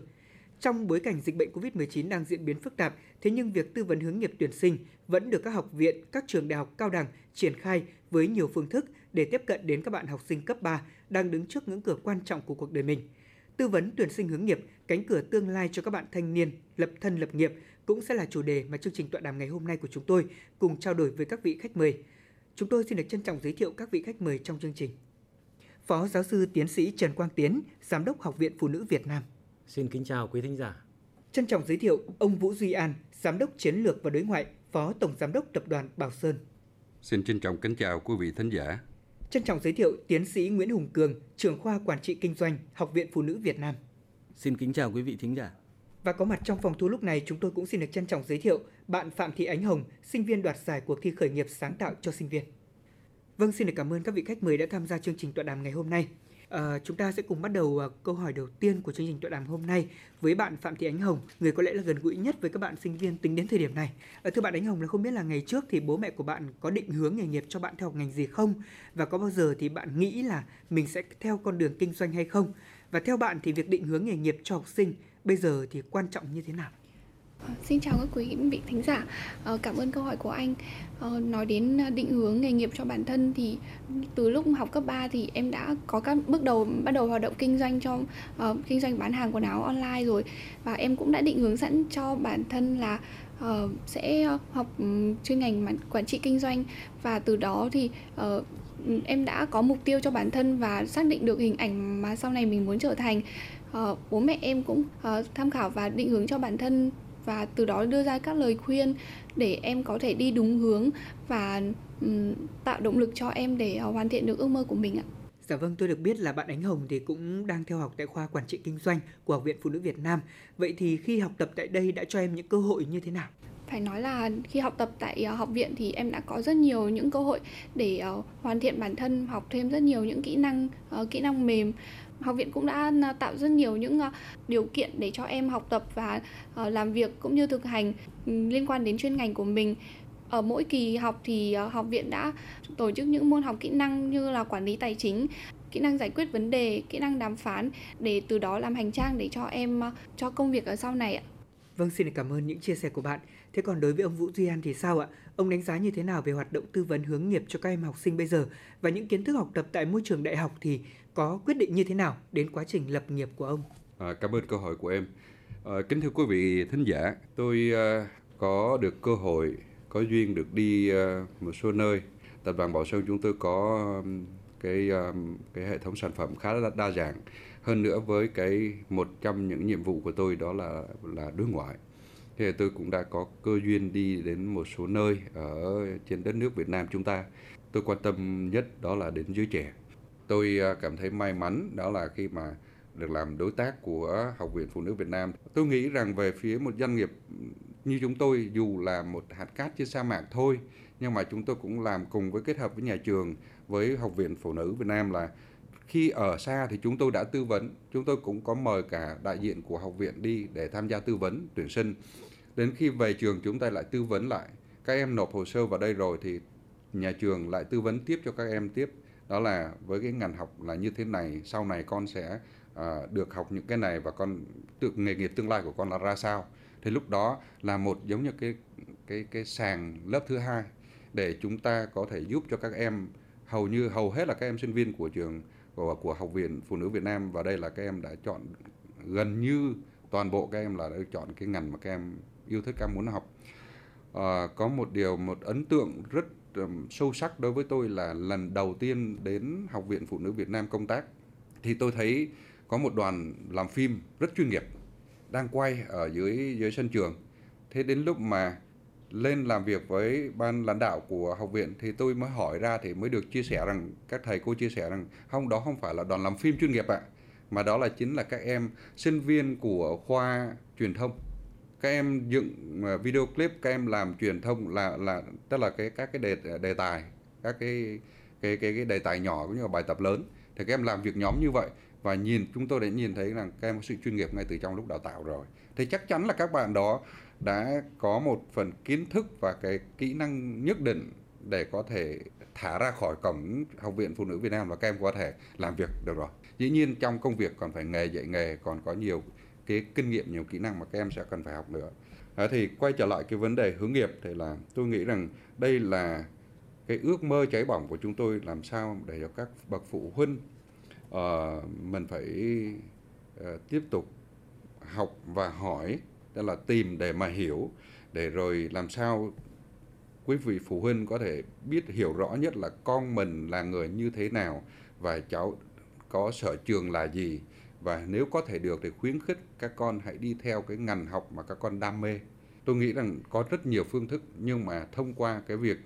trong bối cảnh dịch bệnh COVID-19 đang diễn biến phức tạp, thế nhưng việc tư vấn hướng nghiệp tuyển sinh vẫn được các học viện, các trường đại học cao đẳng triển khai với nhiều phương thức để tiếp cận đến các bạn học sinh cấp 3 đang đứng trước ngưỡng cửa quan trọng của cuộc đời mình. Tư vấn tuyển sinh hướng nghiệp, cánh cửa tương lai cho các bạn thanh niên lập thân lập nghiệp cũng sẽ là chủ đề mà chương trình tọa đàm ngày hôm nay của chúng tôi cùng trao đổi với các vị khách mời. Chúng tôi xin được trân trọng giới thiệu các vị khách mời trong chương trình. Phó giáo sư tiến sĩ Trần Quang Tiến, Giám đốc Học viện Phụ nữ Việt Nam. Xin kính chào quý thính giả. Trân trọng giới thiệu ông Vũ Duy An, Giám đốc Chiến lược và Đối ngoại, Phó Tổng Giám đốc Tập đoàn Bảo Sơn. Xin trân trọng kính chào quý vị thính giả. Trân trọng giới thiệu Tiến sĩ Nguyễn Hùng Cường, trưởng khoa Quản trị Kinh doanh, Học viện Phụ nữ Việt Nam. Xin kính chào quý vị thính giả. Và có mặt trong phòng thu lúc này chúng tôi cũng xin được trân trọng giới thiệu bạn Phạm Thị Ánh Hồng, sinh viên đoạt giải cuộc thi khởi nghiệp sáng tạo cho sinh viên. Vâng, xin được cảm ơn các vị khách mời đã tham gia chương trình tọa đàm ngày hôm nay. À, chúng ta sẽ cùng bắt đầu à, câu hỏi đầu tiên của chương trình tọa đàm hôm nay với bạn Phạm Thị Ánh Hồng, người có lẽ là gần gũi nhất với các bạn sinh viên tính đến thời điểm này. À, thưa bạn Ánh Hồng là không biết là ngày trước thì bố mẹ của bạn có định hướng nghề nghiệp cho bạn theo ngành gì không và có bao giờ thì bạn nghĩ là mình sẽ theo con đường kinh doanh hay không? Và theo bạn thì việc định hướng nghề nghiệp cho học sinh bây giờ thì quan trọng như thế nào? Xin chào các quý vị thính giả. Ờ, cảm ơn câu hỏi của anh. Ờ, nói đến định hướng nghề nghiệp cho bản thân thì từ lúc học cấp 3 thì em đã có các bước đầu bắt đầu hoạt động kinh doanh cho uh, kinh doanh bán hàng quần áo online rồi và em cũng đã định hướng sẵn cho bản thân là uh, sẽ học ừ, chuyên ngành quản trị kinh doanh và từ đó thì uh, em đã có mục tiêu cho bản thân và xác định được hình ảnh mà sau này mình muốn trở thành uh, bố mẹ em cũng uh, tham khảo và định hướng cho bản thân và từ đó đưa ra các lời khuyên để em có thể đi đúng hướng và um, tạo động lực cho em để uh, hoàn thiện được ước mơ của mình ạ. Dạ vâng, tôi được biết là bạn Ánh Hồng thì cũng đang theo học tại khoa quản trị kinh doanh của Học viện Phụ nữ Việt Nam. Vậy thì khi học tập tại đây đã cho em những cơ hội như thế nào? phải nói là khi học tập tại uh, học viện thì em đã có rất nhiều những cơ hội để uh, hoàn thiện bản thân học thêm rất nhiều những kỹ năng kỹ năng mềm học viện cũng đã à, tạo rất nhiều những à, điều kiện để cho em học tập và à, làm việc cũng như thực hành ừ, liên quan đến chuyên ngành của mình ở mỗi kỳ học thì học viện đã tổ chức những môn học kỹ năng như là quản lý tài chính kỹ năng giải quyết vấn đề kỹ năng đàm phán để từ đó làm hành trang để cho em cho công việc ở sau này ạ Vâng, xin cảm ơn những chia sẻ của bạn. Thế còn đối với ông Vũ Duy An thì sao ạ? Ông đánh giá như thế nào về hoạt động tư vấn hướng nghiệp cho các em học sinh bây giờ và những kiến thức học tập tại môi trường đại học thì có quyết định như thế nào đến quá trình lập nghiệp của ông? À, cảm ơn câu hỏi của em. À, kính thưa quý vị thính giả, tôi à, có được cơ hội, có duyên được đi à, một số nơi. Tập đoàn Bảo Sơn chúng tôi có cái à, cái hệ thống sản phẩm khá là đa dạng. Hơn nữa với cái một trong những nhiệm vụ của tôi đó là là đối ngoại. thế tôi cũng đã có cơ duyên đi đến một số nơi ở trên đất nước Việt Nam chúng ta. Tôi quan tâm nhất đó là đến giới trẻ tôi à, cảm thấy may mắn đó là khi mà được làm đối tác của Học viện Phụ nữ Việt Nam. Tôi nghĩ rằng về phía một doanh nghiệp như chúng tôi dù là một hạt cát trên sa mạc thôi nhưng mà chúng tôi cũng làm cùng với kết hợp với nhà trường với Học viện Phụ nữ Việt Nam là khi ở xa thì chúng tôi đã tư vấn, chúng tôi cũng có mời cả đại diện của học viện đi để tham gia tư vấn tuyển sinh. Đến khi về trường chúng ta lại tư vấn lại. Các em nộp hồ sơ vào đây rồi thì nhà trường lại tư vấn tiếp cho các em tiếp đó là với cái ngành học là như thế này sau này con sẽ à, được học những cái này và con tự nghề nghiệp tương lai của con là ra sao. Thì lúc đó là một giống như cái cái cái sàng lớp thứ hai để chúng ta có thể giúp cho các em hầu như hầu hết là các em sinh viên của trường của, của học viện phụ nữ Việt Nam và đây là các em đã chọn gần như toàn bộ các em là đã chọn cái ngành mà các em yêu thích các em muốn học. À, có một điều một ấn tượng rất sâu sắc đối với tôi là lần đầu tiên đến học viện phụ nữ Việt Nam công tác, thì tôi thấy có một đoàn làm phim rất chuyên nghiệp đang quay ở dưới dưới sân trường. Thế đến lúc mà lên làm việc với ban lãnh đạo của học viện thì tôi mới hỏi ra thì mới được chia sẻ rằng, các thầy cô chia sẻ rằng, không, đó không phải là đoàn làm phim chuyên nghiệp ạ, mà đó là chính là các em sinh viên của khoa truyền thông các em dựng à, video clip, các em làm truyền thông là là, tức là cái, các cái đề đề tài, các cái cái cái cái đề tài nhỏ cũng như là bài tập lớn thì các em làm việc nhóm như vậy và nhìn, chúng tôi đã nhìn thấy rằng các em có sự chuyên nghiệp ngay từ trong lúc đào tạo rồi thì chắc chắn là các bạn đó đã có một phần kiến thức và cái kỹ năng nhất định để có thể thả ra khỏi cổng học viện phụ nữ Việt Nam và các em có thể làm việc được rồi. Dĩ nhiên trong công việc còn phải nghề dạy nghề, còn có nhiều cái kinh nghiệm nhiều kỹ năng mà các em sẽ cần phải học nữa. À, thì quay trở lại cái vấn đề hướng nghiệp thì là tôi nghĩ rằng đây là cái ước mơ cháy bỏng của chúng tôi làm sao để cho các bậc phụ huynh uh, mình phải uh, tiếp tục học và hỏi tức là tìm để mà hiểu để rồi làm sao quý vị phụ huynh có thể biết hiểu rõ nhất là con mình là người như thế nào và cháu có sở trường là gì và nếu có thể được thì khuyến khích các con hãy đi theo cái ngành học mà các con đam mê. Tôi nghĩ rằng có rất nhiều phương thức, nhưng mà thông qua cái việc,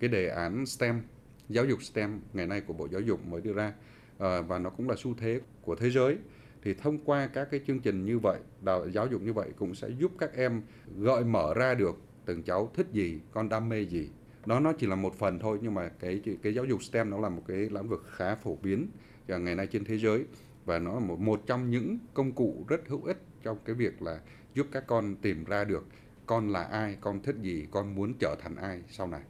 cái đề án STEM, giáo dục STEM ngày nay của Bộ Giáo dục mới đưa ra ờ, và nó cũng là xu thế của thế giới, thì thông qua các cái chương trình như vậy, đào, giáo dục như vậy cũng sẽ giúp các em gợi mở ra được từng cháu thích gì, con đam mê gì đó nó chỉ là một phần thôi, nhưng mà cái cái giáo dục STEM nó là một cái lĩnh vực khá phổ biến ờ, ngày nay trên thế giới và nó là một một trong những công cụ rất hữu ích trong cái việc là giúp các con tìm ra được con là ai, con thích gì, con muốn trở thành ai sau này.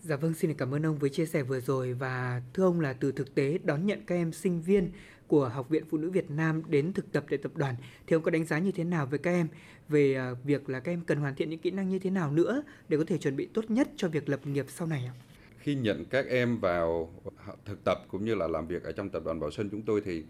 Dạ vâng, xin cảm ơn ông với chia sẻ vừa rồi và thưa ông là từ thực tế đón nhận các em sinh viên của Học viện Phụ nữ Việt Nam đến thực tập tại tập đoàn thì ông có đánh giá như thế nào với các em về à, việc là các em cần hoàn thiện những kỹ năng như thế nào nữa để có thể chuẩn bị tốt nhất cho việc lập nghiệp sau này ạ? Khi nhận các em vào thực tập cũng như là làm việc ở trong tập đoàn Bảo Sơn chúng tôi thì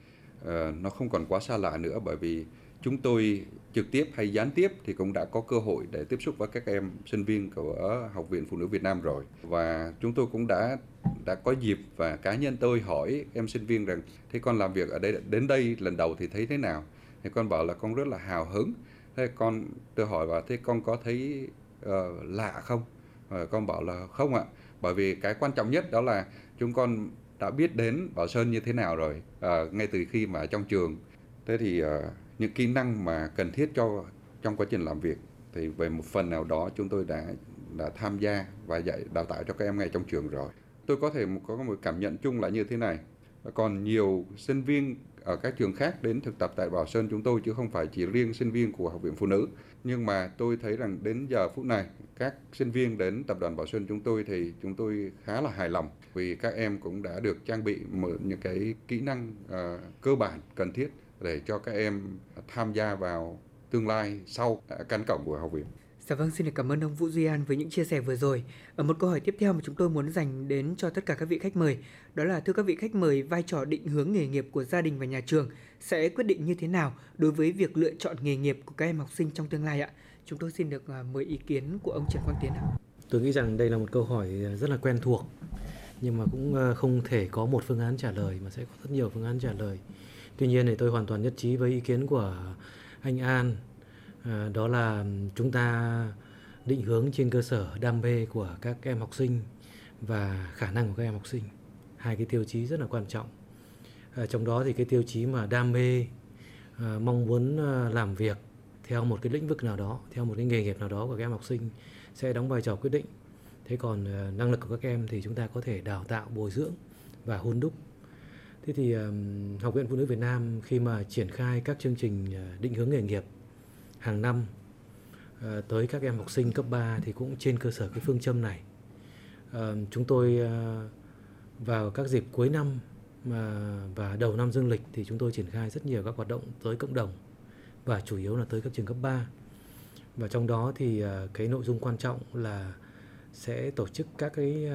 Ờ, nó không còn quá xa lạ nữa bởi vì chúng tôi trực tiếp hay gián tiếp thì cũng đã có cơ hội để tiếp xúc với các em sinh viên của Học viện Phụ nữ Việt Nam rồi. Và chúng tôi cũng đã đã có dịp và cá nhân tôi hỏi em sinh viên rằng thế con làm việc ở đây đến đây lần đầu thì thấy thế nào? Thì con bảo là con rất là hào hứng. Thế con tôi hỏi và thế con có thấy uh, lạ không? Uh, con bảo là không ạ bởi vì cái quan trọng nhất đó là chúng con đã biết đến Bảo Sơn như thế nào rồi à, ngay từ khi mà trong trường. Thế thì à, những kỹ năng mà cần thiết cho trong quá trình làm việc thì về một phần nào đó chúng tôi đã đã tham gia và dạy đào tạo cho các em ngay trong trường rồi. Tôi có thể có một cảm nhận chung là như thế này còn nhiều sinh viên ở các trường khác đến thực tập tại Bảo Sơn chúng tôi chứ không phải chỉ riêng sinh viên của Học viện Phụ nữ. Nhưng mà tôi thấy rằng đến giờ phút này các sinh viên đến tập đoàn Bảo Sơn chúng tôi thì chúng tôi khá là hài lòng vì các em cũng đã được trang bị một những cái kỹ năng uh, cơ bản cần thiết để cho các em tham gia vào tương lai sau cánh cổng của học viện. Dạ vâng, xin được cảm ơn ông Vũ Duy An với những chia sẻ vừa rồi. Ở một câu hỏi tiếp theo mà chúng tôi muốn dành đến cho tất cả các vị khách mời, đó là thưa các vị khách mời, vai trò định hướng nghề nghiệp của gia đình và nhà trường sẽ quyết định như thế nào đối với việc lựa chọn nghề nghiệp của các em học sinh trong tương lai ạ? Chúng tôi xin được à, mời ý kiến của ông Trần Quang Tiến ạ. Tôi nghĩ rằng đây là một câu hỏi à, rất là quen thuộc, nhưng mà cũng à, không thể có một phương án trả lời mà sẽ có rất nhiều phương án trả lời. Tuy nhiên thì tôi hoàn toàn nhất trí với ý kiến của anh An À, đó là chúng ta định hướng trên cơ sở đam mê của các em học sinh và khả năng của các em học sinh. Hai cái tiêu chí rất là quan trọng. À, trong đó thì cái tiêu chí mà đam mê à, mong muốn làm việc theo một cái lĩnh vực nào đó theo một cái nghề nghiệp nào đó của các em học sinh sẽ đóng vai trò quyết định. Thế còn năng lực của các em thì chúng ta có thể đào tạo bồi dưỡng và hôn đúc. Thế thì học viện phụ nữ việt nam khi mà triển khai các chương trình định hướng nghề nghiệp hàng năm ờ, tới các em học sinh cấp 3 thì cũng trên cơ sở cái phương châm này ờ, chúng tôi ờ, vào các dịp cuối năm và đầu năm dương lịch thì chúng tôi triển khai rất nhiều các hoạt động tới cộng đồng và chủ yếu là tới các trường cấp 3. Và trong đó thì cái nội dung quan trọng là sẽ tổ chức các cái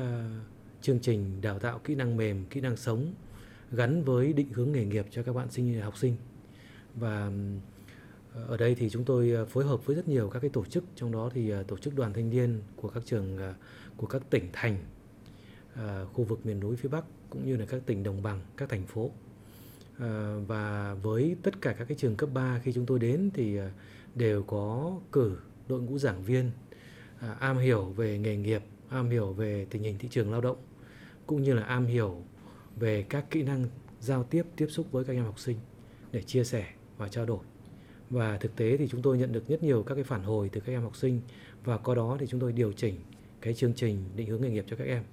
chương trình đào tạo kỹ năng mềm, kỹ năng sống gắn với định hướng nghề nghiệp cho các bạn sinh học sinh. Và ở đây thì chúng tôi ờ, phối hợp với rất nhiều các cái tổ chức trong đó thì ờ, tổ chức đoàn thanh niên của các trường ờ, của các tỉnh thành khu vực miền núi phía Bắc cũng như là các tỉnh đồng bằng, các thành phố. và với tất cả các cái trường cấp 3 khi chúng tôi đến thì đều có cử đội ngũ giảng viên à, am hiểu về nghề nghiệp, am hiểu về tình hình thị trường lao động cũng như là am hiểu về các kỹ năng giao tiếp tiếp xúc với các em học sinh để chia sẻ và trao đổi. Và thực tế thì chúng tôi nhận được rất nhiều các cái phản hồi từ các em học sinh và qua đó thì chúng tôi điều chỉnh cái chương trình định hướng nghề nghiệp cho các em.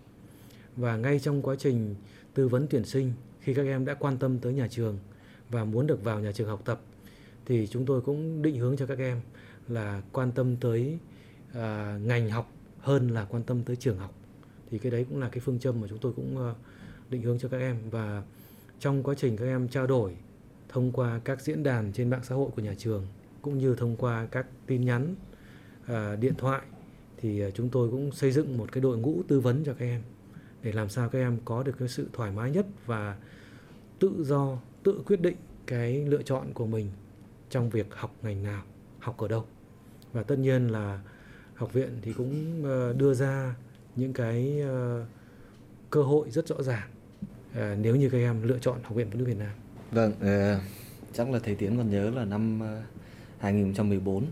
Và ngay trong quá trình tư vấn tuyển sinh khi các em đã quan tâm tới nhà trường và muốn được vào nhà trường học tập thì chúng tôi cũng định hướng cho các em là quan tâm tới à, ngành học hơn là quan tâm tới trường học thì cái đấy cũng là cái phương châm mà chúng tôi cũng ờ, định hướng cho các em và trong quá trình các em trao đổi thông qua các diễn đàn trên mạng xã hội của nhà trường cũng như thông qua các tin nhắn à, điện thoại thì à, chúng tôi cũng xây dựng một cái đội ngũ tư vấn cho các em để làm sao các em có được cái sự thoải mái nhất và tự do tự quyết định cái lựa chọn của mình trong việc học ngành nào học ở đâu và tất nhiên là học viện thì cũng ờ, đưa ra những cái ờ, cơ hội rất rõ ràng à, nếu như các em lựa chọn học viện phụ nữ Việt Nam. Vâng, chắc là thầy Tiến còn nhớ là năm 2014 ừ.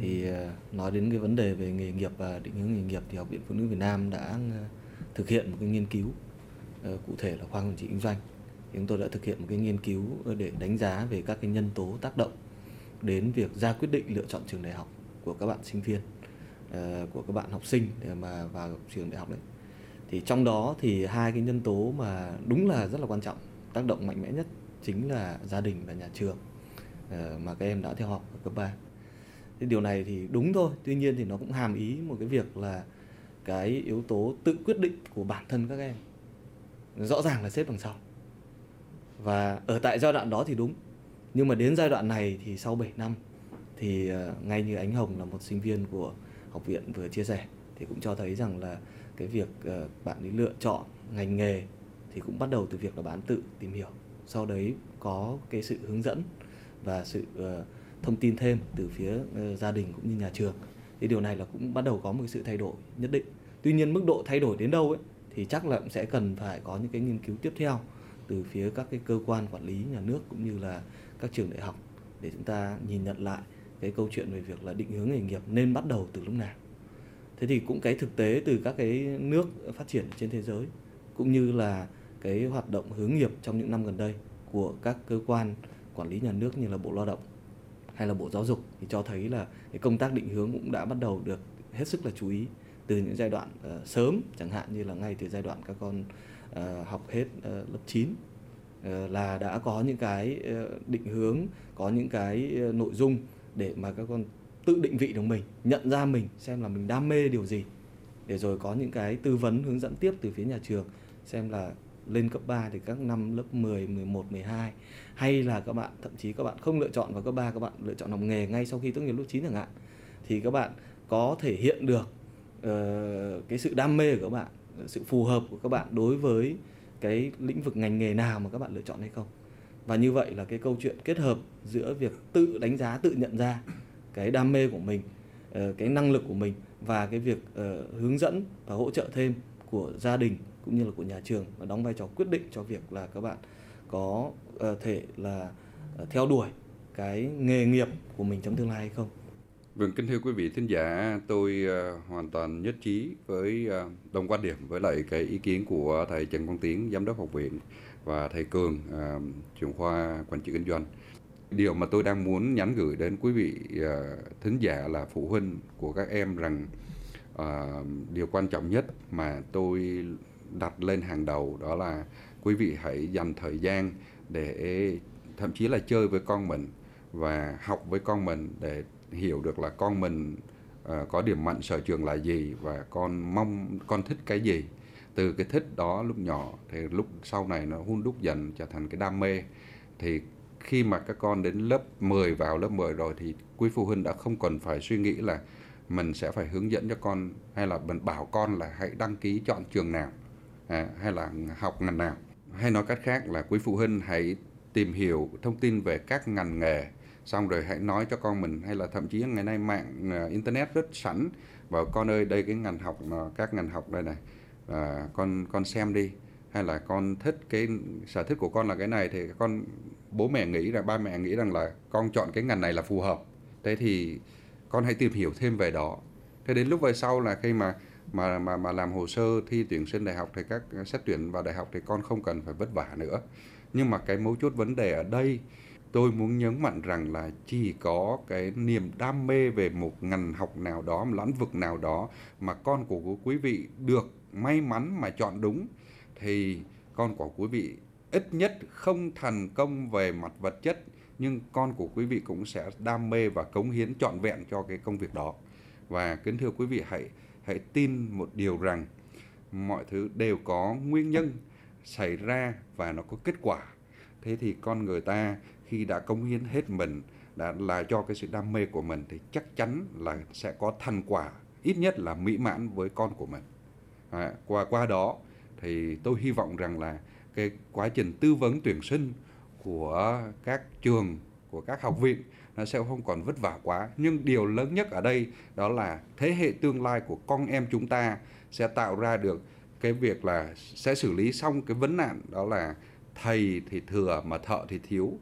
thì nói đến cái vấn đề về nghề nghiệp và định hướng nghề nghiệp thì học viện phụ nữ Việt Nam đã thực hiện một cái nghiên cứu cụ thể là khoa quản trị kinh doanh. Thì chúng tôi đã thực hiện một cái nghiên cứu để đánh giá về các cái nhân tố tác động đến việc ra quyết định lựa chọn trường đại học của các bạn sinh viên uh, của các bạn học sinh để mà vào trường đại học đấy. Thì trong đó thì hai cái nhân tố mà đúng là rất là quan trọng tác động mạnh mẽ nhất chính là gia đình và nhà trường ờ, mà các em đã theo học ở cấp 3 thì điều này thì đúng thôi, tuy nhiên thì nó cũng hàm ý một cái việc là cái yếu tố tự quyết định của bản thân các em rõ ràng là xếp đằng sau. Và ở tại giai đoạn đó thì đúng, nhưng mà đến giai đoạn này thì sau 7 năm thì ờ, ngay như ánh hồng là một sinh viên của học viện vừa chia sẻ thì cũng cho thấy rằng là cái việc ờ, bạn ấy lựa chọn ngành nghề thì cũng bắt đầu từ việc là bạn tự, tìm hiểu sau đấy có cái sự hướng dẫn và sự ờ, thông tin thêm từ phía ờ, gia đình cũng như nhà trường. Thì điều này là cũng bắt đầu có một sự thay đổi nhất định. Tuy nhiên mức độ thay đổi đến đâu ấy, thì chắc là cũng sẽ cần phải có những cái nghiên cứu tiếp theo từ phía các cái cơ quan quản lý nhà nước cũng như là các trường đại học để chúng ta nhìn nhận lại cái câu chuyện về việc là định hướng nghề nghiệp nên bắt đầu từ lúc nào. Thế thì cũng cái thực tế từ các cái nước phát triển trên thế giới cũng như là cái hoạt động hướng nghiệp trong những năm gần đây của các cơ quan quản lý nhà nước như là bộ lao động hay là bộ giáo dục thì cho thấy là cái công tác định hướng cũng đã bắt đầu được hết sức là chú ý từ những giai đoạn uh, sớm chẳng hạn như là ngay từ giai đoạn các con uh, học hết uh, lớp 9 uh, là đã có những cái uh, định hướng có những cái uh, nội dung để mà các con tự định vị được mình nhận ra mình xem là mình đam mê điều gì để rồi có những cái tư vấn hướng dẫn tiếp từ phía nhà trường xem là lên cấp 3 thì các năm lớp 10, 11, 12 hay là các bạn thậm chí các bạn không lựa chọn vào cấp 3 các bạn lựa chọn học nghề ngay sau khi tốt nghiệp lớp 9 chẳng hạn thì các bạn có thể hiện được uh, cái sự đam mê của các bạn sự phù hợp của các bạn đối với cái lĩnh vực ngành nghề nào mà các bạn lựa chọn hay không. Và như vậy là cái câu chuyện kết hợp giữa việc tự đánh giá tự nhận ra cái đam mê của mình uh, cái năng lực của mình và cái việc uh, hướng dẫn và hỗ trợ thêm của gia đình cũng như là của nhà trường và đóng vai trò quyết định cho việc là các bạn có ờ, thể là ờ, theo đuổi cái nghề nghiệp của mình trong tương lai hay không Vâng, kính thưa quý vị thính giả, tôi uh, hoàn toàn nhất trí với uh, đồng quan điểm với lại cái ý kiến của thầy Trần Quang Tiến, giám đốc học viện và thầy Cường, uh, trưởng khoa quản trị kinh doanh. Điều mà tôi đang muốn nhắn gửi đến quý vị uh, thính giả là phụ huynh của các em rằng uh, điều quan trọng nhất mà tôi đặt lên hàng đầu đó là quý vị hãy dành thời gian để thậm chí là chơi với con mình và học với con mình để hiểu được là con mình uh, có điểm mạnh sở trường là gì và con mong con thích cái gì. Từ cái thích đó lúc nhỏ thì lúc sau này nó hun đúc dần trở thành cái đam mê. Thì khi mà các con đến lớp 10 vào lớp 10 rồi thì quý phụ huynh đã không cần phải suy nghĩ là mình sẽ phải hướng dẫn cho con hay là mình bảo con là hãy đăng ký chọn trường nào à, hay là học ngành nào? Hay nói cách khác là quý phụ huynh hãy tìm hiểu thông tin về các ngành nghề xong rồi hãy nói cho con mình hay là thậm chí ngày nay mạng à, internet rất sẵn. Bảo con ơi đây cái ngành học mà các ngành học đây này à, con con xem đi. Hay là con thích cái sở thích của con là cái này thì con bố mẹ nghĩ là ba mẹ nghĩ rằng là con chọn cái ngành này là phù hợp. Thế thì con hãy tìm hiểu thêm về đó. Thế đến lúc về sau là khi mà mà mà mà làm hồ sơ thi tuyển sinh đại học thì các xét tuyển vào đại học thì con không cần phải vất vả nữa. Nhưng mà cái mấu chốt vấn đề ở đây, tôi muốn nhấn mạnh rằng là chỉ có cái niềm đam mê về một ngành học nào đó, một lĩnh vực nào đó mà con của quý vị được may mắn mà chọn đúng, thì con của quý vị ít nhất không thành công về mặt vật chất, nhưng con của quý vị cũng sẽ đam mê và cống hiến trọn vẹn cho cái công việc đó. Và kính thưa quý vị, hãy hãy tin một điều rằng mọi thứ đều có nguyên nhân xảy ra và nó có kết quả. Thế thì con người ta khi đã cống hiến hết mình đã là cho cái sự đam mê của mình thì chắc chắn là sẽ có thành quả ít nhất là mỹ mãn với con của mình. À, qua qua đó thì tôi hy vọng rằng là cái quá trình tư vấn tuyển sinh của các trường của các học viện nó sẽ không còn vất vả quá. Nhưng điều lớn nhất ở đây đó là thế hệ tương lai của con em chúng ta sẽ tạo ra được cái việc là sẽ xử lý xong cái vấn nạn đó là thầy thì thừa mà thợ thì thiếu.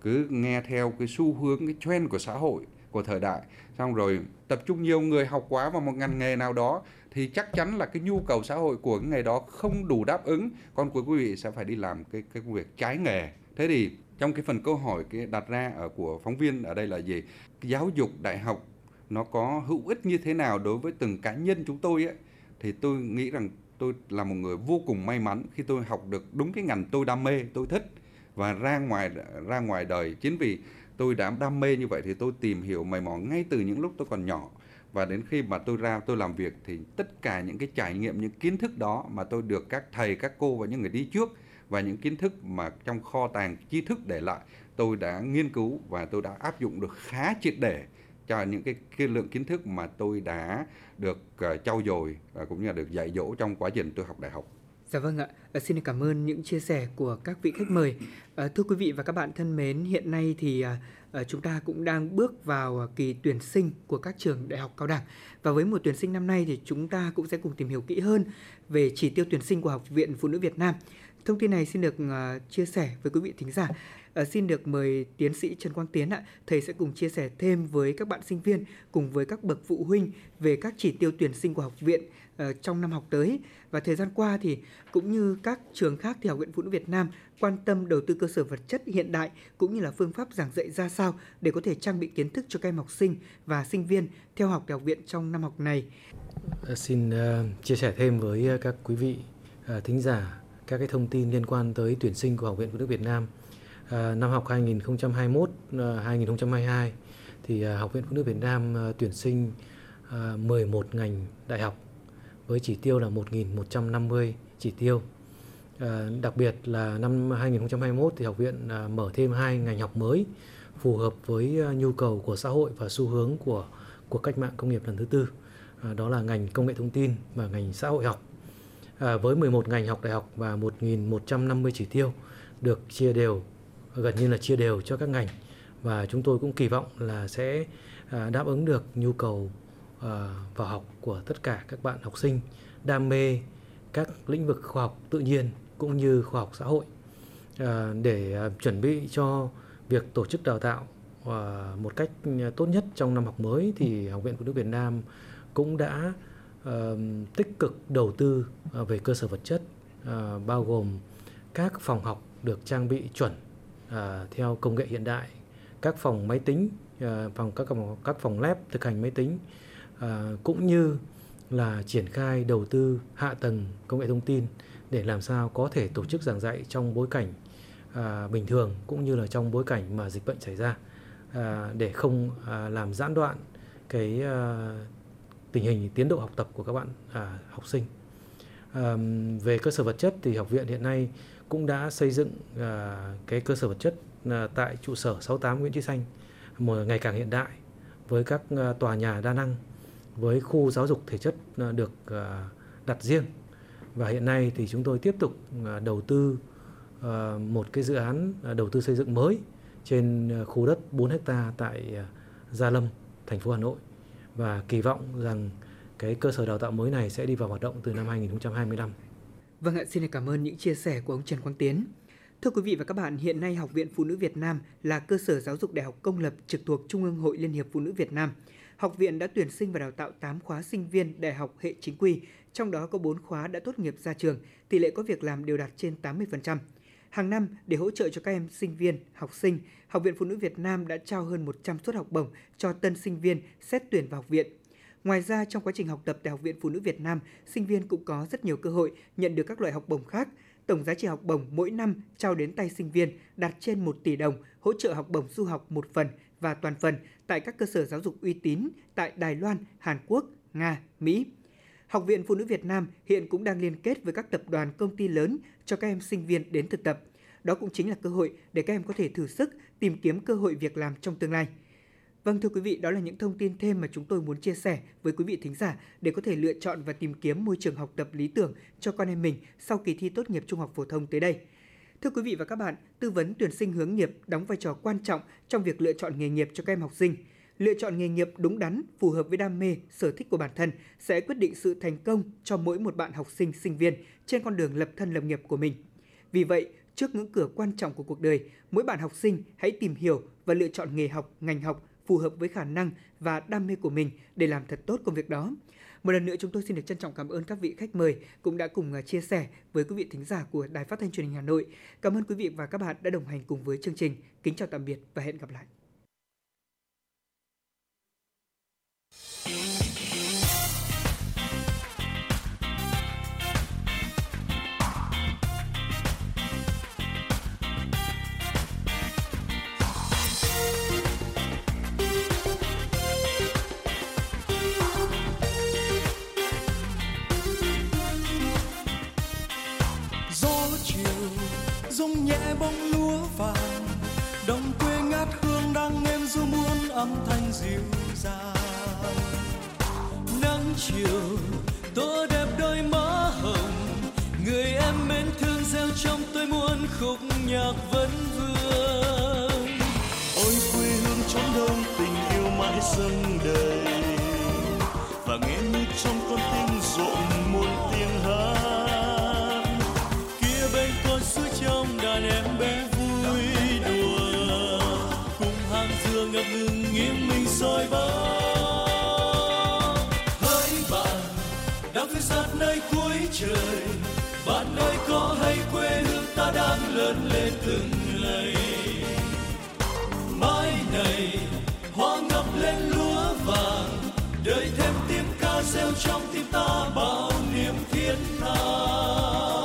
Cứ nghe theo cái xu hướng, cái trend của xã hội, của thời đại. Xong rồi tập trung nhiều người học quá vào một ngành nghề nào đó thì chắc chắn là cái nhu cầu xã hội của cái nghề đó không đủ đáp ứng. Con của quý vị sẽ phải đi làm cái cái công việc trái nghề. Thế thì trong cái phần câu hỏi cái đặt ra ở của phóng viên ở đây là gì? Giáo dục đại học nó có hữu ích như thế nào đối với từng cá nhân chúng tôi ấy? Thì tôi nghĩ rằng tôi là một người vô cùng may mắn khi tôi học được đúng cái ngành tôi đam mê, tôi thích. Và ra ngoài ra ngoài đời, chính vì tôi đã đam mê như vậy thì tôi tìm hiểu mày mò ngay từ những lúc tôi còn nhỏ. Và đến khi mà tôi ra tôi làm việc thì tất cả những cái trải nghiệm, những kiến thức đó mà tôi được các thầy, các cô và những người đi trước và những kiến thức mà trong kho tàng tri thức để lại tôi đã nghiên cứu và tôi đã áp dụng được khá triệt để cho những cái, cái lượng kiến thức mà tôi đã được uh, trau dồi và cũng như là được dạy dỗ trong quá trình tôi học đại học. Dạ vâng ạ, à, xin cảm ơn những chia sẻ của các vị khách mời. À, thưa quý vị và các bạn thân mến, hiện nay thì à, chúng ta cũng đang bước vào kỳ tuyển sinh của các trường đại học cao đẳng. Và với mùa tuyển sinh năm nay thì chúng ta cũng sẽ cùng tìm hiểu kỹ hơn về chỉ tiêu tuyển sinh của Học viện Phụ nữ Việt Nam. Thông tin này xin được ờ, chia sẻ với quý vị thính giả. Ờ, xin được mời tiến sĩ Trần Quang Tiến ạ. Thầy sẽ cùng chia sẻ thêm với các bạn sinh viên cùng với các bậc phụ huynh về các chỉ tiêu tuyển sinh của học viện ờ, trong năm học tới. Và thời gian qua thì cũng như các trường khác thì Học viện Phụ nữ Việt Nam quan tâm đầu tư cơ sở vật chất hiện đại cũng như là phương pháp giảng dạy ra sao để có thể trang bị kiến thức cho các em học sinh và sinh viên theo học tại học viện trong năm học này. Xin uh, chia sẻ thêm với các quý vị uh, thính giả các cái thông tin liên quan tới tuyển sinh của Học viện Phụ nữ Việt Nam. À, năm học 2021 2022 à, thì à, Học viện Phụ nữ Việt Nam à, tuyển sinh 11 ngành đại học với chỉ tiêu là 1.150 chỉ tiêu. À, đặc biệt là năm 2021 thì học viện à, mở thêm hai ngành học mới phù hợp với à, nhu cầu của xã hội và xu hướng của cuộc cách mạng công nghiệp lần thứ tư. À, đó là ngành công nghệ thông tin và ngành xã hội học à, với 11 ngành học đại học và 1.150 chỉ tiêu được chia đều gần như là chia đều cho các ngành. Và chúng tôi cũng kỳ vọng là sẽ à, đáp ứng được nhu cầu à, vào học của tất cả các bạn học sinh đam mê các lĩnh vực khoa học tự nhiên cũng như khoa học xã hội à, để à, chuẩn bị cho việc tổ chức đào tạo à, một cách à, tốt nhất trong năm học mới thì Học viện Phụ nữ Việt Nam cũng đã tích cực đầu tư ờ, về cơ sở vật chất ờ, bao gồm các phòng học được trang bị chuẩn ờ, theo công nghệ hiện đại, các phòng máy tính, phòng các phòng các phòng lab thực hành máy tính cũng như là triển khai đầu tư hạ tầng công nghệ thông tin để làm sao có thể tổ chức giảng dạy trong bối cảnh à, bình thường cũng như là trong bối cảnh mà dịch bệnh xảy ra à, để không à, làm gián đoạn cái à, tình hình tiến độ học tập của các bạn à, học sinh. À, về cơ sở vật chất thì học viện hiện nay cũng đã xây dựng à, cái cơ sở vật chất à, tại trụ sở 68 Nguyễn Chí Xanh một ngày càng hiện đại với các à, tòa nhà đa năng với khu giáo dục thể chất à, được à, đặt riêng. Và hiện nay thì chúng tôi tiếp tục à, đầu tư à, một cái dự án à, đầu tư xây dựng mới trên à, khu đất 4 hecta tại à, Gia Lâm, thành phố Hà Nội và kỳ vọng rằng cái cơ sở đào tạo mới này sẽ đi vào hoạt động từ năm 2025. Vâng ạ, xin cảm ơn những chia sẻ của ông Trần Quang Tiến. Thưa quý vị và các bạn, hiện nay Học viện Phụ nữ Việt Nam là cơ sở giáo dục đại học công lập trực thuộc Trung ương Hội Liên hiệp Phụ nữ Việt Nam. Học viện đã tuyển sinh và đào tạo 8 khóa sinh viên đại học hệ chính quy, trong đó có 4 khóa đã tốt nghiệp ra trường, tỷ lệ có việc làm đều đạt trên 80%. Hàng năm, để hỗ trợ cho các em sinh viên, học sinh, Học viện Phụ nữ Việt Nam đã trao hơn 100 suất học bổng cho tân sinh viên xét tuyển vào học viện. Ngoài ra, trong quá trình học tập tại Học viện Phụ nữ Việt Nam, sinh viên cũng có rất nhiều cơ hội nhận được các loại học bổng khác. Tổng giá trị học bổng mỗi năm trao đến tay sinh viên đạt trên 1 tỷ đồng, hỗ trợ học bổng du học một phần và toàn phần tại các cơ sở giáo dục uy tín tại Đài Loan, Hàn Quốc, Nga, Mỹ. Học viện Phụ nữ Việt Nam hiện cũng đang liên kết với các tập đoàn công ty lớn cho các em sinh viên đến thực tập. Đó cũng chính là cơ hội để các em có thể thử sức tìm kiếm cơ hội việc làm trong tương lai. Vâng thưa quý vị, đó là những thông tin thêm mà chúng tôi muốn chia sẻ với quý vị thính giả để có thể lựa chọn và tìm kiếm môi trường học tập lý tưởng cho con em mình sau kỳ thi tốt nghiệp trung học phổ thông tới đây. Thưa quý vị và các bạn, tư vấn tuyển sinh hướng nghiệp đóng vai trò quan trọng trong việc lựa chọn nghề nghiệp cho các em học sinh. Lựa chọn nghề nghiệp đúng đắn, phù hợp với đam mê, sở thích của bản thân sẽ quyết định sự thành công cho mỗi một bạn học sinh, sinh viên trên con đường lập thân lập nghiệp của mình. Vì vậy, trước ngưỡng cửa quan trọng của cuộc đời, mỗi bạn học sinh hãy tìm hiểu và lựa chọn nghề học, ngành học phù hợp với khả năng và đam mê của mình để làm thật tốt công việc đó. Một lần nữa chúng tôi xin được trân trọng cảm ơn các vị khách mời cũng đã cùng à, chia sẻ với quý vị thính giả của Đài Phát thanh Truyền hình Hà Nội. Cảm ơn quý vị và các bạn đã đồng hành cùng với chương trình. Kính chào tạm biệt và hẹn gặp lại. Rung nhẹ bông lúa vàng. Đồng quê ngát hương đang êm du muôn âm thanh dịu dàng. Nắng chiều tô đẹp đôi má hồng. Người em mến thương gieo trong tôi muôn khúc nhạc vấn vương trong tim ta bao niềm thiên tha.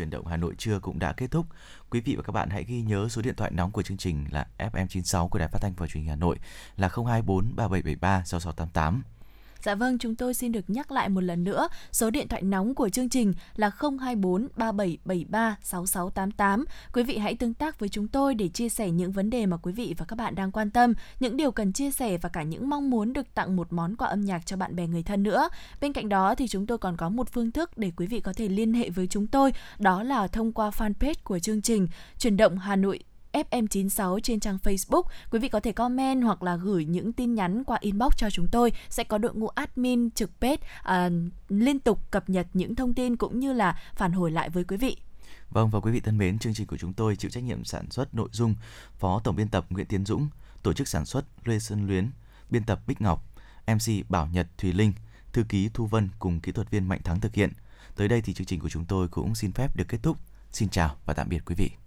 Chuyển động Hà Nội trưa cũng đã kết thúc. Quý vị và các bạn hãy ghi nhớ số điện thoại nóng của chương trình là FM96 của Đài Phát thanh và Truyền hình Hà Nội là 024 3773 6688. Dạ vâng, chúng tôi xin được nhắc lại một lần nữa, số điện thoại nóng của chương trình là 024 3773 6688. Quý vị hãy tương tác với chúng tôi để chia sẻ những vấn đề mà quý vị và các bạn đang quan tâm, những điều cần chia sẻ và cả những mong muốn được tặng một món quà âm nhạc cho bạn bè người thân nữa. Bên cạnh đó thì chúng tôi còn có một phương thức để quý vị có thể liên hệ với chúng tôi, đó là thông qua fanpage của chương trình Chuyển động Hà Nội FM96 trên trang Facebook. Quý vị có thể comment hoặc là gửi những tin nhắn qua inbox cho chúng tôi. Sẽ có đội ngũ admin trực page uh, liên tục cập nhật những thông tin cũng như là phản hồi lại với quý vị. Vâng và quý vị thân mến, chương trình của chúng tôi chịu trách nhiệm sản xuất nội dung Phó Tổng biên tập Nguyễn Tiến Dũng, tổ chức sản xuất Lê Xuân Luyến, biên tập Bích Ngọc, MC Bảo Nhật Thùy Linh, thư ký Thu Vân cùng kỹ thuật viên Mạnh Thắng thực hiện. Tới đây thì chương trình của chúng tôi cũng xin phép được kết thúc. Xin chào và tạm biệt quý vị.